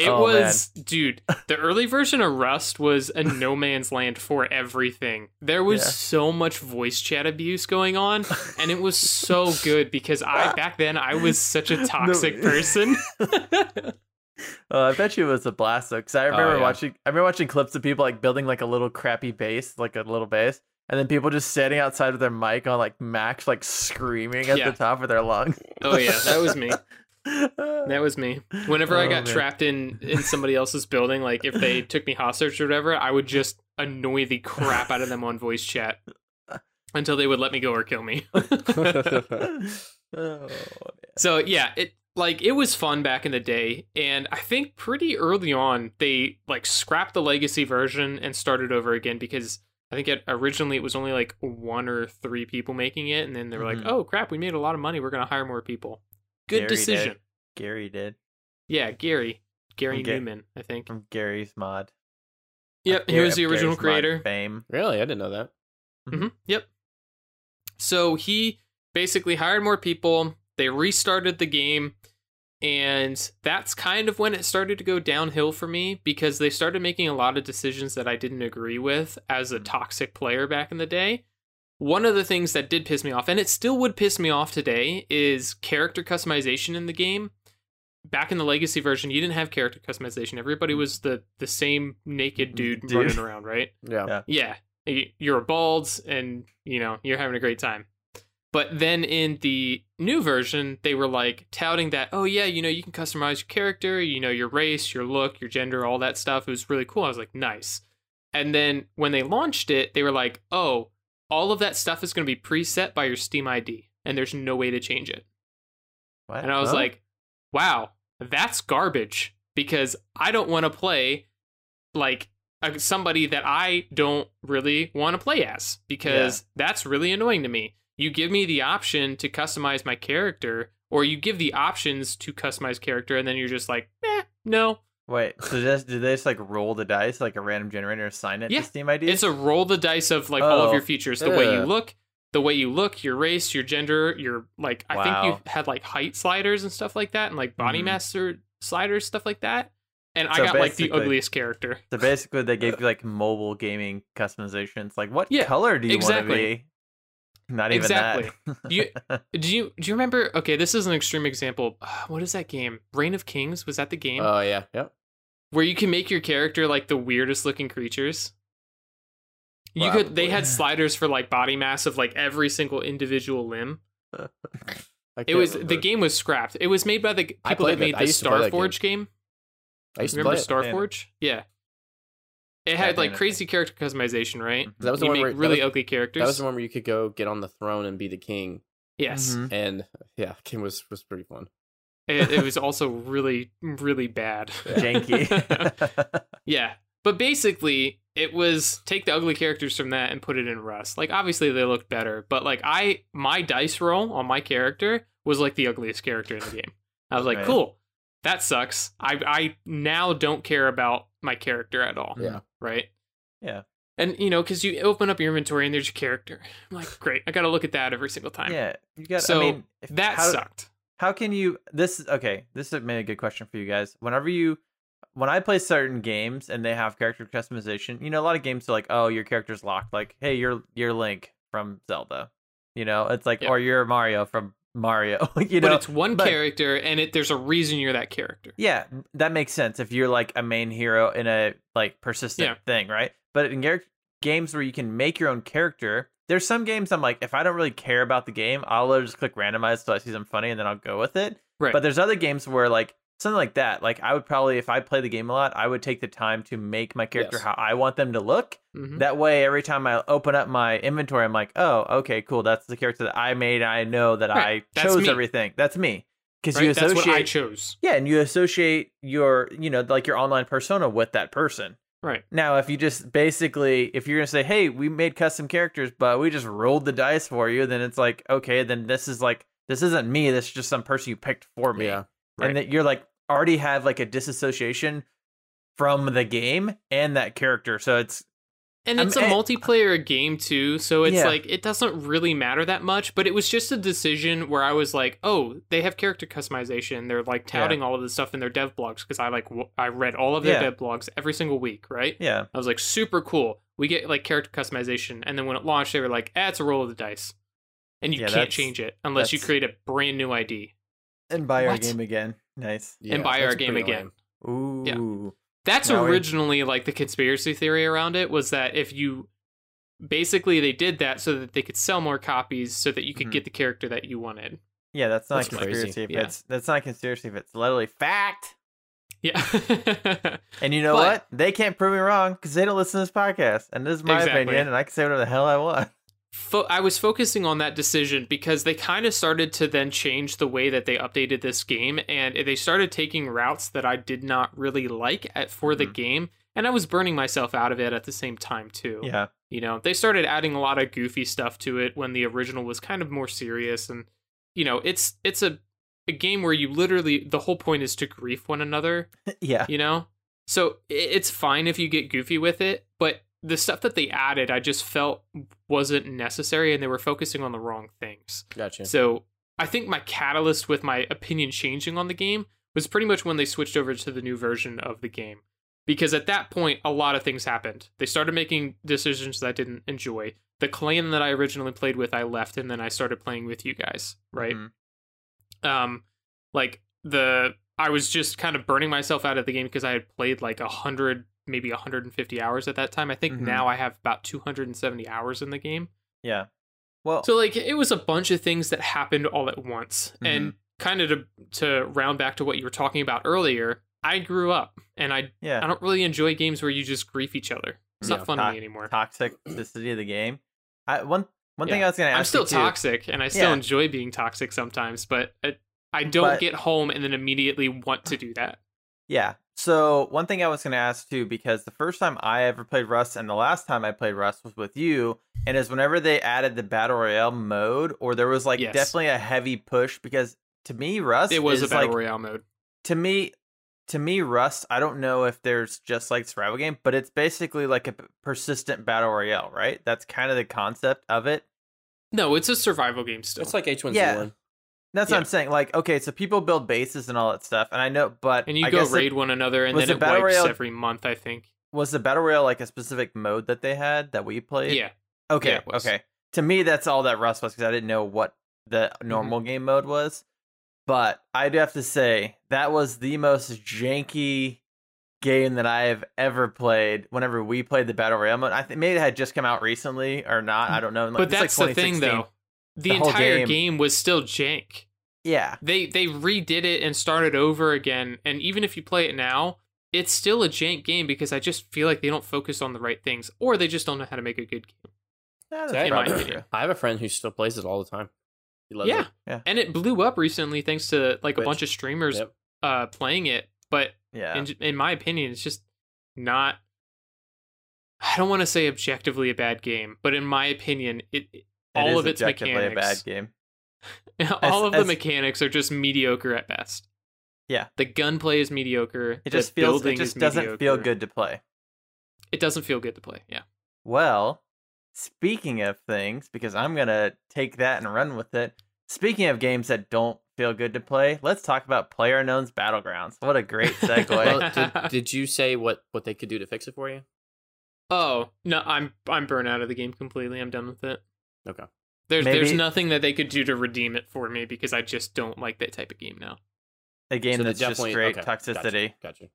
S2: It
S3: Oh,
S2: was dude, the early version of Rust was a no man's land for everything. There was
S3: Yeah.
S2: so much voice chat abuse going on and it was so good because I back then I was such a toxic
S3: No.
S2: person.
S3: Oh, I bet you it was a blast though, because I oh, remember
S1: yeah.
S3: watching. I remember watching clips of people like building like a little crappy base, like a little base, and then people just standing outside with their mic on like max, like screaming at
S2: Yeah.
S3: the top of their lungs.
S2: Oh yeah, that was me. That was me. Whenever I
S3: Oh,
S2: got
S3: man.
S2: trapped in in somebody else's building, like if they took me hostage or whatever, I would just annoy the crap out of them on voice chat until they would let me go or kill me.
S3: oh,
S2: so yeah, it like it was fun back in the day, and I think pretty early on they like scrapped the legacy version and started over again because I think it, originally it was only like one or three people making it, and then they were
S3: Mhm.
S2: like, "Oh crap, we made a lot of money. We're gonna hire more people." Good
S3: Garry did.
S2: decision.
S3: Garry did
S2: Yeah, Garry. Garry
S3: Okay.
S2: Newman, I think.
S3: from Garry's mod.
S2: Yep, he was the
S3: Garry's
S2: original
S3: Mod
S2: creator.
S3: Fame.
S1: really? I didn't know that.
S2: hmm Yep. So he basically hired more people. They restarted the game, and that's kind of when it started to go downhill for me because they started making a lot of decisions that I didn't agree with as a toxic player back in the day. One of the things that did piss me off, and it still would piss me off today, is character customization in the game. Back in the legacy version, you didn't have character customization. Everybody was the the same naked mm, dude,
S3: Dude.
S2: running around, right?
S1: Yeah.
S3: Yeah.
S2: yeah you're bald and you know you're having a great time but then in the new version they were like touting that oh yeah you know you can customize your character you know your race your look your gender all that stuff it was really cool i was like nice and then when they launched it they were like oh all of that stuff is going to be preset by your steam id and there's no way to change it
S3: What?
S2: and I was like, wow, that's garbage because I don't want to play like a, somebody that I don't really want to play as because that's really annoying to me. You give me the option to customize my character, or you give the options to customize character, and then you're just like, eh, no.
S3: Wait, so just did they just like roll the dice like a random generator, assign it
S2: Yeah,
S3: to Steam ID?
S2: It's a roll the dice of like all of
S3: Oh.
S2: your features, the way you look, the way you look, your race, your gender, your like. I think you had like height sliders and stuff like that, and like body
S3: Mhm.
S2: master sliders, stuff like that. And I got like the ugliest character.
S3: So basically, they gave you like mobile gaming customizations. Like, what
S2: Yeah,
S3: color do you
S2: exactly.
S3: want to be? Not even
S2: Exactly.
S3: that.
S2: You- Do you do you remember? Okay, this is an extreme example. What is that game? Reign of Kings was that the game
S1: Oh yeah. Yep.
S2: Where you can make your character like the weirdest looking creatures? You could. They had sliders for like body mass of like every single individual limb. It
S1: can't
S2: was the game was scrapped. It was made by the people that made
S1: that. I
S2: the
S1: used to play that game.
S2: Game.
S1: I used to
S2: Remember
S1: play it.
S2: Starforge? Yeah. It had like crazy character customization, right?
S1: That was the
S2: you
S1: one
S2: make
S1: where
S2: really
S1: that was,
S2: ugly characters.
S1: that was the one where you could go get on the throne and be the king.
S2: yes.
S3: Mhm.
S1: And yeah, king was was pretty fun.
S2: It, it was also really, really bad.
S3: Janky.
S2: yeah. But basically, it was take the ugly characters from that and put it in Rust. Like obviously they looked better, but like I my dice roll on my character was like the ugliest character in the game. I was like, cool. That sucks. I I now don't care about my character at all.
S1: Yeah.
S2: Right?
S3: Yeah.
S2: And you know, because you open up your inventory and there's your character. I'm like, great. I got to look at that every single time.
S3: yeah, you got.
S2: So,
S3: I mean, if-
S2: That
S3: how,
S2: sucked.
S3: How can you? This okay. This is maybe a good question for you guys. Whenever you, when I play certain games and they have character customization, you know, a lot of games are like, oh, your character's locked. Like, hey, you're you're Link from Zelda. You know, it's like,
S2: Yeah.
S3: or you're Mario from Mario. you
S2: but
S3: know,
S2: it's one
S3: but-
S2: character and it there's a reason you're that character.
S3: Yeah, that makes sense if you're like a main hero in a like persistent
S2: Yeah.
S3: thing, right? But in games where you can make your own character, there's some games I'm like, if I don't really care about the game, I'll just click randomize till I see something funny and then I'll go with it.
S2: Right.
S3: But there's other games where like something like that, like I would probably if I play the game a lot, I would take the time to make my character
S1: Yes.
S3: how I want them to look.
S2: Mhm.
S3: That way, every time I open up my inventory, I'm like, oh, okay, cool. That's the character that I made. I know that
S2: Right,
S3: I
S2: that's
S3: chose
S2: me.
S3: everything. That's me. Because
S2: Right?
S3: you
S2: That's
S3: associate
S2: what I chose.
S3: yeah, and you associate your, you know, like your online persona with that person.
S2: Right.
S3: Now, if you just basically, if you're gonna say, "Hey, we made custom characters, but we just rolled the dice for you," then it's like, okay, then this is like, this isn't me. This is just some person you picked for me,
S1: Yeah.
S2: Right.
S3: and that you're like already have like a disassociation from the game and that character. So it's
S2: And
S3: I'm-
S2: it's a
S3: eh,
S2: multiplayer game too, so it's
S3: Yeah.
S2: like it doesn't really matter that much, but it was just a decision where I was like, "Oh, they have character customization. They're like touting all of this stuff in their dev blogs because I like w- I read all of their
S3: Yeah.
S2: dev blogs every single week, right?
S3: yeah,
S2: I was like, "Super cool. We get like character customization." And then when it launched, they were like, eh, "It's a roll of the dice." And you
S3: Yeah,
S2: can't change it unless you create a brand new ID
S3: and buy our game again. Nice.
S1: yeah
S2: and buy our game again.
S1: lame.
S3: Ooh.
S2: That's
S3: Now
S2: originally like the conspiracy theory around it was that if you basically they did that so that they could sell more copies so that you could
S3: Mhm.
S2: get the character that you wanted.
S3: Yeah, that's not
S1: That's crazy.
S3: conspiracy. If
S2: Yeah.
S3: it's that's not a conspiracy. If it's literally fact.
S2: Yeah.
S3: And you know
S2: But-
S3: what? They can't prove me wrong because they don't listen to this podcast. And this is my
S2: Exactly.
S3: opinion, and I can say whatever the hell I want.
S2: Fo- I was focusing on that decision because they kind of started to then change the way that they updated this game, and they started taking routes that I did not really like at, for the
S3: Mhm.
S2: game, and I was burning myself out of it at the same time too.
S3: Yeah.
S2: You know, they started adding a lot of goofy stuff to it when the original was kind of more serious, and you know, it's it's a a game where you literally the whole point is to grief one another
S3: yeah.
S2: you know so it's fine if you get goofy with it the stuff that they added i just felt wasn't necessary and they were focusing on the wrong things.
S1: Gotcha.
S2: so i think my catalyst with my opinion changing on the game was pretty much when they switched over to the new version of the game. Because at that point a lot of things happened. They started making decisions that i didn't enjoy. The clan that i originally played with i left and then i started playing with you guys right?
S3: Mhm.
S2: um like the i was just kind of burning myself out of the game because i had played like a 100 maybe 150 hours at that time i think
S3: Mhm.
S2: now i have about 270 hours in the game
S3: Yeah. Well,
S2: so like it was a bunch of things that happened all at once and kind of to to round back to what you were talking about earlier i grew up and i
S3: yeah.
S2: i don't really enjoy games where you just grief each other it's
S1: Yeah.
S2: not fun to
S3: To-
S2: me anymore
S3: Toxicity of the game. I one one thing I was gonna ask
S2: i'm still
S3: you too-
S2: toxic and i still
S3: Yeah.
S2: enjoy being toxic sometimes but it, i don't
S3: But-
S2: get home and then immediately want to do that
S3: Yeah. So one thing I was going to ask too, because the first time I ever played Rust and the last time I played Rust was with you, and is whenever they added the battle royale mode, or there was like
S2: Yes.
S3: definitely a heavy push. Because to me, Rust
S2: it was a battle
S3: like
S2: royale mode
S3: to me, to me, Rust. I don't know if there's just like survival game, but it's basically like a persistent battle royale, right? That's kind of the concept of it.
S2: No, it's a survival game still.
S1: It's like H1Z1.
S3: Yeah. That's
S2: Yeah.
S3: what I'm saying. Like, okay, so people build bases and all that stuff, and I know, but
S2: and you
S3: I
S2: go
S3: guess it-
S2: raid one another, and then
S3: the
S2: it wipes
S3: Royale-
S2: every month. I think.
S3: was the battle royale like a specific mode that they had that we played?
S2: Yeah,
S3: Okay.
S2: Yeah,
S3: okay. To me, that's all that Rust was because I didn't know what the
S2: Mm-hmm.
S3: normal game mode was. But I'd have to say that was the most janky game that I have ever played. Whenever we played the battle royale mode, I think maybe it had just come out recently or not. I don't know. Like,
S2: but
S3: it's like
S2: that's the thing, though. The,
S3: The
S2: entire
S3: game-
S2: game. was still jank.
S3: Yeah.
S2: They they redid it and started over again. And even if you play it now, it's still a jank game because I just feel like they don't focus on the right things, or they just don't know how to make a good game.
S3: Yeah, that's
S1: In my
S2: opinion.
S1: I have a friend who still plays it all the time. He loves
S2: Yeah.
S1: it.
S3: Yeah.
S2: And it blew up recently thanks to like a bunch of streamers
S1: Yep.
S2: uh playing it. But
S3: Yeah.
S2: in, in my opinion, it's just not. I don't want to say objectively a bad game, but in my opinion, it, it-
S3: It
S2: all of its mechanics,
S3: a bad game.
S2: all of
S3: as-
S2: the mechanics are just mediocre at best.
S3: Yeah.
S2: the gunplay is mediocre.
S3: It just feels. It just doesn't feel good to play.
S2: It doesn't feel good to play. Yeah.
S3: Well, speaking of things, because I'm gonna take that and run with it. Speaking of games that don't feel good to play, let's talk about PlayerUnknown's Battlegrounds. What a great segue!
S1: Well, did, did you say what, what they could do to fix it for you?
S2: Oh no, I'm I'm burnt out of the game completely. I'm done with it.
S1: Okay.
S2: There's there's nothing that they could do to redeem it for me because I just don't like that type of game now.
S3: a game
S1: So
S3: that's just
S1: definitely-
S3: straight
S1: okay,
S3: toxicity.
S1: Gotcha.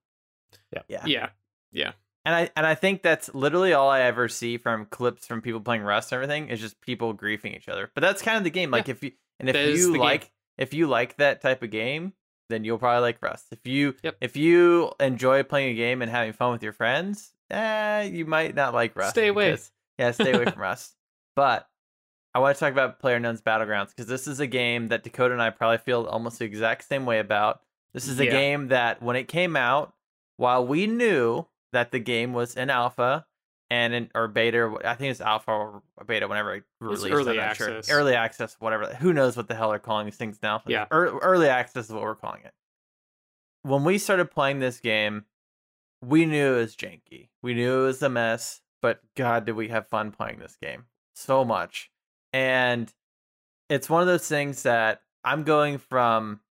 S3: Yeah.
S2: Yeah. Yeah.
S3: And I and I think that's literally all I ever see from clips from people playing Rust and everything is just people griefing each other. But that's kind of the game. Like if you and if
S2: That is the
S3: you
S2: game.
S3: like if you like that type of game, then you'll probably like Rust. If you
S2: Yep.
S3: if you enjoy playing a game and having fun with your friends, eh, you might not like Rust.
S2: Stay away.
S3: because- yeah, stay away from Rust. But I want to talk about PlayerUnknown's Battlegrounds because this is a game that Dakota and I probably feel almost the exact same way about. This is a
S2: Yeah.
S3: game that when it came out, while we knew that the game was in alpha and in or beta, I think it's alpha or beta whenever it
S2: It's
S3: released.
S2: early
S3: I'm not sure.
S2: access.
S3: Early access, whatever. Who knows what the hell they're calling these things now?
S2: Yeah.
S3: Ear- early access is what we're calling it. When we started playing this game, we knew it was janky. We knew it was a mess, but God, did we have fun playing this game so much. And it's one of those things that I'm going from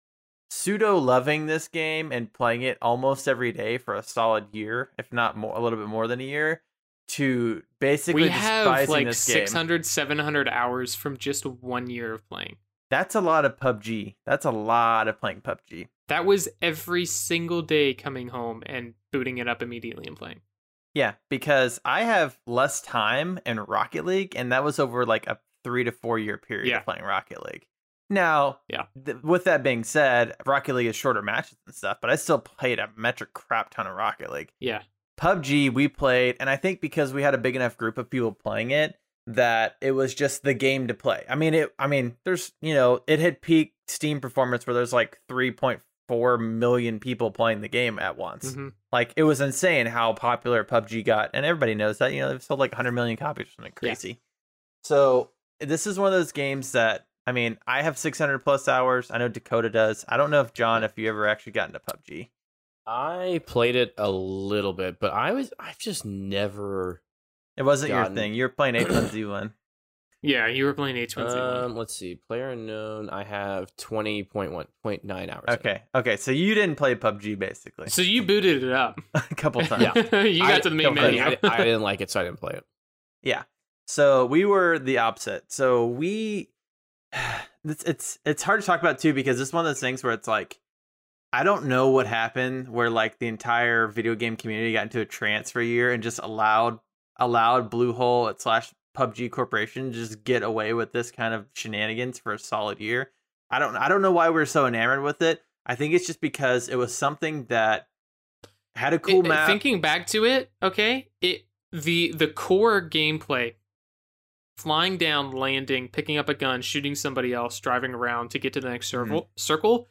S3: pseudo loving this game and playing it almost every day for a solid year, if not more, a little bit more than a year, to basically
S2: we have like
S3: this game.
S2: 600 700 hours from just one year of playing
S3: That's a lot of PUBG. That's a lot of playing PUBG.
S2: That was every single day coming home and booting it up immediately and playing.
S3: Yeah, because I have less time in Rocket League, and that was over like a three to four year period
S2: Yeah.
S3: of playing Rocket League. Now,
S2: Yeah.
S3: th- with that being said, Rocket League is shorter matches and stuff, but I still played a metric crap ton of Rocket League.
S2: Yeah.
S3: PUBG, we played, and I think because we had a big enough group of people playing it, that it was just the game to play. I mean, it. I mean, there's you know, it hit peak Steam performance where there's like 3.4 million people playing the game at once.
S2: hmm
S3: Like it was insane how popular PUBG got, and everybody knows that. You know, they've sold like 100 million copies or something
S2: Yeah.
S3: crazy. So this is one of those games that I mean, I have 600 plus hours. I know Dakota does. I don't know if John, if you ever actually got into PUBG.
S1: I played it a little bit, but I was I've just never.
S3: It wasn't
S1: Gotten-
S3: your thing. You were playing H1Z1.
S2: Yeah, you were playing H1Z1.
S1: Um, let's see. PlayerUnknown. I have twenty point one point nine hours. in.
S3: Okay, okay. So you didn't play PUBG basically
S2: so you booted it up.
S3: a couple times.
S1: Yeah.
S2: you got
S1: I-
S2: to the main menu.
S1: I, I didn't like it, so I didn't play it.
S3: Yeah. So we were the opposite. So we it's it's it's hard to talk about too because it's one of those things where it's like I don't know what happened where like the entire video game community got into a trance for a year and just allowed allowed Bluehole at slash PUBG Corporation to just get away with this kind of shenanigans for a solid year. I don't I don't know why we're so enamored with it. I think it's just because it was something that had a cool
S2: It-
S3: map.
S2: Thinking back to it, okay, it the the core gameplay, flying down, landing, picking up a gun, shooting somebody else, driving around to get to the next
S3: Mm-hmm.
S2: circle,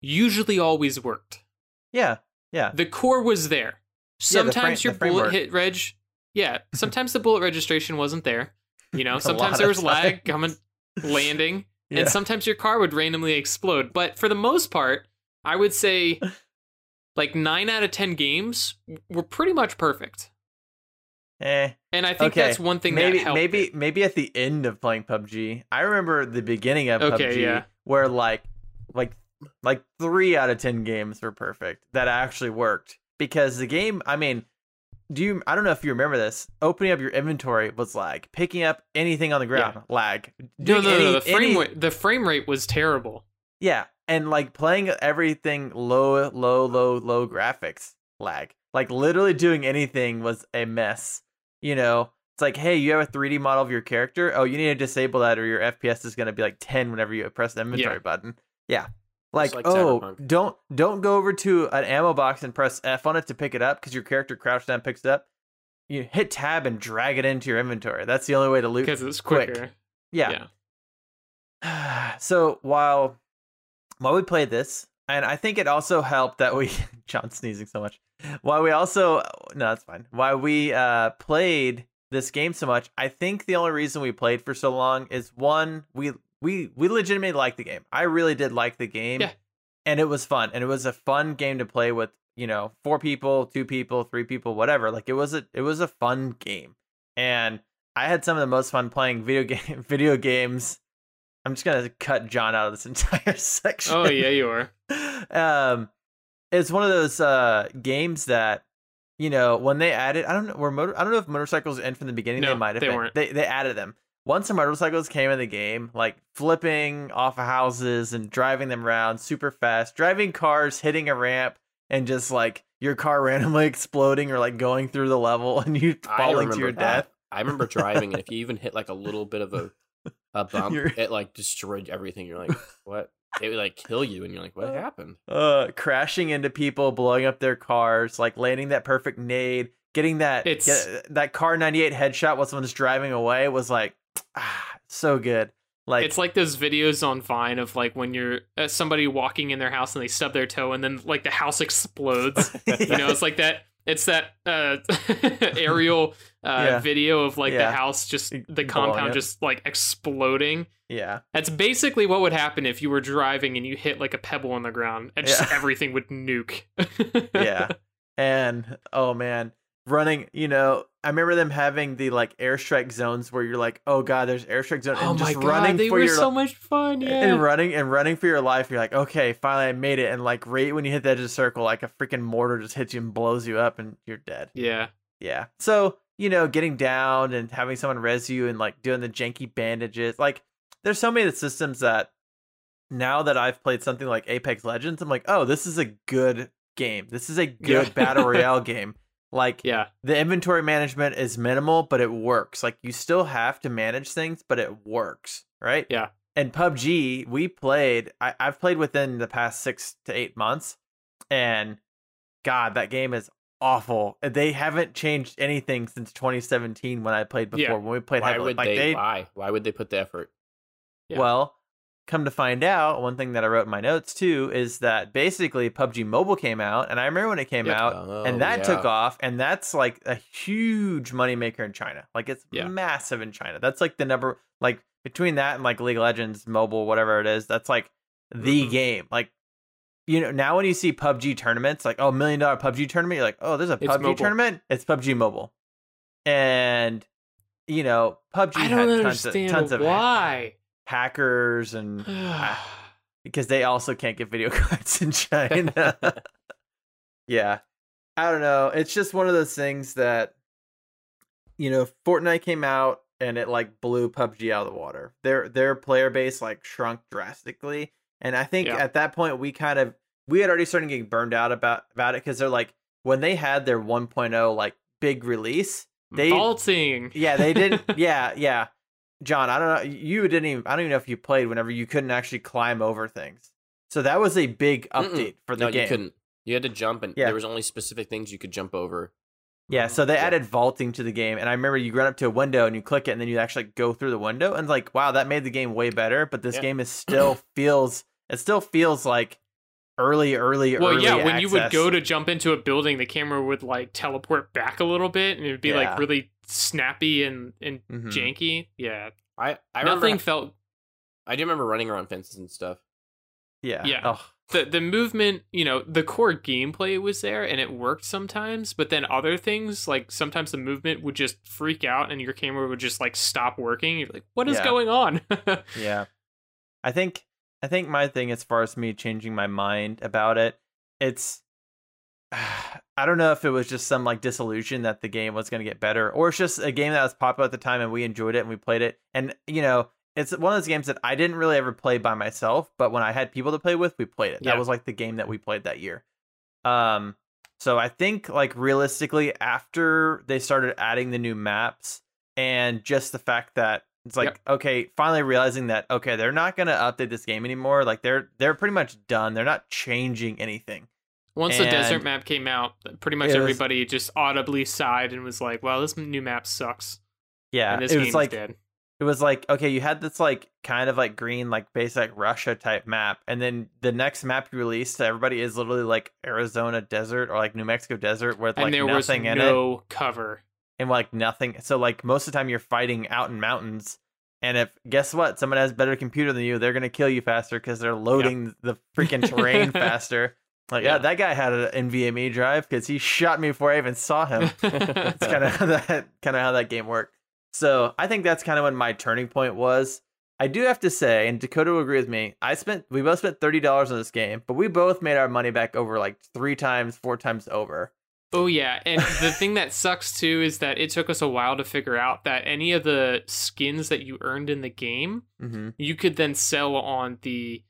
S2: usually always worked.
S3: yeah, yeah.
S2: The core was there.
S3: Yeah, the
S2: Sometimes
S3: frame-
S2: your
S3: the
S2: bullet hit reg, yeah. Sometimes the bullet registration wasn't there. You know, sometimes there was lag coming, landing,
S3: Yeah.
S2: and sometimes your car would randomly explode. But for the most part, I would say like nine out of ten games were pretty much perfect.
S3: Eh.
S2: And I think
S3: Okay,
S2: that's one thing
S3: maybe
S2: that helped.
S3: maybe
S2: it.
S3: maybe at the end of playing PUBG, I remember the beginning of
S2: Okay,
S3: PUBG
S2: yeah.
S3: where like like like three out of ten games were perfect that actually worked because the game. I mean, do you? I don't know if you remember this. Opening up your inventory was lag. Picking up anything on the ground lag.
S2: no,
S3: Doing
S2: no, no,
S3: any-
S2: the frame
S3: any-
S2: rate, the frame rate was terrible.
S3: Yeah, and like playing everything low, low, low, low graphics lag. Like literally doing anything was a mess. You know, it's like, hey, you have a 3D model of your character. Oh, you need to disable that, or your FPS is going to be like 10 whenever you press the inventory
S2: Yeah.
S3: button. Yeah. Like,
S1: like
S3: oh,
S1: Cyberpunk.
S3: don't don't go over to an ammo box and press F on it to pick it up because your character crouched down, and picks it up. You hit tab and drag it into your inventory. That's the only way to loot.
S2: Because it's
S3: quick.
S2: quicker.
S3: yeah. so while while we played this, and I think it also helped that we John sneezing so much. While we also no, that's fine. Why we uh played this game so much, I think the only reason we played for so long is one, we we we legitimately liked the game. I really did like the game.
S2: Yeah.
S3: And it was fun. And it was a fun game to play with, you know, four people, two people, three people, whatever. Like it was a it was a fun game. And I had some of the most fun playing video game video games. I'm just gonna cut John out of this entire section.
S2: Oh yeah, you are.
S3: um, it's one of those uh games that you know when they added. I don't know. Were motor, I don't know if motorcycles in from the beginning.
S2: No,
S3: they might have.
S2: they
S3: been.
S2: weren't.
S3: They they added them. Once the motorcycles came in the game, like flipping off of houses and driving them around super fast, driving cars, hitting a ramp, and just like your car randomly exploding or like going through the level and you falling to your
S1: that.
S3: death.
S1: I remember driving, and if you even hit like a little bit of a a bump,
S3: You're-
S1: it like destroyed everything. You're like, what? It would like kill you, and you're like, what happened?
S3: uh crashing into people blowing up their cars like landing that perfect nade getting that
S2: It's-
S3: get, that Kar98 headshot while someone's driving away was like ah, so good like
S2: it's like those videos on Vine of like when you're uh, somebody walking in their house and they stub their toe and then like the house explodes. you know, it's like that. It's that uh, aerial uh,
S3: Yeah.
S2: video of like
S3: Yeah.
S2: the house just the compound just like exploding.
S3: yeah
S2: That's basically what would happen if you were driving and you hit like a pebble on the ground and just
S3: Yeah.
S2: everything would nuke.
S3: yeah and oh man running you know i remember them having the like airstrike zones where you're like oh god there's airstrike zone
S2: Oh
S3: and
S2: my
S3: just
S2: god,
S3: running
S2: they
S3: for
S2: were
S3: your
S2: so much fun. Yeah.
S3: and running and running for your life you're like okay finally i made it and like right when you hit the edge of the circle like a freaking mortar just hits you and blows you up and you're dead
S2: yeah.
S3: Yeah. So, you know, getting down and having someone res you and like doing the janky bandages. Like there's so many of the systems that now that I've played something like Apex Legends, I'm like, oh, this is a good game. This is a good
S2: Yeah.
S3: battle royale game. Like
S2: Yeah.
S3: the inventory management is minimal, but it works. Like you still have to manage things, but it works, right?
S2: Yeah.
S3: And PUBG, we played. I, I've played within the past six to eight months, and God, that game is awful. They haven't changed anything since 2017 when I played before.
S2: Yeah.
S3: When we played
S1: Why
S3: heavily,
S1: would
S3: like
S1: they,
S3: they
S1: Why? Why would they put the effort?
S2: Yeah.
S3: well, come to find out, one thing that I wrote in my notes too is that basically PUBG Mobile came out, and I remember when it came out,
S1: Oh,
S3: and that took off, and that's like a huge moneymaker in China. Like it's
S2: Yeah.
S3: massive in China. That's like the number, like between that and like League of Legends Mobile, whatever it is, that's like the
S2: Mhm.
S3: game. Like. You know, now when you see PUBG tournaments, like oh, million dollar PUBG tournament, you're like, oh, there's a
S2: It's
S3: PUBG
S2: mobile.
S3: tournament. It's PUBG Mobile, and you know, PUBG
S2: I don't
S3: tons of,
S2: understand
S3: tons of
S2: why.
S3: Hackers and because they also can't get video cards in China. yeah. I don't know. It's just one of those things that you know, Fortnite came out and it like blew PUBG out of the water. Their their player base like shrunk drastically. And I think
S2: Yeah.
S3: at that point we kind of we had already started getting burned out about about it because they're like when they had their 1.0 like big release, they
S2: Vaulting.
S3: yeah, they didn't. yeah, yeah. John, I don't know. You didn't even. I don't even know if you played whenever you couldn't actually climb over things. So that was a big
S1: Mm-mm.
S3: update for the
S1: no,
S3: game.
S1: you couldn't. You had to jump, and
S3: Yeah.
S1: there was only specific things you could jump over.
S3: Yeah, so they
S1: Yeah.
S3: added vaulting to the game, and I remember you run up to a window and you click it, and then you actually go through the window, and like, wow, that made the game way better. But this
S1: Yeah.
S3: game is still feels. It still feels like early, early, early.
S2: Well,
S3: early
S2: yeah, when you would go to jump into a building, the camera would like teleport back a little bit and it would be
S3: Yeah.
S2: like really snappy and, and
S3: Mhm.
S2: janky. Yeah.
S1: I I remember.
S2: Nothing felt
S1: I do remember running around fences and stuff.
S3: yeah,
S2: Yeah.
S3: Oh,
S2: the the movement, you know, the core gameplay was there and it worked sometimes, but then other things like sometimes the movement would just freak out and your camera would just like stop working. You're like, what is
S3: Yeah.
S2: going on?
S3: Yeah. I think I think my thing as far as me changing my mind about it, it's I don't know if it was just some like disillusion that the game was going to get better or it's just a game that was popular at the time and we enjoyed it and we played it. And you know, it's one of those games that I didn't really ever play by myself, but when I had people to play with, we played it.
S2: Yeah.
S3: That was like the game that we played that year. Um so I think like realistically after they started adding the new maps and just the fact that it's like
S2: Yep.
S3: okay, finally realizing that okay, they're not going to update this game anymore. Like they're they're pretty much done. They're not changing anything.
S2: Once the desert map came out, pretty much
S3: It was-
S2: everybody just audibly sighed and was like, "Well, this new map sucks."
S3: Yeah,
S2: and this
S3: it
S2: game
S3: was like it was like okay, you had this like kind of like green like basic Russia type map, and then the next map you released, everybody is literally like Arizona desert or like New Mexico desert with like
S2: and there was
S3: nothing in it
S2: no cover.
S3: and like nothing. So like most of the time you're fighting out in mountains. And if guess what, someone has a better computer than you, they're gonna kill you faster because they're loading the freaking terrain faster. Like, yeah.
S2: Yeah.
S3: that guy had an NVMe drive because he shot me before I even saw him. That's kind of how that kind of how that game worked. So I think that's kind of when my turning point was. I do have to say, and Dakota will agree with me. I spent we both spent thirty dollars on this game, but we both made our money back over like three times, four times over.
S2: Oh yeah, and the thing that sucks too is that it took us a while to figure out that any of the skins that you earned in the game,
S3: Mm-hmm.
S2: you could then sell on the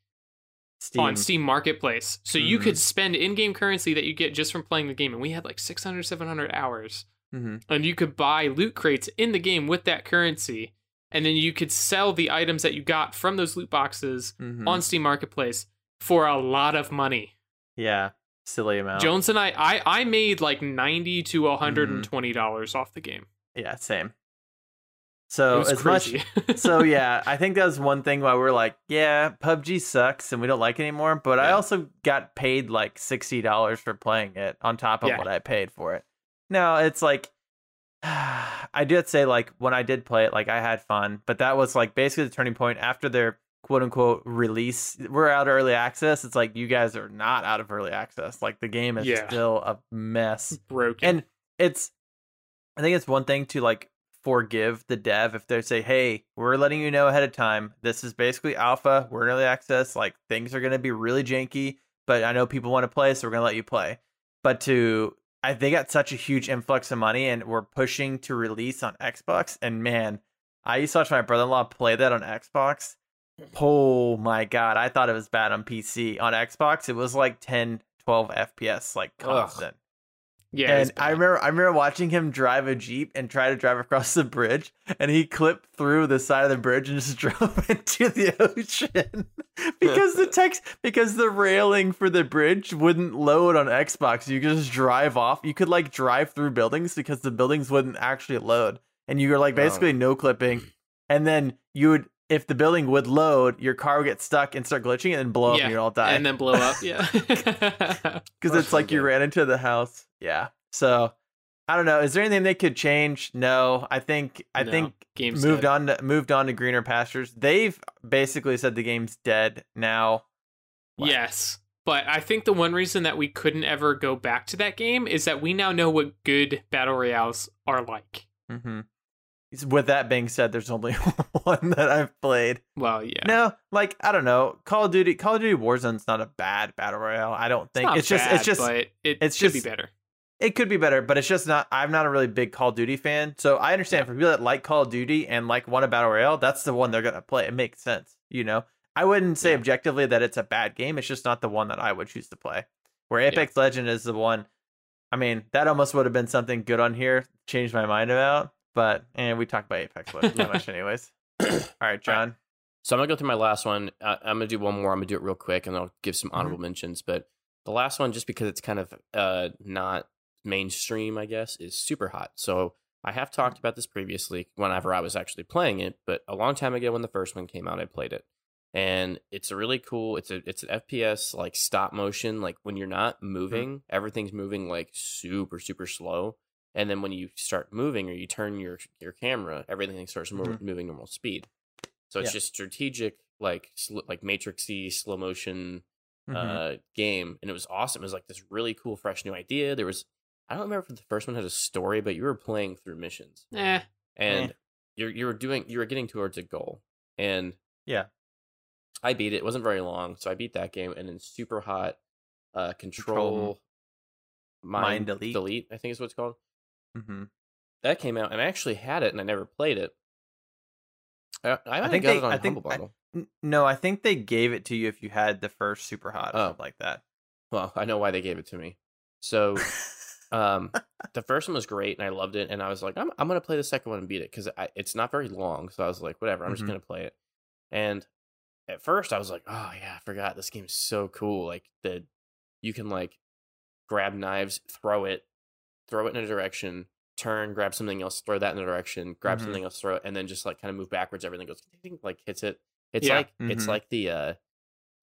S3: Steam.
S2: on Steam Marketplace. So you
S3: Mhm.
S2: could spend in-game currency that you get just from playing the game and we had like 600 700 hours
S3: hmm
S2: and you could buy loot crates in the game with that currency and then you could sell the items that you got from those loot boxes
S3: hmm
S2: on Steam Marketplace for a lot of money.
S3: yeah, silly amount.
S2: Jones and I, I I made like 90 to 120
S3: Mm-hmm.
S2: dollars off the game.
S3: Yeah, same.
S2: It
S3: So
S2: was
S3: as
S2: crazy.
S3: much so yeah, I think that was one thing why we're like, yeah, PUBG sucks and we don't like it anymore. But I also got paid like sixty dollars for playing it on top of
S2: Yeah.
S3: what I paid for it. Now it's like I did say like when I did play it, like I had fun, but that was like basically the turning point after their quote unquote release. We're out of early access. It's like you guys are not out of early access. Like the game is
S2: Yeah.
S3: still a mess
S2: broken.
S3: and it's i think it's one thing to like forgive the dev if they say hey we're letting you know ahead of time. This is basically alpha. We're in early access like things are going to be really janky but i know people want to play so we're going to let you play. But to I, they got such a huge influx of money and we're pushing to release on xbox and man i used to watch my brother-in-law play that on xbox. Oh my god, I thought it was bad on PC. On Xbox, it was like 10, 12 FPS, like
S1: Ugh.
S2: Yeah,
S3: and I remember I remember watching him drive a Jeep and try to drive across the bridge and he clipped through the side of the bridge and just drove into the ocean. because the text because the railing for the bridge wouldn't load on Xbox. You could just drive off. You could like drive through buildings because the buildings wouldn't actually load. And you were like
S1: Wow.
S3: basically no clipping. And then you would if the building would load, your car would get stuck and start glitching and then blow up
S2: Yeah,
S3: and you'd all die
S2: and then blow up. Yeah.
S3: because it's like you ran into the house. Yeah. So I don't know. Is there anything they could change? No. I think I
S2: No,
S3: think
S2: game's
S3: moved
S2: dead.
S3: on to moved on to greener pastures. They've basically said the game's dead now. What?
S2: Yes. But I think the one reason that we couldn't ever go back to that game is that we now know what good battle royales are like.
S3: Mm-hmm. With that being said, there's only one that I've played.
S2: Well, yeah.
S3: No, like I don't know. Call of Duty, Call of Duty Warzone's not a bad battle royale. I don't think
S2: not
S3: it's just
S2: bad,
S3: it's just
S2: it
S3: it's
S2: should
S3: just-
S2: be better.
S3: It could be better, but it's just not. I'm not a really big Call of Duty fan, so I understand for people that like Call of Duty and like want a battle royale, that's the one they're gonna play. It makes sense, you know. I wouldn't say
S2: Yeah.
S3: objectively that it's a bad game. It's just not the one that I would choose to play. Where Apex Legend is the one. I mean, that almost would have been something good on here. Changed my mind about, but and we talked about Apex Legend much, anyways. All right, John.
S1: So I'm gonna go through my last one. I, I'm gonna do one more. I'm gonna do it real quick, and I'll give some mm-hmm. honorable mentions. But the last one, just because it's kind of uh not mainstream, I guess, is super hot. So I have talked about this previously whenever I was actually playing it, but a long time ago when the first one came out, I played it, and it's a really cool. It's a it's an FPS like stop motion. Like when you're not moving, everything's moving like super super slow. And then when you start moving or you turn your your camera, everything starts
S3: Mhm.
S1: moving normal speed. So it's
S3: Yeah.
S1: just strategic, like sl- like Matrixy slow motion
S3: Mhm.
S1: uh, game, and it was awesome. It was like this really cool, fresh new idea. There was I don't remember if the first one had a story, but you were playing through missions,
S2: Eh.
S1: and
S3: Eh.
S1: you're you were doing you were getting towards a goal, and
S3: Yeah.
S1: I beat it. It wasn't very long, so I beat that game, and then super hot uh, control,
S3: Control
S1: mind,
S3: Mind Delete.
S1: delete. I think is what it's called.
S3: Mm-hmm.
S1: That came out, and I actually had it, and I never played it. I, I, might
S3: think
S1: got
S3: they-
S1: it on
S3: I
S1: Humble
S3: I-
S1: Bundle.
S3: N- No, I think they gave it to you if you had the first super hot or
S1: Oh.
S3: something like that.
S1: Well, I know why they gave it to me. So um the first one was great and i loved it and i was like i'm, I'm gonna play the second one and beat it because it's not very long so i was like whatever i'm
S3: Mhm.
S1: just gonna play it and at first i was like oh yeah i forgot this game's so cool like the you can like grab knives throw it throw it in a direction turn grab something else throw that in a direction grab
S3: Mhm.
S1: something else throw it and then just like kind of move backwards everything goes like hits it it's
S2: Yeah.
S1: like it's
S3: Mhm.
S1: like the uh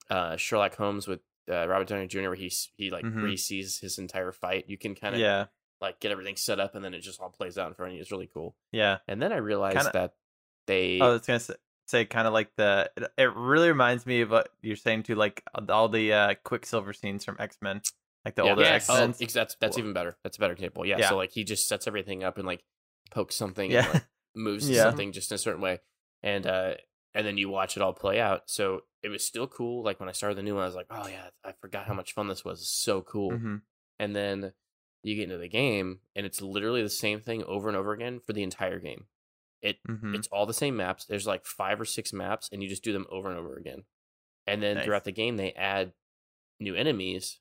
S1: uh sherlock holmes with uh, robert downey jr where he's he like
S3: Mhm.
S1: re-sees his entire fight you can kind of
S3: yeah,
S1: like get everything set up and then it just all plays out in front of you. It's really cool.
S3: yeah.
S1: And then I realized
S3: Kinda-
S1: that they
S3: Oh, I was gonna say, say kind of like the. It, it really reminds me of what you're saying to like all the uh, Quicksilver scenes from X Men, like the
S1: yeah,
S3: older. X Men.
S1: Oh, that's that's even better. That's a better example. Yeah,
S3: Yeah.
S1: So like he just sets everything up and like pokes something
S3: Yeah.
S1: and like moves something just in a certain way. And uh and then you watch it all play out. So it was still cool. Like when I started the new one, I was like, Oh yeah, I forgot how much fun this was. It's so cool.
S3: hmm
S1: And then you get into the game and it's literally the same thing over and over again for the entire game. It
S3: hmm
S1: It's all the same maps. There's like five or six maps, and you just do them over and over again. And then
S3: Nice.
S1: throughout the game, they add new enemies.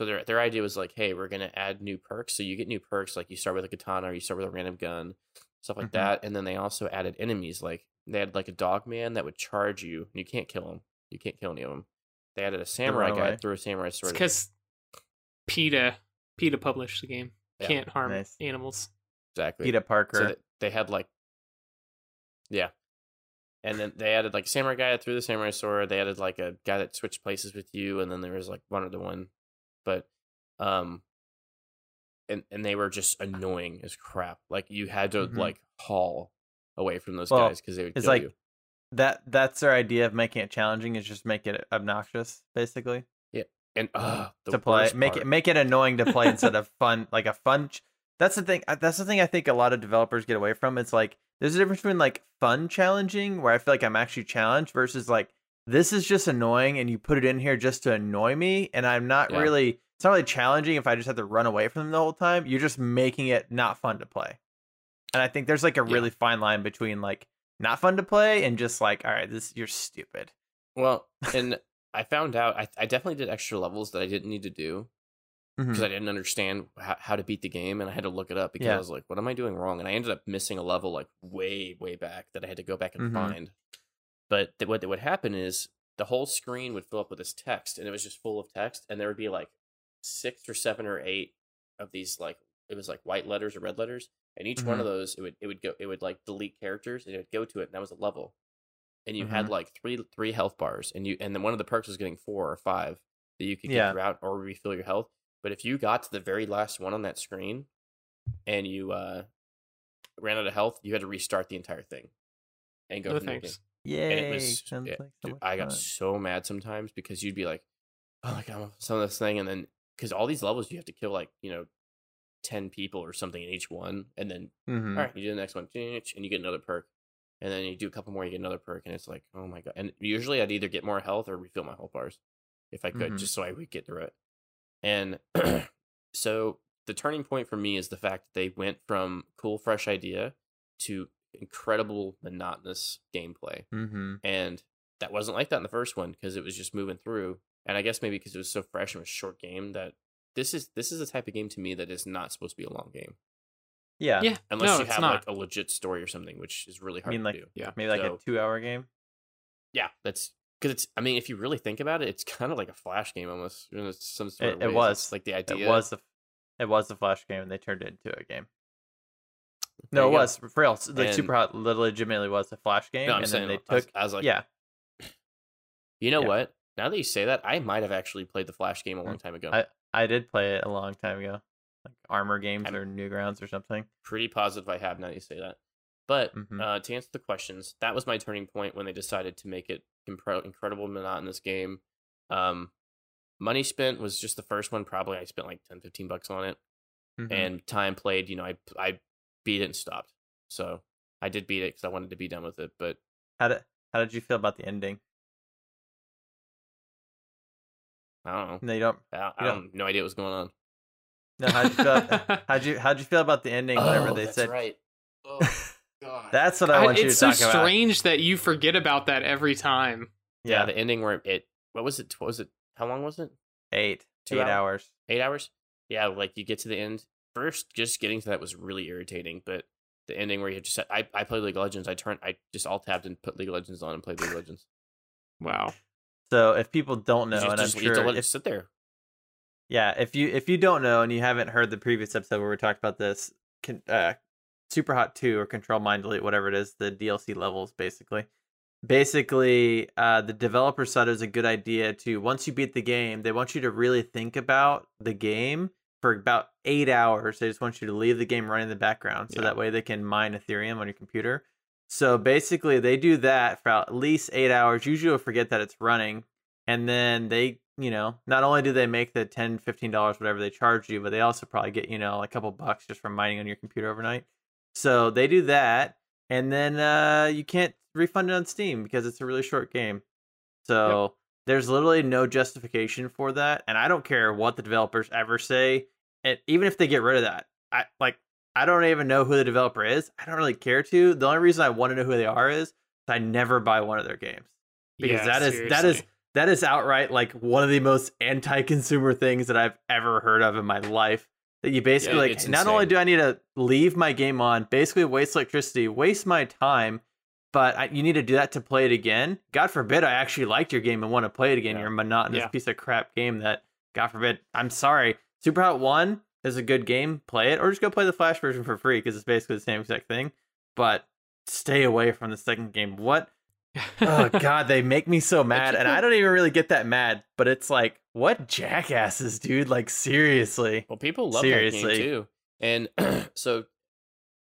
S1: So their their idea was like, hey, we're gonna add new perks. So you get new perks, like you start with a katana, or you start with a random gun, stuff like
S3: Mhm.
S1: that. And then they also added enemies, like they had like a dog man that would charge you, and you can't kill him. You can't kill any of them. They added a samurai guy
S3: away.
S1: through a samurai
S2: It's
S1: sword.
S2: because PETA PETA published the game.
S1: Yeah.
S2: Can't harm
S3: Nice.
S2: animals.
S1: exactly.
S3: PETA Parker.
S1: So that they had like, yeah, and then they added like a samurai guy that threw the samurai sword. They added like a guy that switched places with you, and then there was like one other one, but um, and and they were just annoying as crap. Like you had to
S3: Mhm.
S1: like haul away from those
S3: Well,
S1: guys because they would
S3: it's
S1: kill
S3: like
S1: you.
S3: That that's their idea of making it challenging is just make it obnoxious, basically.
S1: Yeah, and uh,
S3: to play, make it make it annoying to play instead of fun, like a fun. ch- That's the thing. uh, That's the thing I think a lot of developers get away from. It's like there's a difference between like fun challenging, where I feel like I'm actually challenged, versus like this is just annoying, and you put it in here just to annoy me, and I'm not
S1: Yeah.
S3: really. It's not really challenging if I just have to run away from them the whole time. You're just making it not fun to play. And I think there's like a
S1: Yeah.
S3: really fine line between like not fun to play and just like, all right, this you're stupid.
S1: Well, and I found out I, I definitely did extra levels that I didn't need to do because
S3: Mhm.
S1: I didn't understand how, how to beat the game, and I had to look it up because
S3: Yeah.
S1: I was like, "What am I doing wrong?" And I ended up missing a level like way, way back that I had to go back and
S3: Mhm.
S1: find. But th- what would happen is the whole screen would fill up with this text, and it was just full of text, and there would be like six or seven or eight of these like it was like white letters or red letters, and each one of those it would it would go it would like delete characters, and it would go to it, and that was a level. And you had like three three health bars, and you and then one of the perks was getting four or five that you could get
S3: Yeah.
S1: throughout or refill your health. But if you got to the very last one on that screen and you uh ran out of health, you had to restart the entire thing and go
S2: No
S1: from the
S2: thanks.
S3: Yay!
S1: And it was yeah,
S3: like so
S1: dude, I got
S3: fun.
S1: so mad sometimes because you'd be like, "Oh my god, some of this thing," and then because all these levels you have to kill like you know ten people or something in each one, and then
S3: Mhm.
S1: all right, you do the next one, and you get another perk, and then you do a couple more, you get another perk, and it's like, oh my god! And usually I'd either get more health or refill my health bars if I could,
S3: Mhm.
S1: just so I would get through it. And so the turning point for me is the fact that they went from cool, fresh idea to incredible, monotonous gameplay,
S3: Mhm.
S1: and that wasn't like that in the first one because it was just moving through. And I guess maybe because it was so fresh and was a short game that this is this is the type of game to me that is not supposed to be a long game
S3: Yeah.
S2: Yeah,
S1: unless
S2: no,
S1: you have
S2: not.
S1: like a legit story or something, which is really
S3: I
S1: hard
S3: mean,
S1: to
S3: like,
S1: do.
S2: Yeah.
S3: Maybe like
S1: So-
S3: a two-hour game.
S1: Yeah, that's because it's. I mean, if you really think about it, it's kind of like a flash game almost. In some sort
S3: It-
S1: of
S3: it was.
S1: It's like the idea.
S3: It was a, it was a flash game, and they turned it into a game.
S1: There
S3: No, it
S1: go.
S3: was for real. Like
S1: And-
S3: Super Hot legitimately was a flash game,
S1: No, I'm
S3: and
S1: saying
S3: then they
S1: I was,
S3: took.
S1: I was like,
S3: yeah,
S1: You know
S3: Yeah.
S1: what? Now that you say that, I might have actually played the flash game a hmm. long time ago.
S3: I- I did play it a long time ago, like Armor Games
S1: I'm-
S3: or Newgrounds or something.
S1: Pretty positive I have now you say that. But
S3: Mhm.
S1: uh, to answer the questions, that was my turning point when they decided to make it impre- incredible monotonous game. Um, money spent was just the first one. Probably I spent like 10, 15 bucks on it.
S3: Mhm.
S1: and time played you know i i beat it and stopped so i did beat it because i wanted to be done with it but
S3: how did how did you feel about the ending?
S1: I don't know
S3: No, you don't.
S1: i, I
S3: don't-
S1: don't no idea what's going on
S3: No, how'd you feel? how'd you how'd you feel about the ending? Whenever
S1: Oh,
S3: they
S1: that's
S3: said,
S1: right oh god
S3: "That's what I
S2: I-
S3: want you to
S2: it's so
S3: talk about."
S2: strange that you forget about that every time.
S1: yeah.
S3: Yeah,
S1: the ending where it what was it what was it how long was it
S3: eight,
S1: Two
S3: eight
S1: hour-
S3: hours.
S1: eight hours yeah like you get to the end first just getting to that was really irritating but the ending where you just said i i played league of legends i turned i just alt tabbed and put league of legends on and played league of legends
S2: Wow.
S3: So if people don't know, and
S1: just,
S3: I'm
S1: you have to
S3: sure
S1: let it
S3: if,
S1: sit there
S3: Yeah, if you if you don't know and you haven't heard the previous episode where we talked about this, con- uh, Super Hot Two or Control Mind Delete, whatever it is, the DLC levels, basically. Basically, uh, the developers thought it was a good idea to once you beat the game, they want you to really think about the game for about eight hours. They just want you to leave the game running in the background, so
S1: Yeah.
S3: that way they can mine Ethereum on your computer. So basically, they do that for at least eight hours. Usually, forget that it's running, and then they you know not only do they make the 10 15 dollars whatever they charge you but they also probably get you know a couple bucks just from mining on your computer overnight so they do that and then uh you can't refund it on steam because it's a really short game so there's literally no justification for that and i don't care what the developers ever say and even if they get rid of that i like i don't even know who the developer is i don't really care to the only reason i want to know who they are is i never buy one of their games because
S2: Yeah,
S3: that is that is
S2: seriously.
S3: that is outright like one of the most anti-consumer things that I've ever heard of in my life. That you basically
S1: Yeah,
S3: like not only do I need to leave my game on, basically waste electricity, waste my time, but I, you need to do that to play it again. God forbid I actually liked your game and want to play it again.
S1: Yeah.
S3: You're a monotonous piece of crap game that God forbid. I'm sorry. Super Hot 1 is a good game. Play it or just go play the Flash version for free because it's basically the same exact thing. But stay away from the second game. What oh god they make me so mad and i don't even really get that mad but it's like what jackasses dude like seriously
S1: Well, people love
S3: Seriously.
S1: that game too. And so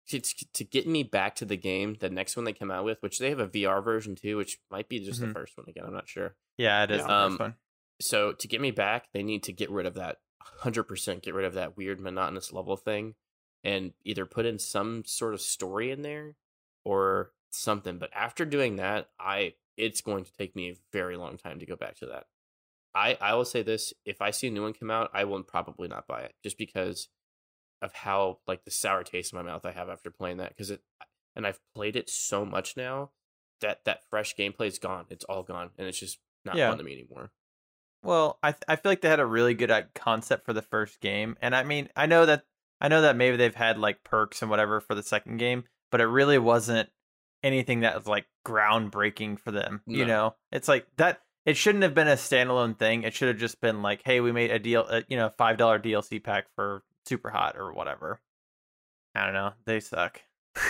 S1: to, to get me back to the game, the next one they come out with, which they have a VR version too, which might be just
S3: Mhm.
S1: the first one again. I'm not sure.
S3: yeah it is
S2: Yeah.
S1: Um,
S3: first one
S1: So to get me back, they need to get rid of that 100%, get rid of that weird monotonous level thing and either put in some sort of story in there or something. But after doing that, I it's going to take me a very long time to go back to that. I I will say this, if I see a new one come out, I will probably not buy it just because of how like the sour taste in my mouth I have after playing that cuz it and I've played it so much now that that fresh gameplay is gone. It's all gone, and it's just not
S3: Yeah.
S1: fun to me anymore.
S3: Well, I th- I feel like they had a really good uh, concept for the first game, and I mean, I know that I know that maybe they've had like perks and whatever for the second game, but it really wasn't anything that was like groundbreaking for them. You know, it's like that. It shouldn't have been a standalone thing. It should have just been like, hey, we made a deal, uh, you know, five dollar DLC pack for Super Hot or whatever. I don't know. They suck.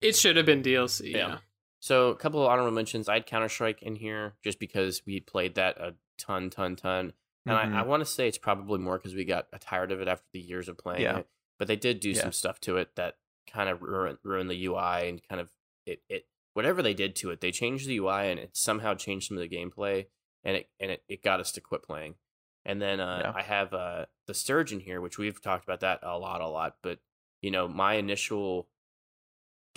S2: It should have been DLC.
S1: Yeah.
S2: Yeah.
S1: So a couple of honorable mentions. I had Counter Strike in here just because we played that a ton, ton, ton. And
S3: Mhm.
S1: I, I want to say it's probably more because we got tired of it after the years of playing
S3: Yeah.
S1: it. But they did do
S3: Yeah.
S1: some stuff to it that kind of ruined, ruined the UI and kind of it, it whatever they did to it. They changed the UI and it somehow changed some of the gameplay and it and it, it got us to quit playing. And then uh,
S3: Yeah.
S1: I have uh, the Surge in here, which we've talked about that a lot, a lot. But you know, my initial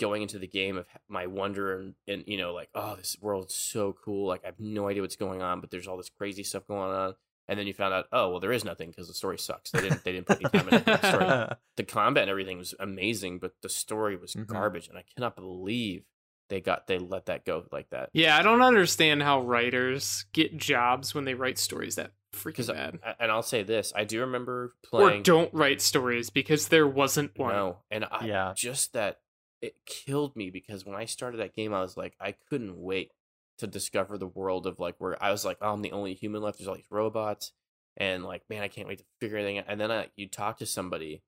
S1: going into the game of my wonder and, and you know like oh this world's so cool like i have no idea what's going on but there's all this crazy stuff going on and then you found out oh well there is nothing because the story sucks they didn't they didn't put any time into the story the combat and everything was amazing but the story was
S3: Mhm.
S1: garbage and i cannot believe they got they let that go like that
S2: Yeah, I don't understand how writers get jobs when they write stories that freaking bad.
S1: and i'll say this i do remember playing
S2: Or don't write stories because there wasn't one.
S1: No, and I
S3: Yeah.
S1: just that it killed me because when I started that game, I was like, I couldn't wait to discover the world of like where I was like, oh, I'm the only human left. There's all these robots, and like, man, I can't wait to figure everything out. And then I, you talk to somebody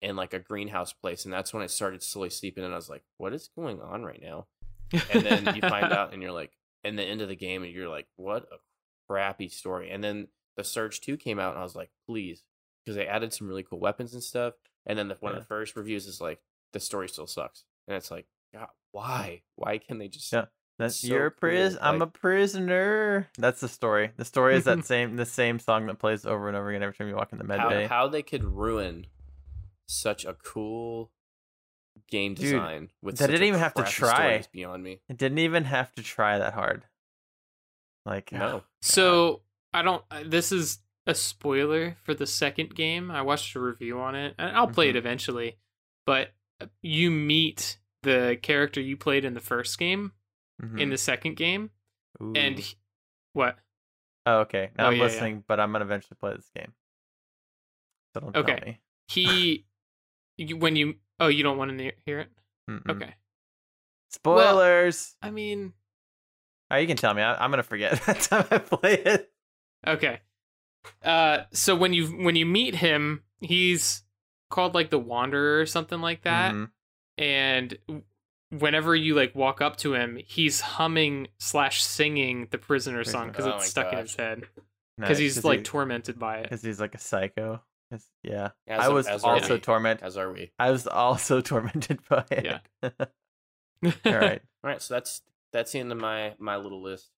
S1: in like a greenhouse place, and that's when I started slowly sleeping, and I was like, what is going on right now? And then you find out, and you're like, and the end of the game, and you're like, what a crappy story. And then the Surge Two came out, and I was like, please, because they added some really cool weapons and stuff. And then the, one
S3: Yeah.
S1: of the first reviews is like, the story still sucks, and it's like, God, why? Why can they just?
S3: Yeah. That's
S1: so
S3: you're a pris-
S1: cool,
S3: I'm a prisoner. That's the story. The story is that same the same song that plays over and over again every time you walk in the med
S1: How,
S3: bay.
S1: how they could ruin such a cool game
S3: Dude,
S1: design with
S3: that
S1: such
S3: didn't
S1: a
S3: even have to try.
S1: beyond me.
S3: It didn't even have to try that hard. Like
S1: No,
S2: So I don't. This is a spoiler for the second game. I watched a review on it, and I'll play it
S3: Mhm.
S2: eventually. But uh, you meet the character you played in the first game
S3: mhm.
S2: in the second game, and he- what?
S3: oh, okay. Now
S2: Oh,
S3: I'm
S2: yeah, yeah.
S3: listening, but I'm gonna eventually play this game. So don't
S2: Okay.
S3: tell me.
S2: He, you, when you, oh, you don't want to hear it?
S3: Mm-mm.
S2: Okay.
S3: Spoilers.
S2: I mean,
S3: oh, you can tell me. I, I'm gonna forget that time I play it.
S2: Okay. Uh so when you when you meet him, he's called like the Wanderer or something like that.
S3: Mhm.
S2: And whenever you like walk up to him, he's humming slash singing the prisoner song because
S1: Oh
S2: it's
S1: my
S2: stuck in his
S1: gosh.
S2: head
S3: Nice,
S2: because he's like
S3: he,
S2: tormented by it.
S3: because he's like a psycho. 'Cause- Yeah.
S1: As
S3: I was
S1: as
S3: also tormented.
S1: as are we.
S3: I was also tormented by it.
S2: Yeah.
S3: All right.
S1: All right, so that's that's the end of my my little list.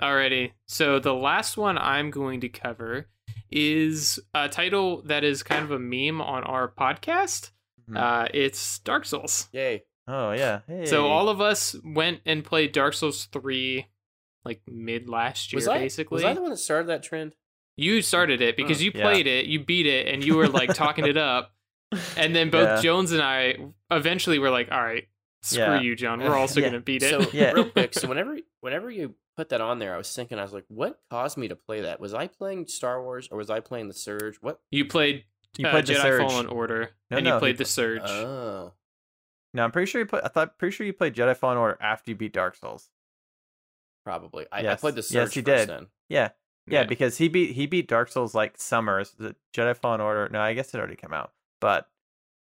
S2: Alrighty. So the last one I'm going to cover is a title that is kind of a meme on our podcast.
S3: Mhm.
S2: Uh, it's Dark Souls.
S1: Yay!
S3: Oh yeah. Hey.
S2: So all of us went and played Dark Souls 3 like mid last year
S1: Was I
S2: basically.
S1: was I the one that started that trend?
S2: you started it because
S1: Oh,
S2: you
S3: yeah.
S2: played it, you beat it and you were like talking it up and then both
S3: Yeah.
S2: Jones and I eventually were like, "All right, screw
S3: Yeah.
S2: you, John. We're also
S3: Yeah.
S2: going to beat it."
S1: So
S3: Yeah.
S1: real quick, so whenever whenever you put that on there, I was thinking, I was like, what caused me to play that? Was I playing Star Wars or was I playing the Surge? What?
S2: you played,
S3: you
S2: uh,
S3: played the
S2: Jedi
S3: Surge.
S2: Fallen Order
S3: No,
S2: and
S3: no,
S2: you played
S3: pl-
S2: the Surge.
S1: Oh,
S3: No, I'm pretty sure you played. I thought pretty sure you played Jedi Fallen Order after you beat Dark Souls.
S1: probably. I, I played the
S3: Yes,
S1: Surge
S3: he
S1: first
S3: did.
S1: then.
S3: Yeah, yeah, because he beat he beat Dark Souls like summers. The Jedi Fallen Order. No, I guess it already came out. But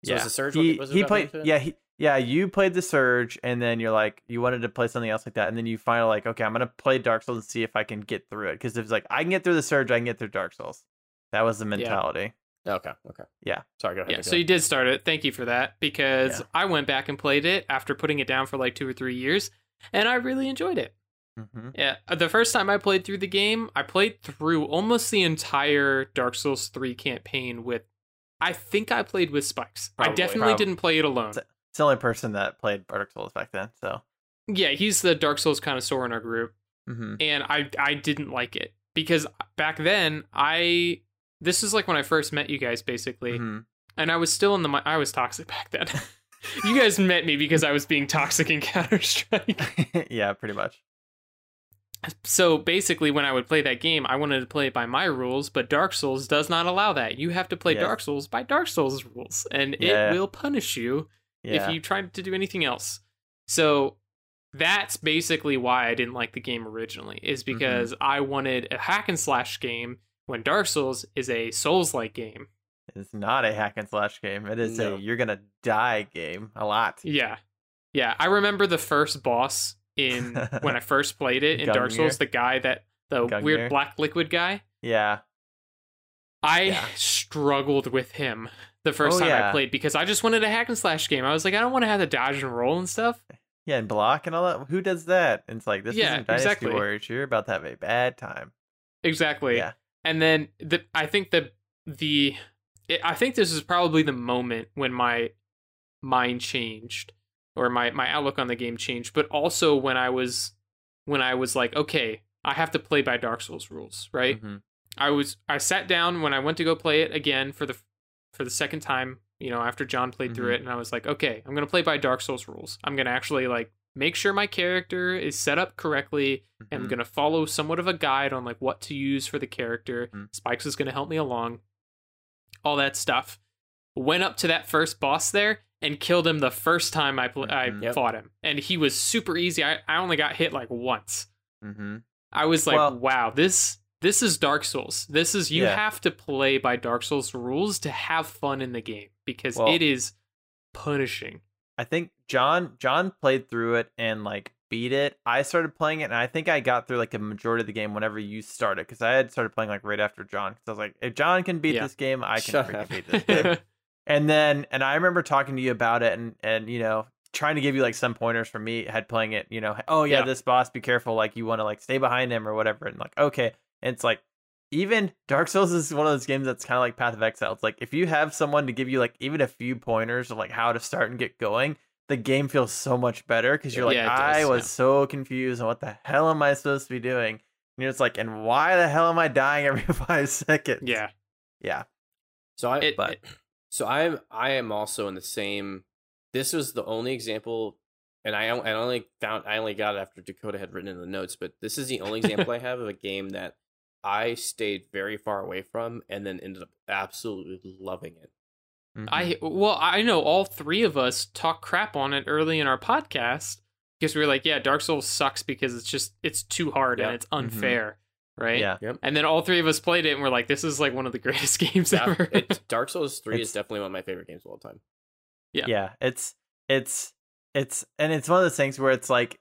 S1: So
S3: yeah,
S1: was the Surge
S3: he
S1: what it
S3: he played. Yeah, he yeah. You played the Surge, and then you're like you wanted to play something else like that, and then you finally like okay, I'm gonna play Dark Souls and see if I can get through it because it's like I can get through the Surge, I can get through Dark Souls. That was the mentality.
S1: Okay. Okay.
S3: Yeah.
S1: Sorry. Go ahead.
S2: Yeah,
S1: go
S2: so
S1: ahead.
S2: you did start it. Thank you for that because
S3: Yeah.
S2: I went back and played it after putting it down for like 2 or 3 years and I really enjoyed it.
S3: Mm-hmm.
S2: Yeah, uh, the first time I played through the game, I played through almost the entire Dark Souls 3 campaign with I think I played with Spikes. I definitely
S3: Prob-
S2: didn't play it alone.
S3: It's the only person that played Dark Souls back then. So.
S2: Yeah, he's the Dark Souls connoisseur in our group
S3: hmm
S2: and I I didn't like it because back then I this is like when I first met you guys basically
S3: hmm
S2: and I was still in the I was toxic back then. you guys met me because I was being toxic in Counter Strike.
S3: yeah, pretty much.
S2: so basically, when I would play that game, I wanted to play it by my rules, but Dark Souls does not allow that. You have to play
S3: Yes.
S2: Dark Souls by Dark Souls rules, and
S3: Yeah.
S2: it will punish you
S3: Yeah.
S2: if you try to do anything else. So that's basically why I didn't like the game originally, is
S3: Mm-hmm.
S2: because I wanted a hack and slash game when Dark Souls is a Souls like game.
S3: It's not a hack and slash game. It is
S1: No.
S3: a you're gonna die game a lot.
S2: Yeah. Yeah. I remember the first boss in when I first played it in Dark Souls, the guy that the
S3: Gundyr?
S2: weird black liquid guy.
S3: Yeah.
S2: I
S3: Yeah.
S2: struggled with him the first
S3: Oh,
S2: time I played because I just wanted a hack and slash game. I was like, I don't want to have to dodge and roll and stuff.
S3: Yeah, and block and all that. Who does that? And it's like this
S2: Yeah,
S3: isn't Dynasty
S2: exactly.
S3: Warriors. You're about to have a bad time.
S2: Exactly.
S3: Yeah.
S2: And then the I think the the it, I think this is probably the moment when my mind changed or my my outlook on the game changed, but also when I was when I was like, okay, I have to play by Dark Souls rules, right?
S3: Mhm.
S2: I was I sat down when I went to go play it again for the for the second time, you know, after John played through
S3: Mhm.
S2: it and I was like, okay, I'm going to play by Dark Souls rules. I'm going to actually like make sure my character is set up correctly and I'm going to follow somewhat of a guide on like what to use for the character.
S3: Mhm.
S2: Spikes is going to help me along. All that stuff. Went up to that first boss there and killed him the first time I pl- I
S3: Mhm.
S1: Yep.
S2: fought him. And he was super easy. I, I only got hit like once.
S3: Mhm.
S2: I was like,
S3: Well-
S2: wow, this this is Dark Souls. This is you
S3: Yeah.
S2: have to play by Dark Souls rules to have fun in the game because
S3: Well-
S2: it is punishing.
S3: I think John John played through it and like beat it. I started playing it and I think I got through like a majority of the game whenever you started because I had started playing like right after John because I was like, if John can beat
S2: Yeah.
S3: this game, I can freaking beat this game. and then and I remember talking to you about it and and you know trying to give you like some pointers from me had playing it. You know, oh yeah,
S2: Yeah.
S3: this boss, be careful. Like you want to like stay behind him or whatever. And like okay, and it's like. Even Dark Souls is one of those games that's kind of like Path of Exile. It's like if you have someone to give you like even a few pointers of like how to start and get going, the game feels so much better because you're like,
S2: Yeah, it
S3: I
S2: does,
S3: was
S2: yeah.
S3: so confused on what the hell am I supposed to be doing? And you're just like, and why the hell am I dying every five seconds?
S2: yeah.
S3: Yeah.
S1: So I
S2: It-
S3: but-
S2: it-
S1: so I'm I am also in the same. This was the only example, and I I only found I only got it after Dakota had written in the notes. But this is the only example I have of a game that I stayed very far away from, and then ended up absolutely loving it.
S2: I mm-hmm. well, I know all three of us talk crap on it early in our podcast because we were like, yeah, Dark Souls sucks because it's just it's too hard
S1: Yeah.
S2: and it's mm-hmm. unfair, right?
S3: yeah.
S1: Yep.
S2: And then all three of us played it and we're like, this is like one of the greatest games
S1: Yeah,
S2: ever.
S1: it, Dark Souls Three
S3: It's-
S1: is definitely one of my favorite games of all time.
S2: Yeah.
S3: yeah. It's it's it's and it's one of those things where it's like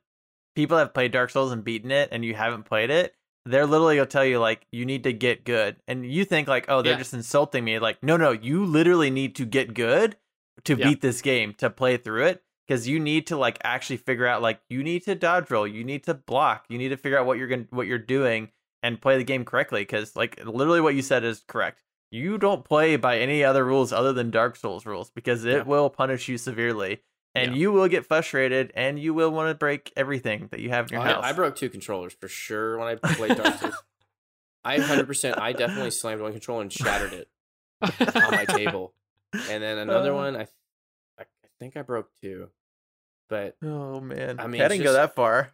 S3: people have played Dark Souls and beaten it and you haven't played it. They're literally gonna tell you like you need to get good. And you think like, oh, they're
S2: Yeah.
S3: just insulting me. Like, no, no, you literally need to get good to
S2: Yeah.
S3: beat this game, to play through it. Because you need to like actually figure out like you need to dodge roll, you need to block, you need to figure out what you're gonna what you're doing and play the game correctly. Because like literally what you said is correct. You don't play by any other rules other than Dark Souls rules because it
S1: Yeah.
S3: will punish you severely, and
S2: Yeah.
S3: you will get frustrated, and you will want to break everything that you have in your
S1: I,
S3: house.
S1: I broke two controllers for sure when I played Dark Souls. I 100%. I definitely slammed one controller and shattered it on my table, and then another
S3: Uh.
S1: one. I, I I think I broke two, but
S3: oh man,
S1: I mean,
S3: I didn't go that far.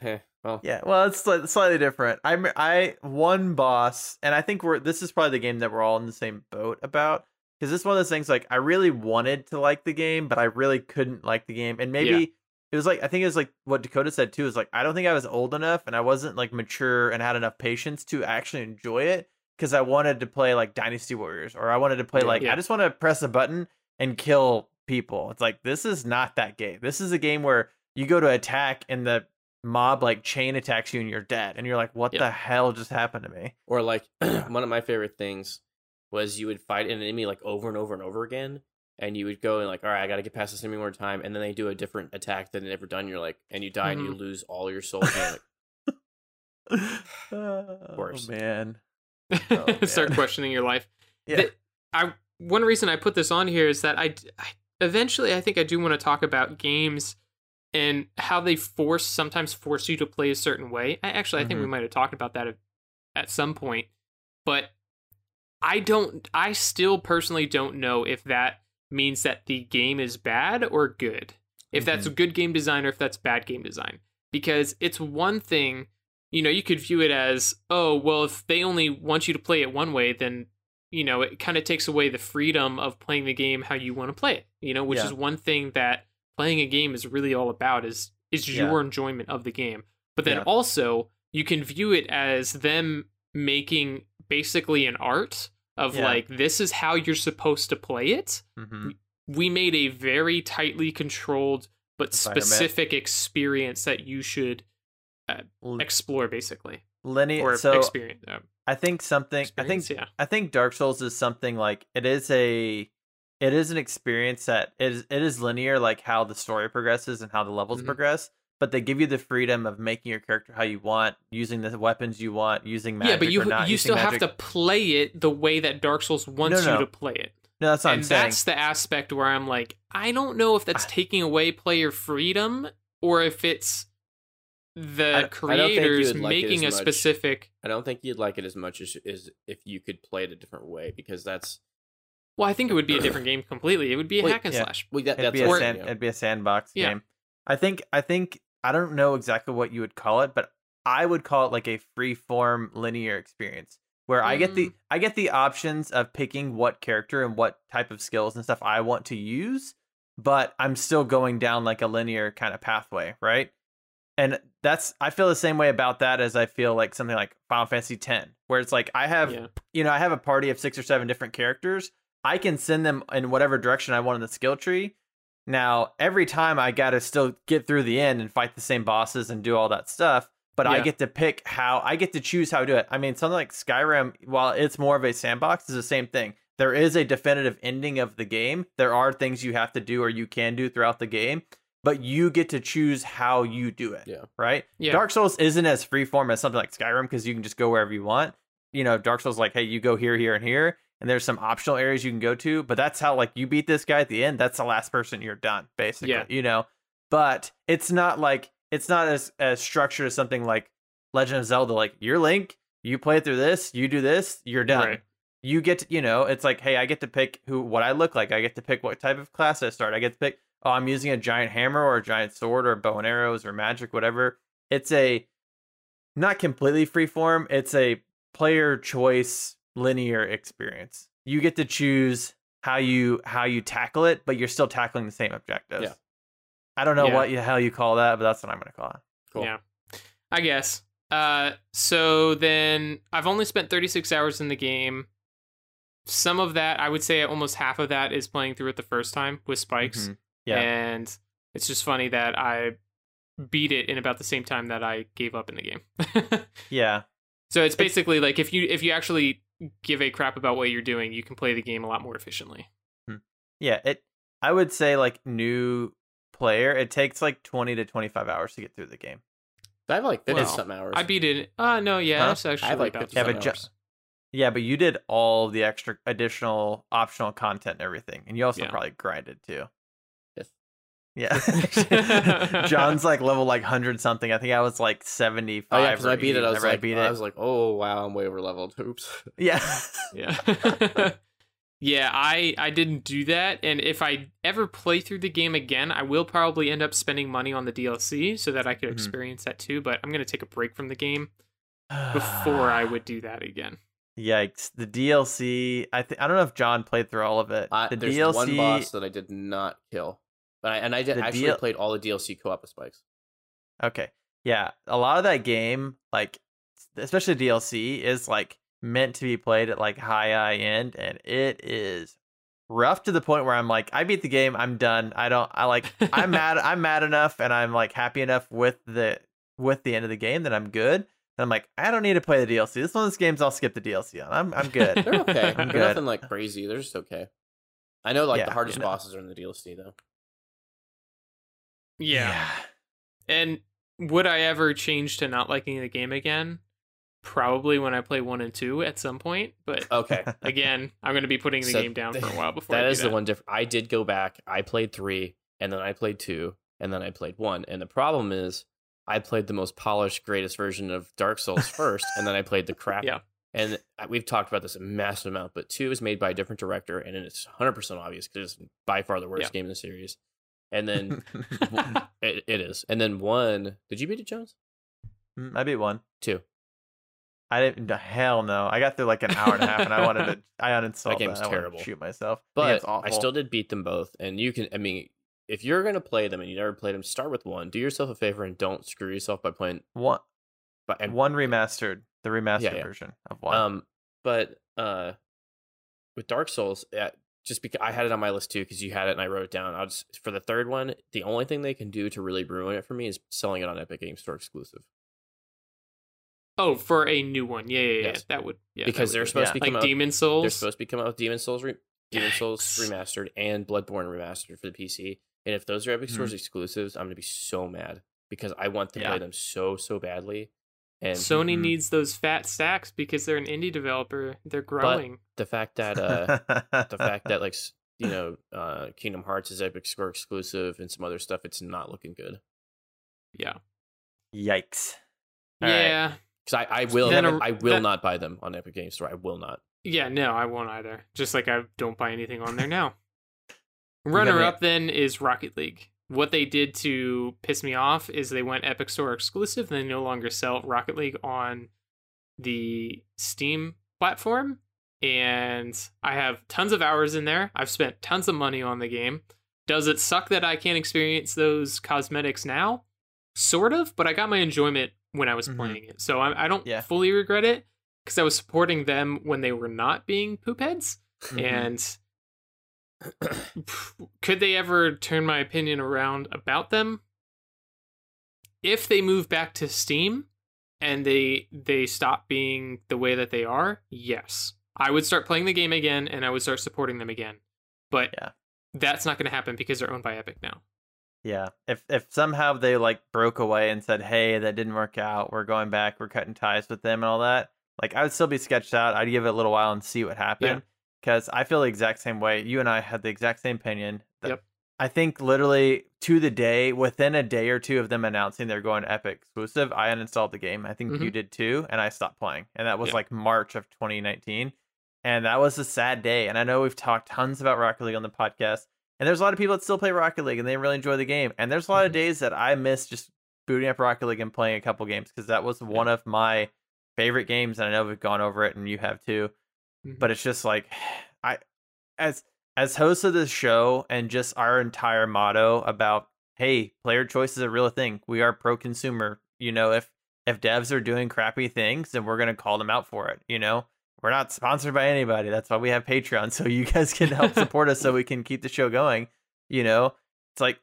S1: eh, well,
S3: Yeah, well, it's sli- slightly different. I'm I one boss, and I think we're this is probably the game that we're all in the same boat about because this is one of those things like I really wanted to like the game, but I really couldn't like the game, and maybe
S2: Yeah.
S3: it was like I think it was like what Dakota said too is like I don't think I was old enough and I wasn't like mature and had enough patience to actually enjoy it because I wanted to play like Dynasty Warriors or I wanted to play like
S2: Yeah.
S3: I just want to press a button and kill people. It's like this is not that game. This is a game where you go to attack and the mob like chain attacks you and you're dead and you're like what
S2: Yeah.
S3: the hell just happened to me?
S1: or like one of my favorite things was you would fight an enemy like over and over and over again, and you would go and like, all right, I got to get past this enemy one more time, and then they do a different attack than they've ever done. You're like, and you die and you lose all your souls. Like,
S3: oh
S1: Worse.
S3: man.
S2: Start questioning your life.
S3: Yeah.
S2: The- I one reason I put this on here is that I, I eventually I think I do want to talk about games and how they force sometimes force you to play a certain way. I actually I think we
S3: Mhm.
S2: might have talked about that at, at some point, but I don't I still personally don't know if that means that the game is bad or good. If that's
S3: Mm-hmm.
S2: good game design or if that's bad game design. Because it's one thing, you know, you could view it as, oh, well, if they only want you to play it one way, then, you know, it kind of takes away the freedom of playing the game how you want to play it, you know, which
S3: Yeah.
S2: is one thing that playing a game is really all about is is
S3: Yeah.
S2: your enjoyment of the game. But then
S3: Yeah.
S2: also you can view it as them making basically an art of
S3: Yeah.
S2: like this is how you're supposed to play it.
S3: hmm
S2: We made a very tightly controlled but specific experience that you should explore basically
S3: linear.
S2: or
S3: So
S2: experience. Uh,
S3: I think something. I think
S2: yeah.
S3: I think Dark Souls is something like it is a it is an experience that is it is linear like how the story progresses and how the levels
S2: Mhm.
S3: progress, but they give you the freedom of making your character how you want, using the weapons you want, using magic
S2: yeah, but you
S3: or not
S2: you still
S3: magic.
S2: have to play it the way that Dark Souls wants
S3: no.
S2: you to play it.
S3: No, that's what
S2: and
S3: I'm saying.
S2: that's the aspect where I'm like, I don't know if that's taking away player freedom or if it's the
S1: I- I don't think you
S2: creators
S1: would like
S2: making a
S1: much.
S2: specific.
S1: I don't think you'd like it as much as, as if you could play it a different way because that's
S2: Well, I think it would be a different game completely. It would be a
S1: Wait,
S2: hack and
S3: yeah.
S2: slash.
S1: well, that,
S3: It'd be a sand, it'd be a sandbox
S2: Yeah.
S3: game. I think I think I don't know exactly what you would call it, but I would call it like a free form linear experience where I get the
S2: Mm.
S3: I get the options of picking what character and what type of skills and stuff I want to use, but I'm still going down like a linear kind of pathway, right? And that's I feel the same way about that as I feel like something like Final Fantasy X, where it's like I have
S2: Yeah.
S3: you know, I have a party of six or seven different characters. I can send them in whatever direction I want in the skill tree. Now, every time I got to still get through the end and fight the same bosses and do all that stuff, but I get to pick how I get to choose how to do it. I mean, something like Skyrim, while it's more of a sandbox, is the same thing. There is a definitive ending of the game. There are things you have to do or you can do throughout the game, but you get to choose how you do it.
S1: Yeah.
S3: Right?
S2: Yeah.
S3: Dark Souls isn't as freeform as something like Skyrim because you can just go wherever you want. You know, Dark Souls like, hey, you go here, here, and here, and there's some optional areas you can go to. But that's how like you beat this guy at the end. That's the last person you're done, basically.
S2: Yeah.
S3: You know, but it's not like it's not as as structured as something like Legend of Zelda. Like you're Link, you play through this, you do this, you're done.
S2: Right.
S3: You get to, you know, it's like, hey, I get to pick who what I look like. I get to pick what type of class I start. I get to pick. Oh, I'm using a giant hammer or a giant sword or bow and arrows or magic, whatever. It's a not completely free form. It's a player choice linear experience. You get to choose how you how you tackle it, but you're still tackling the same objectives.
S1: Yeah.
S3: I don't know
S2: Yeah.
S3: what the hell you call that, but that's what I'm gonna call it.
S1: Cool.
S2: Yeah. I guess. Uh, so then I've only spent 36 hours in the game. Some of that, I would say almost half of that is playing through it the first time with spikes.
S3: Mhm. Yeah.
S2: And it's just funny that I beat it in about the same time that I gave up in the game.
S3: Yeah.
S2: so it's basically like if you if you actually give a crap about what you're doing, you can play the game a lot more efficiently.
S3: Yeah. It I would say like new player, it takes like twenty to twenty five hours to get through the game.
S1: I have like 50
S2: Well,
S1: something hours.
S2: I beat it. Uh no, yeah,
S3: Huh?
S2: it's actually
S1: I like
S2: about
S1: 50
S3: Yeah,
S2: the
S3: but
S2: same
S3: ju- Yeah, but you did all the extra additional optional content and everything. And you also
S2: Yeah.
S3: probably grinded too.
S1: Yes.
S3: Yeah. John's like level like hundred something. I think I was like seventy five.
S1: oh yeah, because I beat it. I was like,
S3: I beat
S1: I was like, oh wow, I'm way over leveled. Oops.
S3: yeah.
S2: Yeah. yeah, I I didn't do that and if I ever play through the game again, I will probably end up spending money on the DLC so that I could
S3: Mhm.
S2: experience that too, but I'm going to take a break from the game before I would do that again.
S3: Yikes! The DLC. I think I don't know if John played through all of it.
S1: I,
S3: the
S1: there's
S3: DLC.
S1: one boss that I did not kill, but I, and I did
S3: The
S1: actually played all the DLC co-op with Spikes.
S3: Okay. Yeah, a lot of that game, like especially DLC, is like meant to be played at like high high end, and it is rough to the point where I'm like, I beat the game, I'm done. I don't. I like. I'm mad. I'm mad enough, and I'm like happy enough with the with the end of the game that I'm good. And I'm like, I don't need to play the DLC. This one of those games I'll skip the DLC on. I'm I'm good.
S1: They're okay.
S3: I'm
S1: They're
S3: good.
S1: nothing like crazy. They're just okay. I know like
S3: Yeah,
S1: the hardest
S3: you know.
S1: bosses are in the DLC though.
S2: Yeah. And would I ever change to not liking the game again? Probably when I play 1 and 2 at some point, but
S1: Okay.
S2: again, I'm going to be putting the
S1: So
S2: game down for a while before
S1: that is the one different. I did go back. I played three, and then I played two, and then I played one. And the problem is, I played the most polished, greatest version of Dark Souls first, and then I played the crap
S2: Yeah.
S1: and we've talked about this a massive amount. But two is made by a different director, and it's 100 percent obvious because it's by far the worst
S2: Yeah.
S1: game in the series. And then it, it is. And then one, did you beat it, Jones?
S3: Mm, I beat one.
S1: Two.
S3: I didn't. Hell no! I got through like an hour and a half, and I wanted to. I uninstalled
S1: That game's
S3: I wanted to
S1: terrible.
S3: Shoot myself.
S1: But I still did beat them both. And you can, I mean, if you're gonna play them and you never played them, start with one. Do yourself a favor and don't screw yourself by playing.
S3: one.
S1: But and
S3: one remastered, the remastered
S1: Yeah, yeah.
S3: version of one.
S1: Um, but uh, with Dark Souls, uh, just because I had it on my list too, because you had it and I wrote it down. I'll just for the third one, the only thing they can do to really ruin it for me is selling it on Epic Games Store exclusive.
S2: Oh, for a new one. Yeah, yeah, yeah.
S1: Yes.
S2: That would yeah.
S1: because they're supposed
S3: yeah.
S1: to be
S2: like
S1: coming out.
S2: Demon Souls.
S1: They're supposed to be coming out with Demon Souls, re- Demon Souls remastered and Bloodborne remastered for the PC. And if those are Epic
S3: Mhm.
S1: Stores exclusives, I'm gonna be so mad because I want to
S3: Yeah.
S1: play them so so badly. And
S2: Sony
S3: Mhm.
S2: needs those fat stacks because they're an indie developer. They're growing.
S1: the fact that uh, the fact that like you know uh Kingdom Hearts is Epic Store exclusive and some other stuff, it's not looking good.
S2: yeah.
S3: Yikes! All right.
S2: yeah.
S1: Because I, I will
S2: Then a-
S1: I will
S2: that-
S1: not buy them on Epic Games Store. I will not.
S2: Yeah, no, I won't either. Just like I don't buy anything on there now. Runner up then is Rocket League. What they did to piss me off is they went Epic Store exclusive and they no longer sell Rocket League on the Steam platform. And I have tons of hours in there. I've spent tons of money on the game. Does it suck that I can't experience those cosmetics now? Sort of, but I got my enjoyment when I was
S3: Mhm.
S2: playing it. So I, I don't
S3: Yeah.
S2: fully regret it because I was supporting them when they were not being poop heads.
S3: Mhm.
S2: And could they ever turn my opinion around about them? If they move back to Steam and they they stop being the way that they are, yes. I would start playing the game again and I would start supporting them again. But
S3: Yeah.
S2: that's not going to happen because they're owned by Epic now.
S3: Yeah. If if somehow they like broke away and said, "Hey, that didn't work out. We're going back. We're cutting ties with them and all that," like I would still be sketched out. I'd give it a little while and see what happened because I feel the exact same way. You and I had the exact same opinion. that-
S2: Yep.
S3: I think literally to the day, within a day or two of them announcing they're going Epic exclusive, I uninstalled the game. I think you
S2: Mhm.
S3: did too, and I stopped playing. And that was like March of 2019. And that was a sad day. And I know we've talked tons about Rocket League on the podcast. And there's a lot of people that still play Rocket League and they really enjoy the game. And there's a lot of
S2: Mhm.
S3: days that I miss just booting up Rocket League and playing a couple games because that was one of my favorite games. And I know we've gone over it and you have too.
S2: Mhm.
S3: But it's just like I as as host of this show and just our entire motto about hey, player choice is a real thing. We are pro consumer. You know, if if devs are doing crappy things, then we're gonna call them out for it. You know, we're not sponsored by anybody. That's why we have Patreon, so you guys can help support us, so we can keep the show going. You know, it's like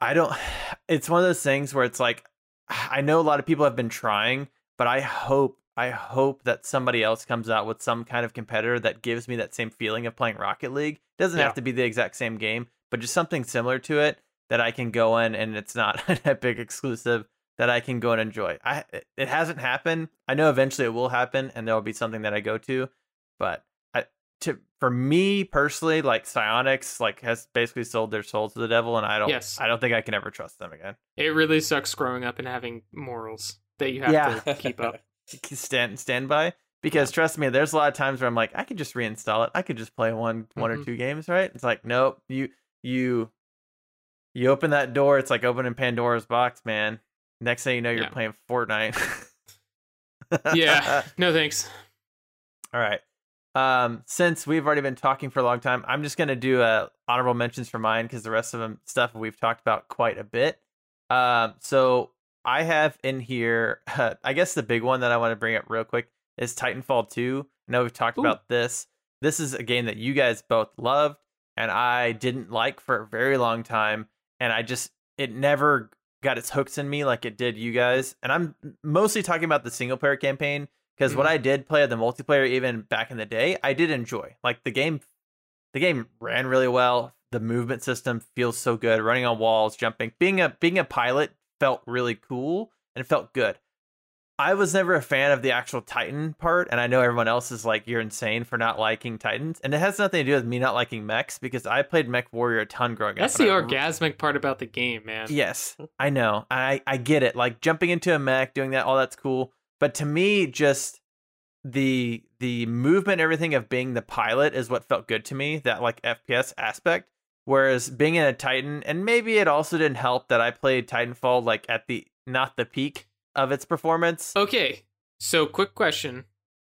S3: I don't. It's one of those things where it's like I know a lot of people have been trying, but I hope I hope that somebody else comes out with some kind of competitor that gives me that same feeling of playing Rocket League. It Doesn't
S2: Yeah.
S3: have to be the exact same game, but just something similar to it that I can go in and it's not an Epic exclusive that I can go and enjoy. I it- hasn't happened. I know eventually it will happen and there will be something that I go to, but I to for me personally, like Psyonix like has basically sold their soul to the devil and I don't
S2: Yes.
S3: I don't think I can ever trust them again.
S2: it really sucks growing up and having morals that you have
S3: Yeah.
S2: to keep up.
S3: stand stand by because trust me there's a lot of times where i'm like i could just reinstall it. I could just play one one or
S2: Mhm.
S3: two games right? It's like nope. You you you open that door it's like opening pandora's box man. Next thing you know you're
S2: Yeah.
S3: playing fortnite.
S2: Yeah, no thanks.
S3: all right. Um since we've already been talking for a long time i'm just going to do uh honorable mentions for mine because the rest of them stuff we've talked about quite a bit. Um so i have in here i guess the big one that i want to bring up real quick is titanfall 2 i know we've talked
S2: Ooh.
S3: about this this is a game that you guys both loved and i didn't like for a very long time and i just it never got its hooks in me like it did you guys and i'm mostly talking about the single player campaign because what
S2: Mhm.
S3: I did play the multiplayer even back in the day, I did enjoy. Like the game, the game ran really well. The movement system feels so good. Running on walls, jumping, being a being a pilot felt really cool and it felt good. I was never a fan of the actual Titan part, and I know everyone else is like, "You're insane for not liking Titans," and it has nothing to do with me not liking mechs because I played Mech Warrior a ton growing
S2: That's
S3: up.
S2: the
S3: and I
S2: orgasmic part about the game, man.
S3: Yes, I know. I I get it. Like jumping into a mech, doing that, all that's cool. But to me, just the the movement, everything of being the pilot is what felt good to me. That like FPS aspect. Whereas being in a Titan, and maybe it also didn't help that I played Titanfall like at the not the peak of its performance.
S2: Okay, so quick question.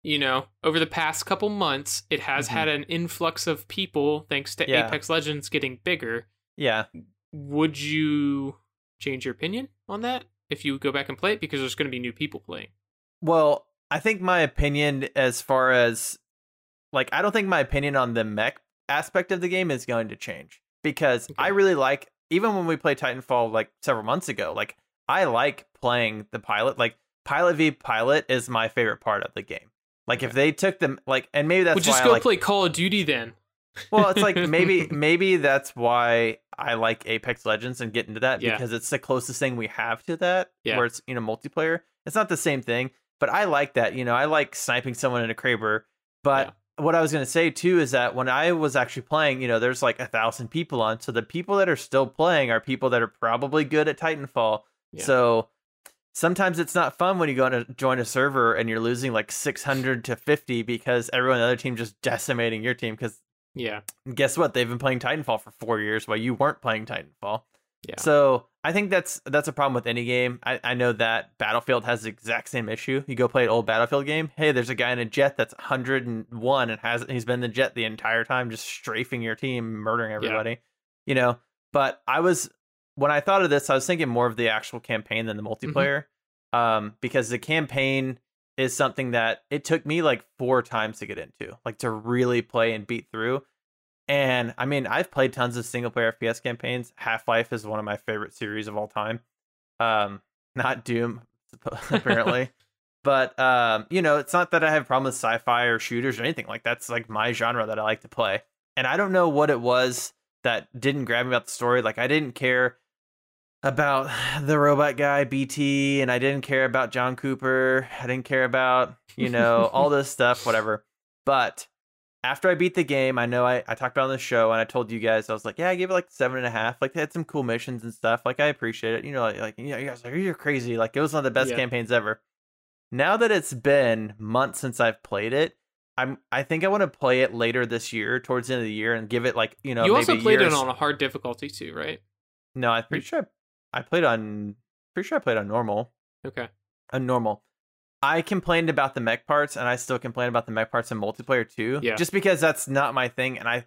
S2: You know, over the past couple months, it has
S3: Mhm.
S2: had an influx of people thanks to
S3: Yeah.
S2: Apex Legends getting bigger.
S3: Yeah,
S2: Would you change your opinion on that if you go back and play it? Because there's going to be new people playing.
S3: Well, I think my opinion as far as like I don't think my opinion on the mech aspect of the game is going to change because I really like even when we played Titanfall like several months ago, like I like playing the pilot. Like pilot v pilot is my favorite part of the game. Like if they took them like and maybe that's
S2: Well, just go
S3: like
S2: play Call of Duty then.
S3: well, it's like maybe maybe that's why I like Apex Legends and get into that
S2: Yeah.
S3: because it's the closest thing we have to that
S2: Yeah.
S3: where it's you know multiplayer. It's not the same thing, but I like that. You know, I like sniping someone in a Kraber. But what I was gonna say too is that when I was actually playing, you know, there's like a thousand people on. So the people that are still playing are people that are probably good at Titanfall.
S2: Yeah.
S3: So sometimes it's not fun when you go to join a server and you're losing like 600 to 50 because everyone on the other team just decimating your team because
S2: Yeah.
S3: guess what? They've been playing Titanfall for four years while you weren't playing Titanfall.
S2: Yeah.
S3: So I think that's that's a problem with any game. I, I know that Battlefield has the exact same issue. You go play an old Battlefield game. Hey, there's a guy in a jet that's 101 and has he's been in the jet the entire time, just strafing your team, murdering everybody. You know. But I was when I thought of this, I was thinking more of the actual campaign than the multiplayer, um, because the campaign is something that it took me like four times to get into, like to really play and beat through. And I mean, I've played tons of single player FPS campaigns. Half Life is one of my favorite series of all time. Um, not Doom, apparently. but um, you know, it's not that I have a problem with sci-fi or shooters or anything like that's like my genre that I like to play. And I don't know what it was that didn't grab me about the story. Like I didn't care about the robot guy BT, and I didn't care about John Cooper. I didn't care about you know all this stuff, whatever. But after I beat the game, I know I, I talked about on the show and I told you guys I was like, yeah, I gave it like seven and a half. Like they had some cool missions and stuff. Like I appreciate it. You know, like, like you know, you guys are like, you're crazy. Like it was one of the best
S2: Yeah.
S3: campaigns ever. Now that it's been months since I've played it, I'm I think I want to play it later this year, towards the end of the year, and give it like you know.
S2: you also played it on a hard difficulty too, right?
S3: No, I'm pretty sure I, I played on. Pretty sure I played on normal.
S2: Okay.
S3: On normal. I complained about the mech parts, and I still complain about the mech parts in multiplayer too.
S2: Yeah.
S3: Just because that's not my thing, and I,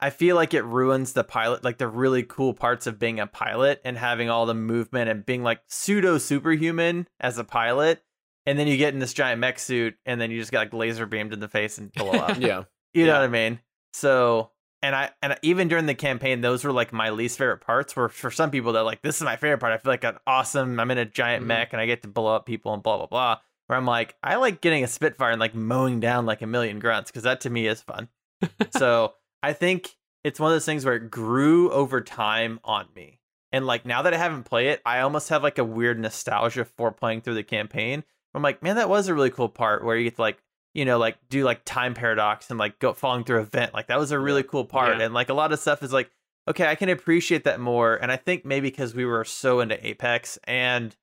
S3: I feel like it ruins the pilot, like the really cool parts of being a pilot and having all the movement and being like pseudo superhuman as a pilot, and then you get in this giant mech suit, and then you just get like laser beamed in the face and blow up.
S1: Yeah.
S3: You know
S2: Yeah.
S3: what I mean? So, and I and even during the campaign, those were like my least favorite parts. Were for some people that like this is my favorite part. I feel like I'm awesome. I'm in a giant
S2: Mhm.
S3: mech and I get to blow up people and blah blah blah. Where I'm like, I like getting a Spitfire and like mowing down like a million grunts because that to me is fun. so I think it's one of those things where it grew over time on me. And like now that I haven't played it, I almost have like a weird nostalgia for playing through the campaign. I'm like, man, that was a really cool part where you get to like, you know, like do like time paradox and like go falling through a vent. Like that was a really cool part.
S2: Yeah.
S3: And like a lot of stuff is like, okay, I can appreciate that more. And I think maybe because we were so into Apex and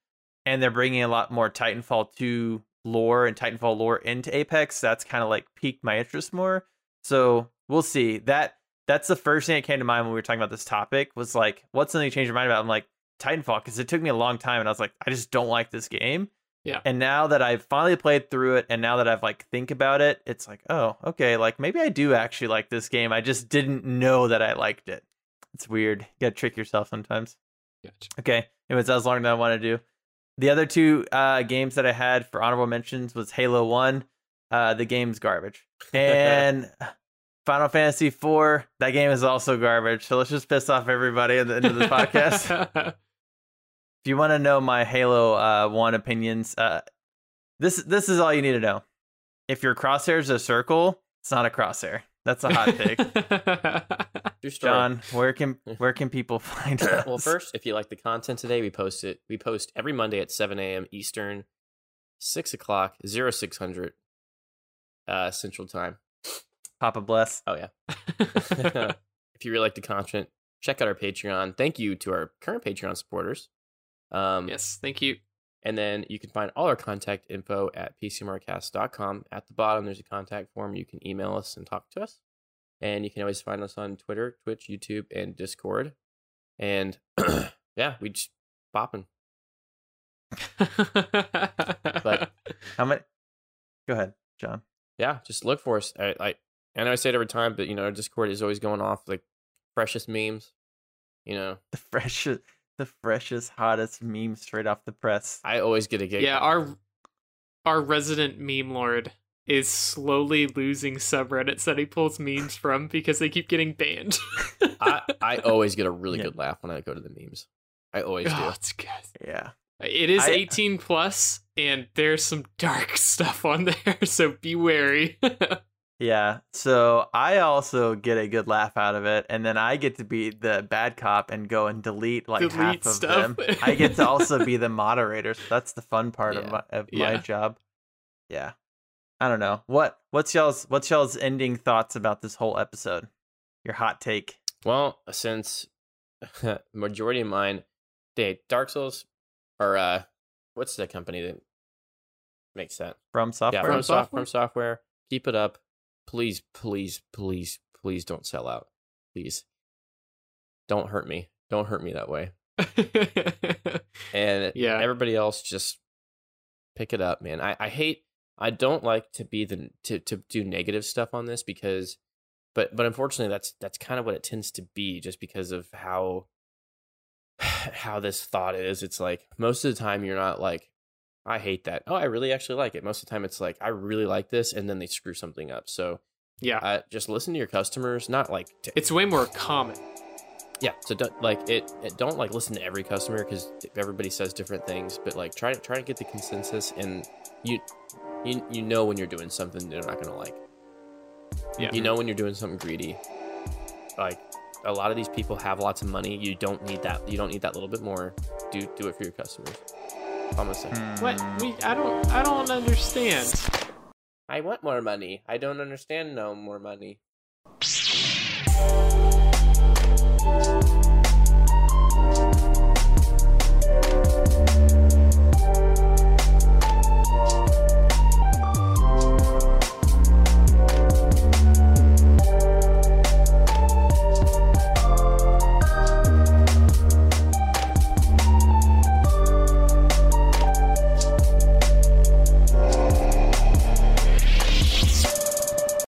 S3: and they're bringing a lot more Titanfall 2 lore and Titanfall lore into Apex, that's kind of like piqued my interest more. So we'll see. That that's the first thing that came to mind when we were talking about this topic was like, what's something you changed your mind about? I'm like Titanfall because it took me a long time, and I was like, I just don't like this game.
S2: Yeah.
S3: And now that I've finally played through it, and now that I've like think about it, it's like, oh, okay, like maybe I do actually like this game. I just didn't know that I liked it. It's weird. You gotta trick yourself sometimes.
S2: Gotcha.
S3: Okay. Anyways, that was longer than I want to do. The other two uh, games that I had for honorable mentions was Halo One. Uh, the game's garbage, and Final Fantasy Four. That game is also garbage. So let's just piss off everybody at the end of this podcast. if you want to know my Halo uh, One opinions, uh, this this is all you need to know. If your crosshair is a circle, it's not a crosshair. That's a hot take.
S1: True story.
S3: John, where can where can people find us?
S1: well, first, if you like the content today, we post it. We post every Monday at 7 a.m. Eastern, 6 o'clock, 0600 uh, Central Time.
S3: Papa bless.
S1: Oh, yeah. if you really like the content, check out our Patreon. Thank you to our current Patreon supporters. Um,
S2: yes, thank you.
S1: And then you can find all our contact info at pcmrcast.com. At the bottom, there's a contact form. You can email us and talk to us. And you can always find us on Twitter, Twitch, YouTube, and Discord. And yeah, we just popping.
S2: but
S3: How many? Go ahead, John.
S1: Yeah, just look for us. I, I, I know I say it every time, but you know, our Discord is always going off like freshest memes. You know,
S3: The freshest, the freshest, hottest meme straight off the press.
S1: I always get a gig.
S2: yeah, our our resident meme lord is slowly losing subreddits that he pulls memes from because they keep getting banned.
S1: I, I always get a really
S3: Yeah.
S1: good laugh when I go to the memes. I always do.
S2: oh, it's good.
S3: Yeah.
S2: It is
S3: I-
S2: 18 plus, and there's some dark stuff on there, so be wary.
S3: Yeah. So I also get a good laugh out of it, and then I get to be the bad cop and go and delete like
S2: Delete
S3: half of
S2: stuff.
S3: them. I get to also be the moderator. So that's the fun part of my of my job. Yeah. I don't know. What what's y'all's what's y'all's ending thoughts about this whole episode? Your hot take.
S1: Well, since majority of mine, they Dark Souls, or uh, what's the company that makes that?
S3: From software.
S1: Yeah, from,
S2: From
S1: soft,
S2: Software?
S1: from software. Keep it up, please, please, please, please. Don't sell out, please. Don't hurt me. Don't hurt me that way. And
S2: Yeah.
S1: everybody else just pick it up, man. I, I hate. I don't like to be the to to do negative stuff on this because, but but unfortunately that's that's kind of what it tends to be just because of how how this thought is. It's like most of the time you're not like. I hate that. Oh, I really actually like it. Most of the time, it's like I really like this, and then they screw something up. So,
S2: yeah.
S1: uh, just listen to your customers. Not like to
S2: It's way more common.
S1: yeah so don't like it, it don't like listen to every customer because everybody says different things but like try to try to get the consensus and you you you know when you're doing something they're not gonna like
S2: Yeah.
S1: you know when you're doing something greedy like a lot of these people have lots of money you don't need that you don't need that little bit more do do it for your customers I'm gonna say
S2: What? We, I don't. I don't understand.
S1: i want more money i don't understand no more money